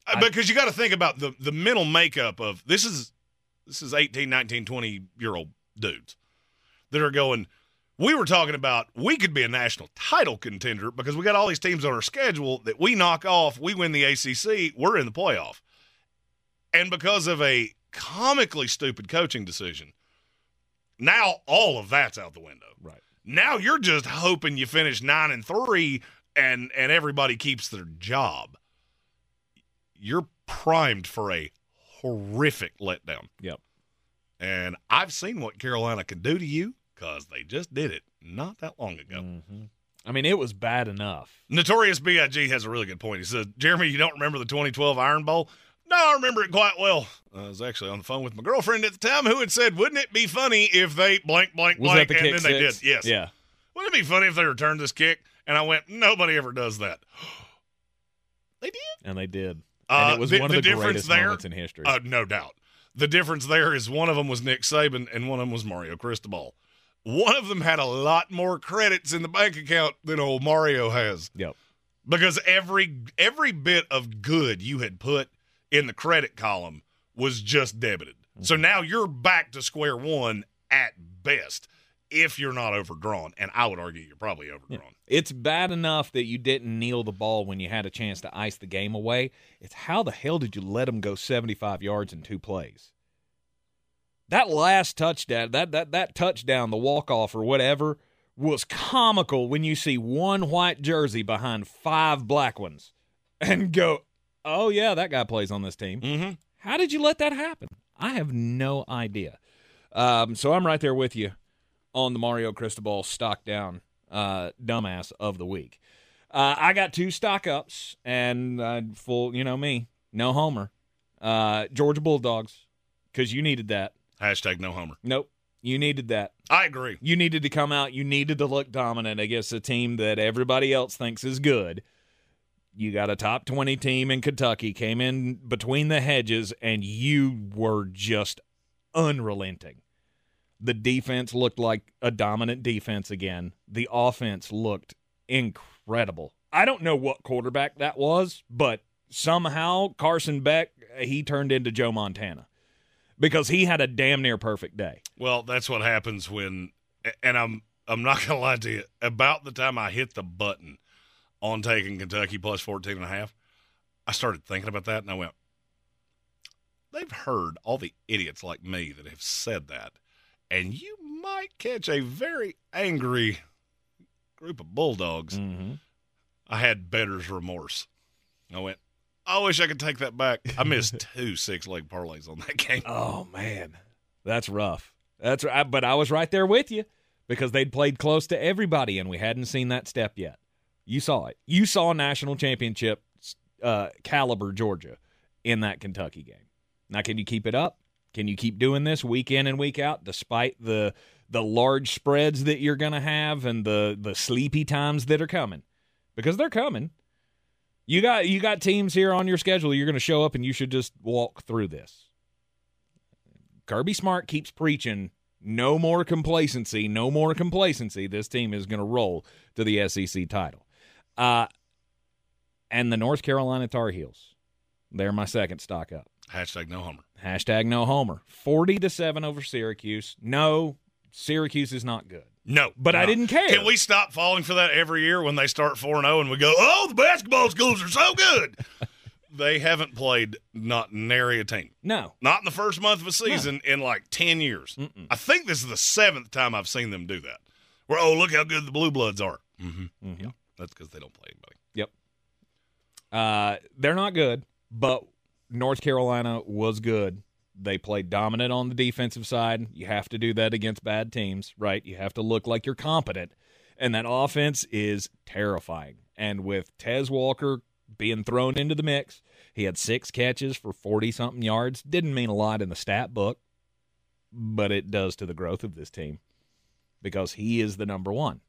Uh, because you got to think about the the mental makeup of this is this is 18, 19, 20 year old dudes that are going, we were talking about we could be a national title contender because we got all these teams on our schedule that we knock off, we win the ACC, we're in the playoff. And because of a comically stupid coaching decision, now all of that's out the window. Right. Now you're just hoping you finish 9 and 3 and and everybody keeps their job. You're primed for a horrific letdown. Yep. And I've seen what Carolina can do to you because they just did it not that long ago. Mm-hmm. I mean, it was bad enough. Notorious B.I.G. has a really good point. He says, Jeremy, you don't remember the 2012 Iron Bowl? No, I remember it quite well. I was actually on the phone with my girlfriend at the time who had said, wouldn't it be funny if they blank, blank, was blank, the and then six? they did. Yes. Yeah. Wouldn't it be funny if they returned this kick? And I went, nobody ever does that. [gasps] they did. And they did. Uh, and it was the, one of the, difference greatest there, moments in history. Uh, no doubt. The difference there is one of them was Nick Saban and one of them was Mario Cristobal. One of them had a lot more credits in the bank account than old Mario has. Yep. Because every every bit of good you had put in the credit column was just debited. Mm-hmm. So now you're back to square one at best if you're not overdrawn. And I would argue you're probably overdrawn. Yeah. It's bad enough that you didn't kneel the ball when you had a chance to ice the game away. It's how the hell did you let them go 75 yards in two plays? That last touchdown, that that that touchdown, the walk off or whatever, was comical when you see one white jersey behind five black ones, and go, "Oh yeah, that guy plays on this team." Mm-hmm. How did you let that happen? I have no idea. Um, so I'm right there with you on the Mario Cristobal stock down uh, dumbass of the week. Uh, I got two stock ups and uh, full, you know me, no homer. Uh, Georgia Bulldogs, because you needed that. Hashtag no homer. Nope. You needed that. I agree. You needed to come out. You needed to look dominant against a team that everybody else thinks is good. You got a top 20 team in Kentucky, came in between the hedges, and you were just unrelenting. The defense looked like a dominant defense again. The offense looked incredible. I don't know what quarterback that was, but somehow Carson Beck, he turned into Joe Montana because he had a damn near perfect day. Well, that's what happens when, and I'm I'm not gonna lie to you. About the time I hit the button on taking Kentucky plus 14 and a half, I started thinking about that, and I went, they've heard all the idiots like me that have said that, and you might catch a very angry group of bulldogs. Mm-hmm. I had better's remorse. I went, I wish I could take that back. I missed [laughs] two six leg parlays on that game. Oh man, that's rough. That's right. But I was right there with you because they'd played close to everybody, and we hadn't seen that step yet. You saw it. You saw national championship uh, caliber Georgia in that Kentucky game. Now, can you keep it up? Can you keep doing this week in and week out despite the the large spreads that you're going to have and the the sleepy times that are coming? Because they're coming. You got you got teams here on your schedule you're going to show up and you should just walk through this. Kirby Smart keeps preaching no more complacency, no more complacency. This team is going to roll to the SEC title. Uh, and the North Carolina Tar Heels. They're my second stock up. Hashtag no homer. Hashtag no homer. 40 to 7 over Syracuse. No, Syracuse is not good. No, but no. I didn't care. Can we stop falling for that every year when they start four zero and we go, "Oh, the basketball schools are so good." [laughs] they haven't played not nary a team. No, not in the first month of a season no. in like ten years. Mm-mm. I think this is the seventh time I've seen them do that. Where oh, look how good the Blue Bloods are. Mm-hmm. Mm-hmm. That's because they don't play anybody. Yep. Uh, they're not good, but North Carolina was good. They played dominant on the defensive side. You have to do that against bad teams, right? You have to look like you're competent. And that offense is terrifying. And with Tez Walker being thrown into the mix, he had six catches for 40 something yards. Didn't mean a lot in the stat book, but it does to the growth of this team because he is the number one.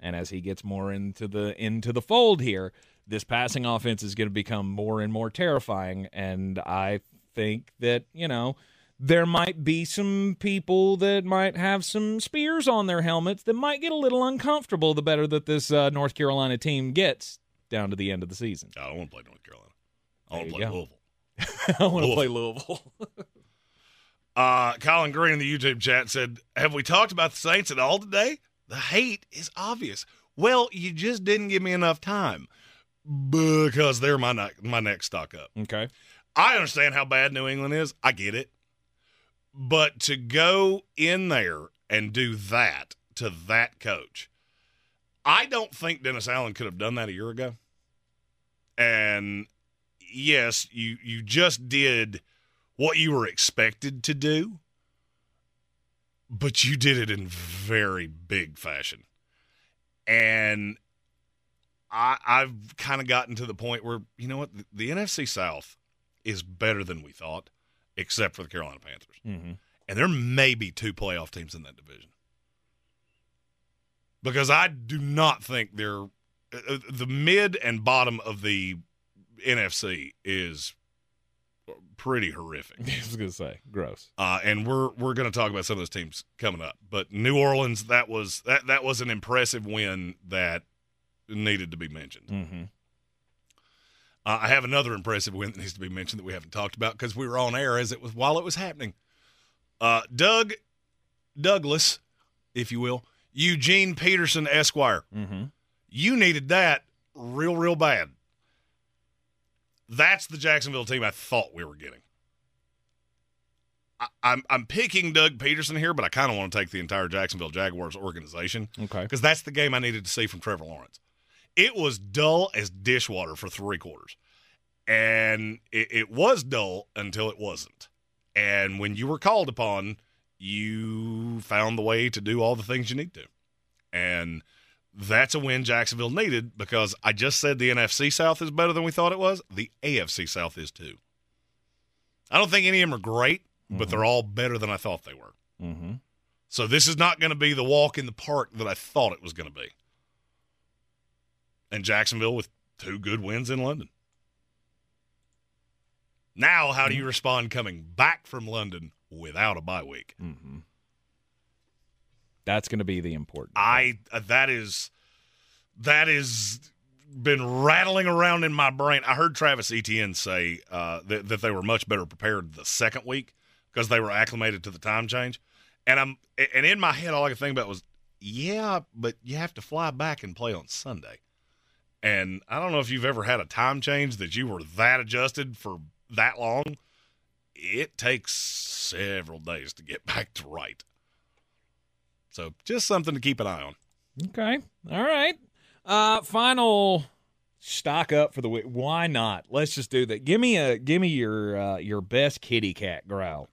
And as he gets more into the into the fold here, this passing offense is going to become more and more terrifying. And I think that, you know, there might be some people that might have some spears on their helmets that might get a little uncomfortable the better that this uh, North Carolina team gets down to the end of the season. I don't want to play North Carolina. I want to play go. Louisville. [laughs] I want to play Louisville. [laughs] uh, Colin Green in the YouTube chat said, Have we talked about the Saints at all today? The hate is obvious. Well, you just didn't give me enough time because they're my, ne- my next stock up. Okay. I understand how bad New England is. I get it. But to go in there and do that to that coach, I don't think Dennis Allen could have done that a year ago. And yes, you you just did what you were expected to do, but you did it in very big fashion. And I, I've kind of gotten to the point where you know what the, the NFC South is better than we thought, except for the Carolina Panthers. Mm-hmm. And there may be two playoff teams in that division. Because I do not think they're uh, the mid and bottom of the NFC is pretty horrific. [laughs] I was going to say gross. Uh, and we're we're going to talk about some of those teams coming up. But New Orleans, that was that that was an impressive win that needed to be mentioned. Mm-hmm. Uh, I have another impressive win that needs to be mentioned that we haven't talked about because we were on air as it was while it was happening. Uh, Doug Douglas, if you will, Eugene Pederson Esquire. Mm-hmm. You needed that real, real bad. That's the Jacksonville team I thought we were getting. I, I'm I'm picking Doug Pederson here, but I kind of want to take the entire Jacksonville Jaguars organization. Okay. Because that's the game I needed to see from Trevor Lawrence. It was dull as dishwater for three quarters. And it, it was dull until it wasn't. And when you were called upon, you found the way to do all the things you need to. And that's a win Jacksonville needed because I just said the NFC South is better than we thought it was. The AFC South is too. I don't think any of them are great, mm-hmm. but they're all better than I thought they were. Mm-hmm. So this is not going to be the walk in the park that I thought it was going to be. And Jacksonville with two good wins in London. Now, how do you respond coming back from London without a bye week? Mm-hmm. That's going to be the important. I uh, that is that is been rattling around in my brain. I heard Travis Etienne say uh, that, that they were much better prepared the second week because they were acclimated to the time change. And I'm and in my head, all I could think about was, yeah, but you have to fly back and play on Sunday. And I don't know if you've ever had a time change that you were that adjusted for that long. It takes several days to get [laughs] back to right. So just something to keep an eye on. Okay. All right. Uh, final stock up for the week. Why not? Let's just do that. Give me a give me your uh, your best kitty cat growl.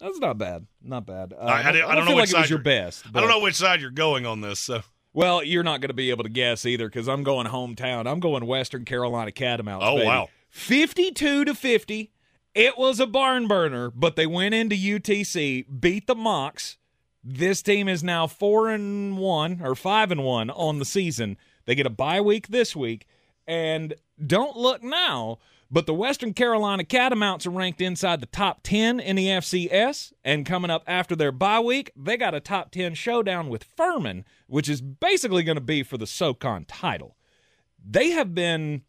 That's not bad. Not bad. Uh, I, I, don't, I don't know feel which like side was your you're- best. I don't know which side you're going on this. So Well, you're not going to be able to guess either because I'm going hometown. I'm going Western Carolina Catamounts. Oh, baby. wow. 52 to 50 It was a barn burner, but they went into UTC, beat the Mocs. This team is now four and one or five and one on the season. They get a bye week this week, and don't look now, but the Western Carolina Catamounts are ranked inside the top 10 in the FCS. And coming up after their bye week, they got a top 10 showdown with Furman, which is basically going to be for the SOCON title. They have been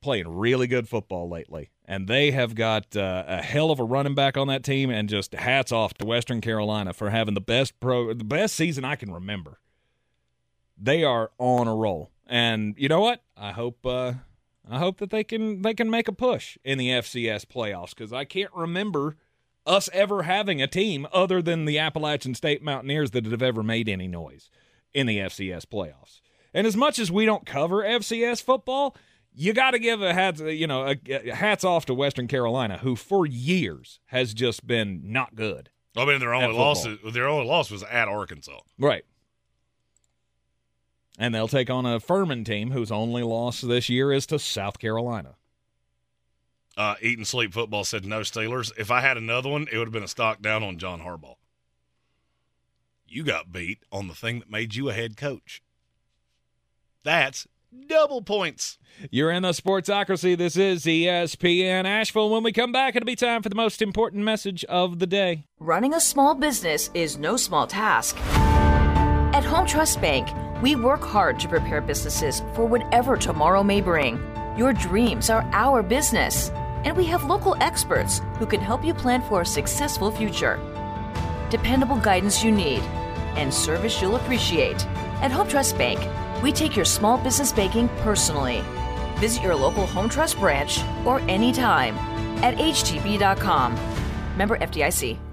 playing really good football lately, and they have got uh, a hell of a running back on that team. And just hats off to Western Carolina for having the best pro, the best season I can remember. They are on a roll, and you know what? I hope. Uh, I hope that they can they can make a push in the FCS playoffs because I can't remember us ever having a team other than the Appalachian State Mountaineers that have ever made any noise in the FCS playoffs. And as much as we don't cover FCS football, you got to give a hats you know a, a hats off to Western Carolina, who for years has just been not good. I mean, their only loss their only loss was at Arkansas. Right. And they'll take on a Furman team whose only loss this year is to South Carolina. Uh, Eat and Sleep Football said no Steelers. If I had another one, it would have been a stock down on John Harbaugh. You got beat on the thing that made you a head coach. That's double points. You're in the Sportsocracy. This is ESPN Asheville. When we come back, it'll be time for the most important message of the day. Running a small business is no small task. At Home Trust Bank, we work hard to prepare businesses for whatever tomorrow may bring. Your dreams are our business, and we have local experts who can help you plan for a successful future. Dependable guidance you need and service you'll appreciate. At Home Trust Bank, we take your small business banking personally. Visit your local Home Trust branch or anytime at htb.com. Member FDIC.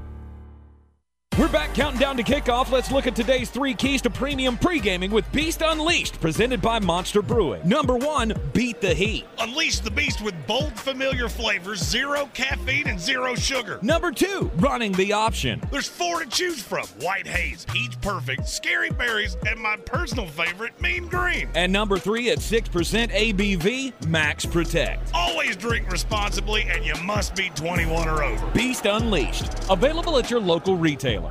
We're back counting down to kickoff. Let's look at today's three keys to premium pre-gaming with Beast Unleashed, presented by Monster Brewing. Number one, beat the heat. Unleash the beast with bold, familiar flavors, zero caffeine, and zero sugar. Number two, running the option. There's four to choose from White Haze, Peach Perfect, Scary Berries, and my personal favorite, Mean Green. And number three, at 6% ABV, Max Protect. Always drink responsibly, and you must be 21 or over. Beast Unleashed, available at your local retailer.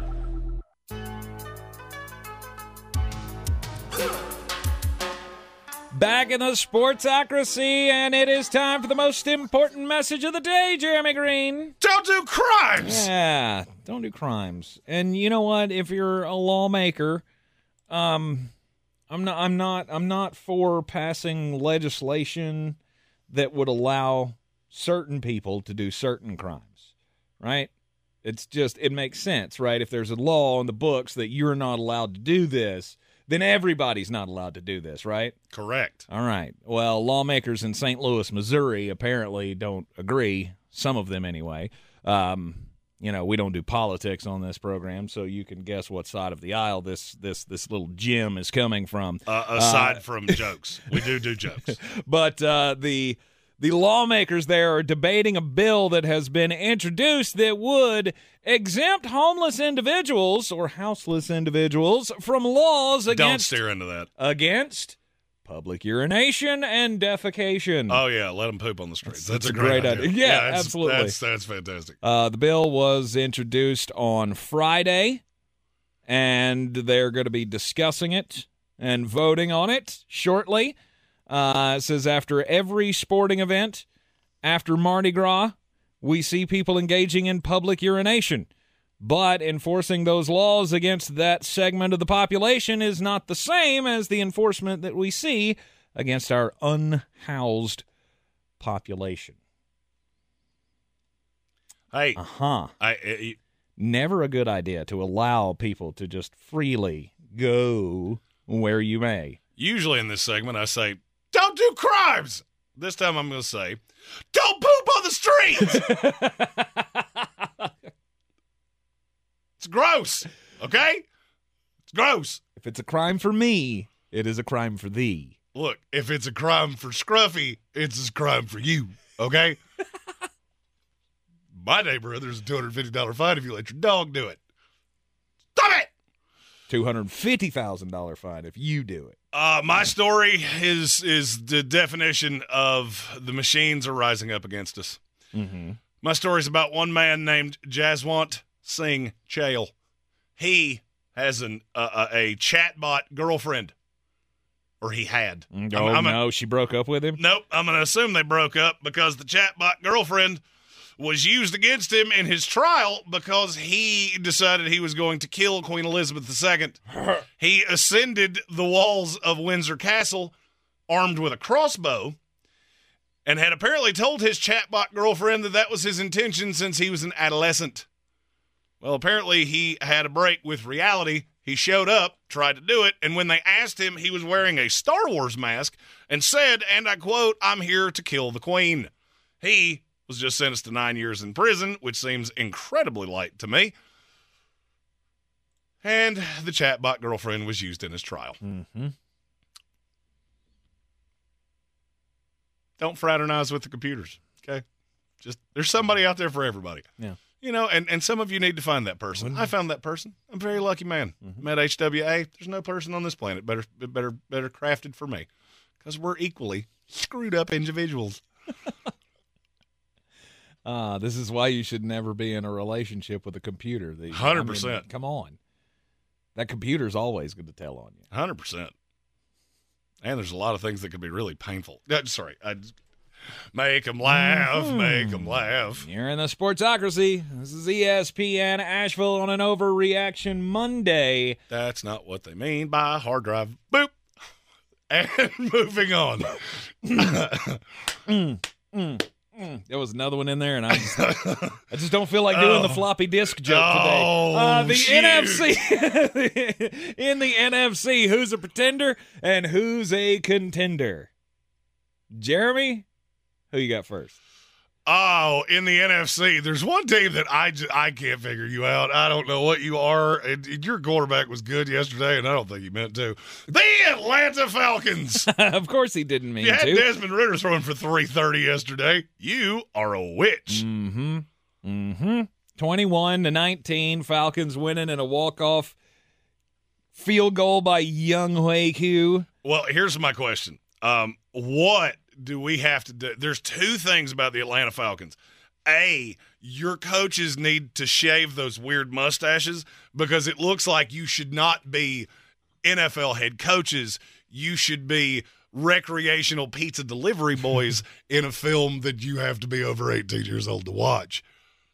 Back in the sportsocracy, and it is time for the most important message of the day, Jeremy Green. Don't do crimes! Yeah, don't do crimes. And you know what? If you're a lawmaker, um, I'm not. I'm not. I'm not for passing legislation that would allow certain people to do certain crimes. Right? It's just it makes sense, right? If there's a law in the books that you're not allowed to do this, then everybody's not allowed to do this, right? Correct. All right. Well, lawmakers in St. Louis, Missouri, apparently don't agree. Some of them, anyway. Um, you know, we don't do politics on this program, so you can guess what side of the aisle this this this little gem is coming from. Uh, aside uh, from jokes, we do do jokes, [laughs] but uh, the the lawmakers there are debating a bill that has been introduced that would exempt homeless individuals or houseless individuals from laws against Don't steer into that. against public urination and defecation. Oh yeah, let them poop on the streets. That's, That's a a great, great idea. Yeah, that's- absolutely. That's that's fantastic. Uh, the bill was introduced on Friday, and they're going to be discussing it and voting on it shortly. Uh, it says after every sporting event, after Mardi Gras, we see people engaging in public urination. But enforcing those laws against that segment of the population is not the same as the enforcement that we see against our unhoused population. Hey, Uh huh. I, I Never a good idea to allow people to just freely go where you may. usually in this segment I say, "Don't do crimes." This time I'm going to say, "Don't poop on the streets." [laughs] it's gross. Okay, it's gross. If it's a crime for me, it is a crime for thee. Look, if it's a crime for Scruffy, it's a crime for you. Okay. [laughs] My neighborhood, there's a two hundred fifty dollar fine if you let your dog do it. Stop it. $250,000 fine if you do it. Uh, my story is is the definition of the machines are rising up against us. Mm-hmm. My story's about one man named Jaswant Singh Chail. He has an uh, a chatbot girlfriend, or he had. Oh I'm- I'm a- no, she broke up with him. Nope, I'm going to assume they broke up because the chatbot girlfriend was used against him in his trial because he decided he was going to kill Queen Elizabeth II. [laughs] he ascended the walls of Windsor Castle armed with a crossbow and had apparently told his chatbot girlfriend that that was his intention since he was an adolescent. Well, apparently he had a break with reality. He showed up, tried to do it, and when they asked him, he was wearing a Star Wars mask and said, and I quote, I'm here to kill the Queen. He was just sentenced to nine years in prison, which seems incredibly light to me. And the chatbot girlfriend was used in his trial. Mm-hmm. Don't fraternize with the computers, okay? Just there's somebody out there for everybody. Yeah. You know, and, and some of you need to find that person. I found that person. I'm a very lucky man. Mm-hmm. Met HWA. There's no person on this planet better better better crafted for me. Because we're equally screwed up individuals. [laughs] Uh, this is why you should never be in a relationship with a computer. I mean, 100%. come on. That computer's always going to tell on you. Hundred percent. And there's a lot of things that could be really painful. Yeah, sorry, I make them laugh, Mm-hmm. make them laugh. You're in the Sportsocracy. This is ESPN Asheville on an overreaction Monday. That's not what they mean by hard drive. Boop. [laughs] And [laughs] moving on. Mm, mm, mm. There was another one in there, and I just, I just don't feel like doing the [laughs] Oh. floppy disk joke Oh, today. Uh, the shoot. NFC [laughs] in the NFC, who's a pretender and who's a contender? Jeremy, who you got first? Oh, in the NFC, there's one team that I I can't figure you out. I don't know what you are. And, and your quarterback was good yesterday, and I don't think he meant to. The Atlanta Falcons. [laughs] of course, he didn't mean you had to. Desmond Ridder throwing for 330 yesterday. You are a witch. Mm-hmm. Mm-hmm. 21 to 19. Falcons winning in a walk-off field goal by Younghoe Koo. Well, here's my question. Um, what do we have to do? There's two things about the Atlanta Falcons. A, your coaches need to shave those weird mustaches because it looks like you should not be NFL head coaches. You should be recreational pizza delivery [laughs] boys in a film that you have to be over 18 years old to watch.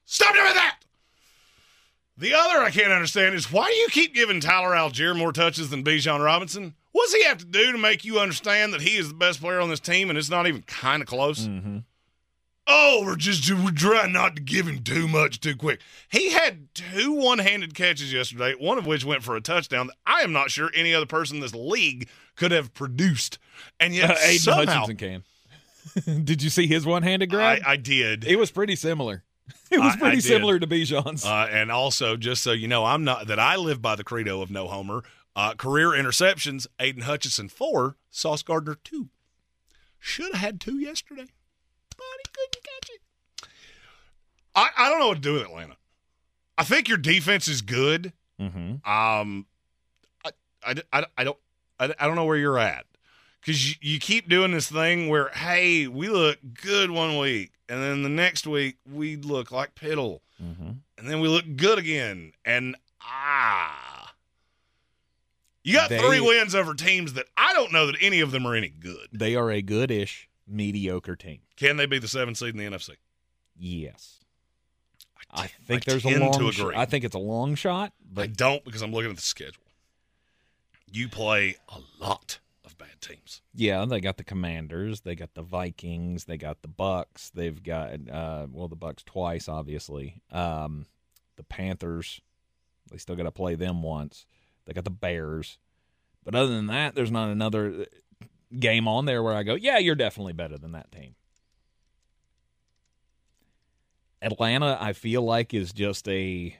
Stop doing that! The other I can't understand is why do you keep giving Tyler Allgeier more touches than Bijan Robinson? What does he have to do to make you understand that he is the best player on this team and it's not even kind of close? Mm-hmm. Oh, we're just we're trying not to give him too much too quick. He had two one-handed catches yesterday, one of which went for a touchdown. That I am not sure any other person in this league could have produced, and yet Uh, [laughs] Aidan somehow Hutchinson can. [laughs] did you see his one-handed grab? I, I did. it was pretty similar. [laughs] It was I- I pretty did. similar to Bijan's. Uh, and also, just so you know, I'm not that I live by the credo of no homer. Uh, career interceptions: Aidan Hutchinson four, Sauce Gardner two. Should have had two yesterday, but he couldn't catch it. I, I don't know what to do with Atlanta. I think your defense is good. mm-hmm. Um, I, I, I, I don't I, I don't know where you're at because you, you keep doing this thing where hey we look good one week and then the next week we look like piddle Mm-hmm. and then we look good again and ah you got They- three wins over teams that I don't know that any of them are any good. They are a good-ish, mediocre team. Can they be the seventh seed in the NFC? Yes. I think I there's a long to sh- I think it's a long shot, But I don't because I'm looking at the schedule. You play a lot of bad teams. yeah, they got the Commanders, they got the Vikings, they got the Bucks, they've got uh well the Bucks twice obviously. Um the Panthers, they still got to play them once. They got the Bears. But other than that, there's not another uh, game on there where I go, "Yeah, you're definitely better than that team." Atlanta, I feel like is just a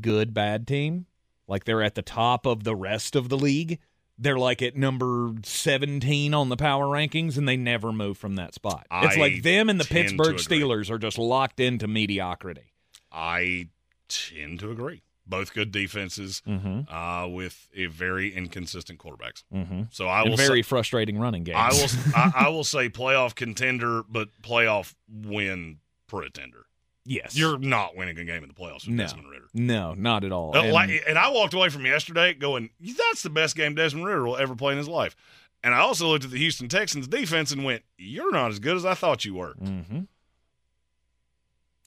good bad team. Like they're at the top of the rest of the league. They're like at number 17 on the power rankings and they never move from that spot. it's like them and the Pittsburgh. Steelers are just locked into mediocrity. I tend to agree. Both good defenses Mm-hmm. uh, with a very inconsistent quarterbacks. Mm-hmm. So I and will very say, frustrating running game. I will I, [laughs] I will say playoff contender, but playoff win pretender. Yes. You're not winning a game in the playoffs with no, Desmond Ridder. No, not at all. Uh, And- and I walked away from yesterday going, that's the best game Desmond Ridder will ever play in his life. And I also looked at the Houston Texans defense and went, you're not as good as I thought you were. Mm-hmm.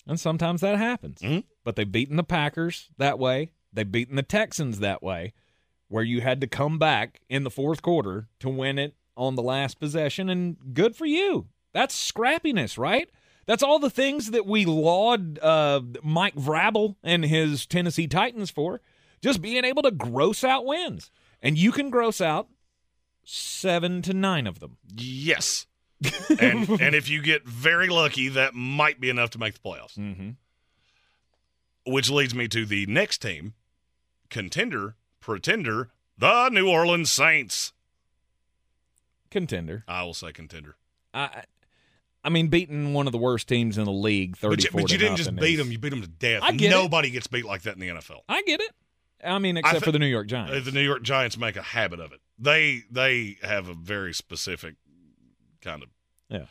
And sometimes that happens. Mm-hmm. But they've beaten the Packers that way. They've beaten the Texans that way, where you had to come back in the fourth quarter to win it on the last possession. And good for you. That's scrappiness, right? That's all the things that we laud uh, Mike Vrabel and his Tennessee Titans for. Just being able to gross out wins. And you can gross out seven to nine of them. Yes. And, and if you get very lucky, that might be enough to make the playoffs. Mm-hmm. Which leads me to the next team, contender, pretender, the New Orleans Saints. Contender. I will say contender. I, I mean, beating one of the worst teams in the league, But you, but you didn't just beat is- them; you beat them to death. I get it. Nobody gets beat like that in the NFL. I get it. I mean, I except for the New York Uh, Giants. The New York Giants make a habit of it. They they have a very specific kind of Yeah.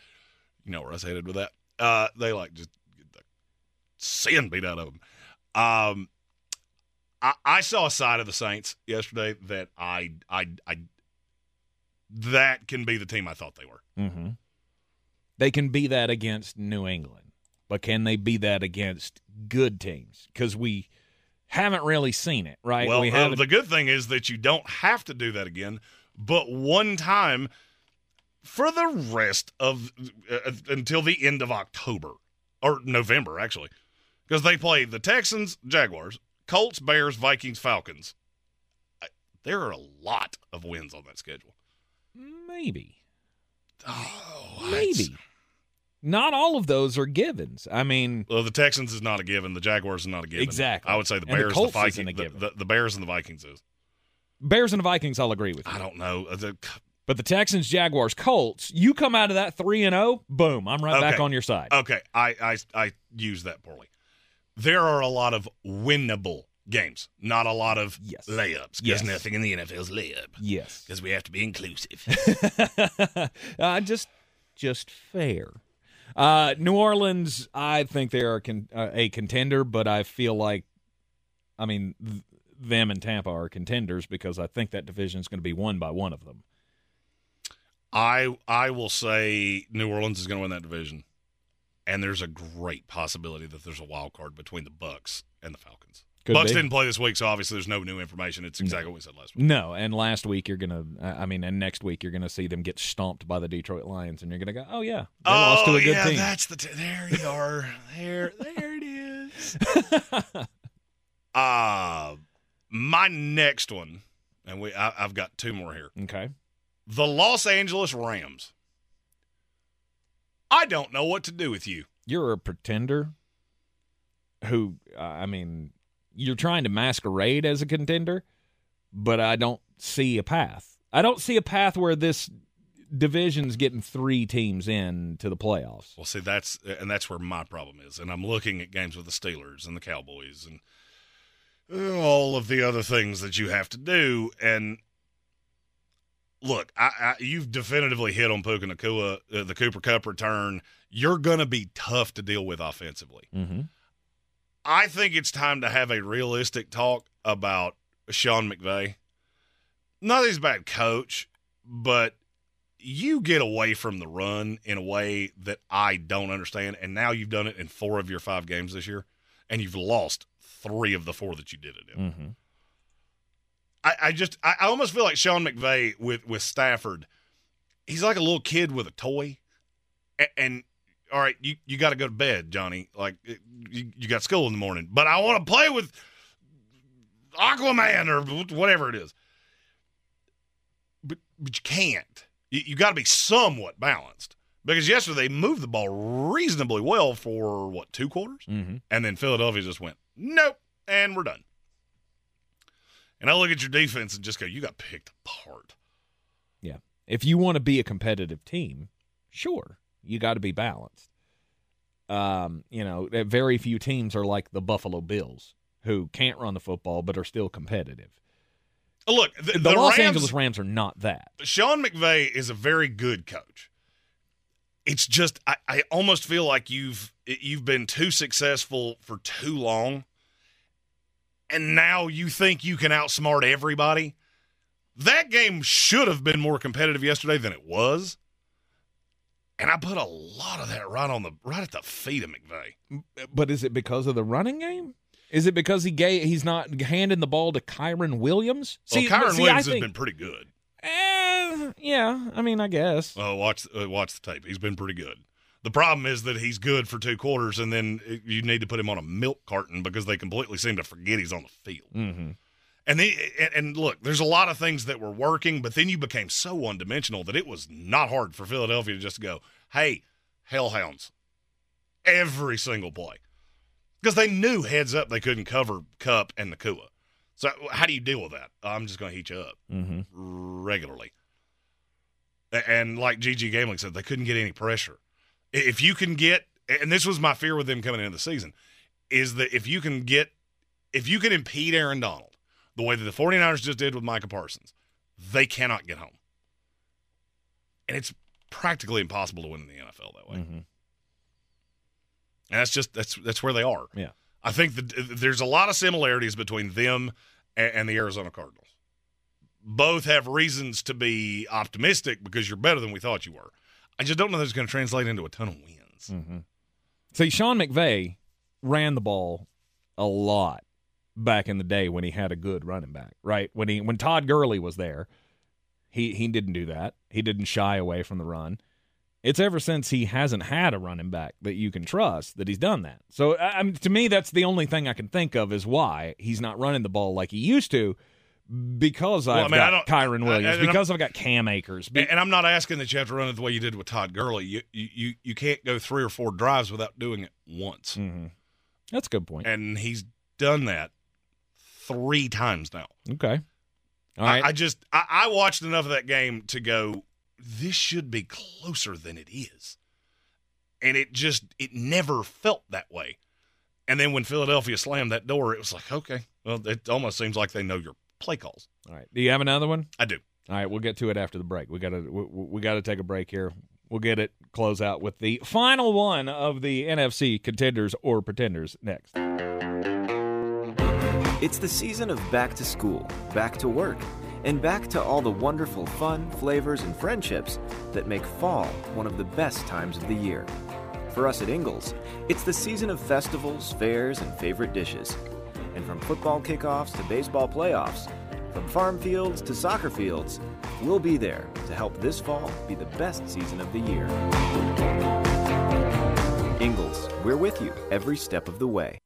You know where I was headed with that. Uh, they like just get the sin beat out of them. Um, I, I saw a side of the Saints yesterday that I I I that can be the team I thought they were. Mm-hmm. They can be that against New England, but can they be that against good teams? Because we haven't really seen it, right? Well, we uh, the good thing is that you don't have to do that again, but one time for the rest of uh, until the end of October or November, actually, because they play the Texans, Jaguars, Colts, Bears, Vikings, Falcons. I- There are a lot of wins on that schedule. Maybe. Oh, Maybe. Not all of those are givens. I mean, Well, the Texans is not a given. The Jaguars is not a given. Exactly. I would say the And the Bears, the, Colts Vikings, the, the, the Bears and the Vikings is. Bears and the Vikings, I'll agree with you. I don't know. Uh, the- But the Texans, Jaguars, Colts, you come out of that 3 and 0, boom, I'm right back on your side. Okay, I, I I use that poorly. There are a lot of winnable games, not a lot of Yes. layups. Because Yes. nothing in the NFL is layup. Yes. Because we have to be inclusive. [laughs] uh, just just fair. Uh, New Orleans, I think they are con- uh, a contender, but I feel like, I mean, th- them and Tampa are contenders because I think that division is going to be won by one of them. I I will say New Orleans is going to win that division, and there's a great possibility that there's a wild card between the Bucks and the Falcons. Could Bucks be. didn't play this week, so obviously there's no new information. It's exactly what we said last week. No, and last week you're gonna, I mean, and next week you're gonna see them get stomped by the Detroit Lions, and you're gonna go, oh yeah, they lost to oh a good yeah, team. that's the t- there you are. there there it is. [laughs] uh my next one, and we I, I've got two more here. Okay. The Los Angeles Rams. I don't know what to do with you. You're a pretender who, uh, I mean, you're trying to masquerade as a contender, but I don't see a path. I don't see a path where this division's getting three teams in to the playoffs. Well, see, that's and that's where my problem is. And I'm looking at games with the Steelers and the Cowboys and uh, all of the other things that you have to do. And look, I, I, you've definitively hit on Puka Nacua, uh, the Cooper Kupp return. You're going to be tough to deal with offensively. Mm-hmm. I think it's time to have a realistic talk about Sean McVay. Not that he's a bad coach, but you get away from the run in a way that I don't understand. And now you've done it in four of your five games this year, and you've lost three of the four that you did it in. Mm-hmm. I, I just I, I almost feel like Sean McVay with with Stafford. He's like a little kid with a toy, and, and all right, you you got to go to bed, Johnny. Like you, you got school in the morning, but I want to play with Aquaman or whatever it is. But but you can't. You, you got to be somewhat balanced because yesterday they moved the ball reasonably well for what two quarters, Mm-hmm. and then Philadelphia just went nope, and we're done. And I look at your defense and just go, you got picked apart. Yeah. If you want to be a competitive team, sure, you got to be balanced. Um, you know, uh, very few teams are like the Buffalo Bills who can't run the football but are still competitive. Look, the, The, the Los Rams- Angeles Rams are not that. Sean McVay is a very good coach. It's just I, I almost feel like you've you've been too successful for too long, and now you think you can outsmart everybody. That game should have been more competitive yesterday than it was. And I put a lot of that right on the right at the feet of McVay. But is it because of the running game? Is it because he gave he's not handing the ball to Kyren Williams? Well, See, Kyren see, Williams has been pretty good. Eh, yeah, I mean, I guess. Oh, watch uh, watch the tape. He's been pretty good. The problem is that he's good for two quarters, and then you need to put him on a milk carton because they completely seem to forget he's on the field. Mm-hmm. And the and, and look, there's a lot of things that were working, but then you became so one dimensional that it was not hard for Philadelphia to just go, "Hey, hellhounds!" Every single play, because they knew heads up they couldn't cover Kupp and Nacua. So how do you deal with that? I'm just going to heat you up Mm-hmm. regularly. And like GG Gambling said, they couldn't get any pressure. If you can get, and this was my fear with them coming into the season, is that if you can get, if you can impede Aaron Donald the way that the 49ers just did with Micah Parsons, they cannot get home. And it's practically impossible to win in the NFL that way. Mm-hmm. And that's just that's that's where they are. Yeah. I think that there's a lot of similarities between them and the Arizona Cardinals. Both have reasons to be optimistic because you're better than we thought you were. I just don't know that it's going to translate into a ton of wins. Mm-hmm. See, Sean McVay ran the ball a lot back in the day when he had a good running back, right? When he when Todd Gurley was there, he he didn't do that. He didn't shy away from the run. It's ever since he hasn't had a running back that you can trust that he's done that. So I I mean, to me, that's the only thing I can think of is why he's not running the ball like he used to. Because Well, I I've mean, I got don't- Kyren I- Williams, I'm- because I've got Cam Akers, be- And, I'm not asking that you have to run it the way you did with Todd Gurley. You you you, can't go three or four drives without doing it once. Mhm. that's a good point. And he's done that three times now. Okay, all I. I just I, I watched enough of that game to go, this should be closer than it is. And it just it never felt that way. And then when Philadelphia slammed that door, it was like, okay, well, it almost seems like they know your play calls. All right. Do you have another one? I do. All right, we'll get to it after the break. We got to we, we got to take a break here. We'll get it close out with the final one of the NFC contenders or pretenders next. It's the season of back to school, back to work, and back to all the wonderful fun, flavors, and friendships that make fall one of the best times of the year. For us at Ingles, it's the season of festivals, fairs, and favorite dishes. And from football kickoffs to baseball playoffs, from farm fields to soccer fields, we'll be there to help this fall be the best season of the year. Ingles, we're with you every step of the way.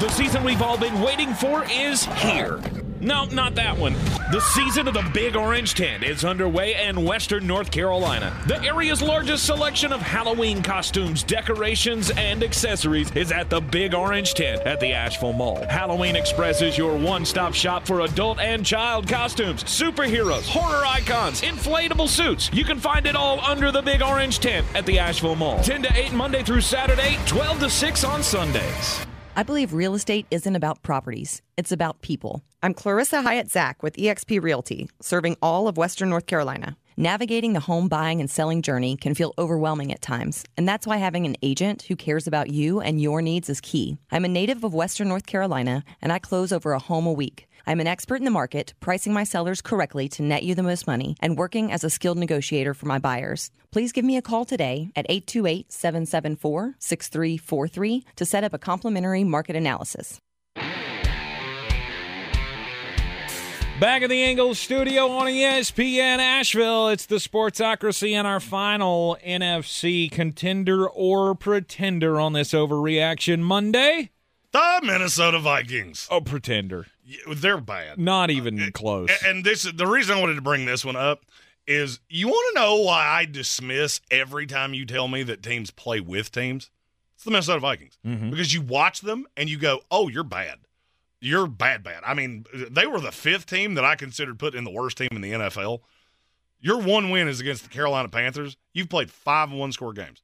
The season we've all been waiting for is here. No, not that one. The season of the Big Orange Tent is underway in Western North Carolina. The area's largest selection of Halloween costumes, decorations, and accessories is at the Big Orange Tent at the Asheville Mall. Halloween Express is your one stop shop for adult and child costumes, superheroes, horror icons, inflatable suits. You can find it all under the Big Orange Tent at the Asheville Mall. 10 to 8 Monday through Saturday, 12 to 6 on Sundays. I believe real estate isn't about properties, it's about people. I'm Clarissa Hyatt Zach with eXp Realty, serving all of Western North Carolina. Navigating the home buying and selling journey can feel overwhelming at times, and that's why having an agent who cares about you and your needs is key. I'm a native of Western North Carolina, and I close over a home a week. I'm an expert in the market, pricing my sellers correctly to net you the most money, and working as a skilled negotiator for my buyers. Please give me a call today at 828 774 6343 to set up a complimentary market analysis. Back in the Ingles studio on ESPN Asheville, it's the Sportsocracy and our final NFC contender or pretender on this overreaction Monday. The Minnesota Vikings. Oh, pretender. They're bad. Not even close. And this the reason I wanted to bring this one up is you want to know why I dismiss every time you tell me that teams play with teams? It's the Minnesota Vikings. Mhm. Because you watch them and you go, "Oh, you're bad. You're bad bad." I mean, they were the fifth team that I considered putting in the worst team in the NFL. Your one win is against the Carolina Panthers. You've played 5 one score games.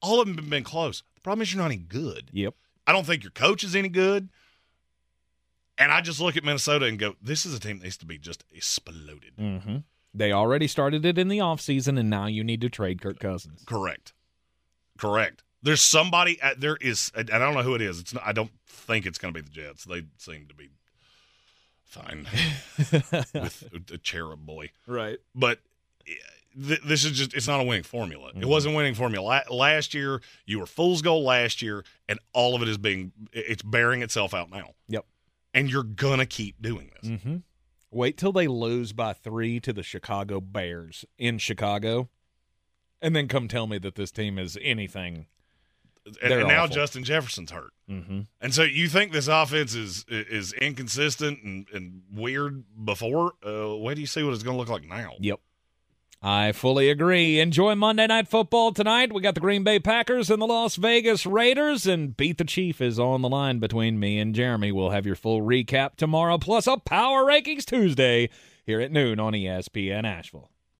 All of them have been close. The problem is you're not any good. Yep. I don't think your coach is any good. And I just look at Minnesota and go, this is a team that needs to be just exploded. Mm-hmm. They already started it in the offseason, and now you need to trade Kirk Cousins. Correct. Correct. There's somebody. There is. I don't know who it is. It's. Not, I don't think it's going to be the Jets. They seem to be fine [laughs] with a, a cherub boy. Right. But th- this is just. It's not a winning formula. Mm-hmm. It wasn't winning formula La- last year. You were fool's goal last year, and all of it is being. It's bearing itself out now. Yep. And you're gonna keep doing this. Mm-hmm. Wait till they lose by three to the Chicago Bears in Chicago, and then come tell me that this team is anything. And, and now. Justin Jefferson's hurt. Mm-hmm. And so you think this offense is is inconsistent and, and weird before? Uh, wait do you see what it's going to look like now? Yep. I fully agree. Enjoy Monday Night Football tonight. We got the Green Bay Packers and the Las Vegas Raiders, and Beat the Chief is on the line between me and Jeremy. We'll have your full recap tomorrow, plus a Power Rankings Tuesday here at noon on ESPN Asheville.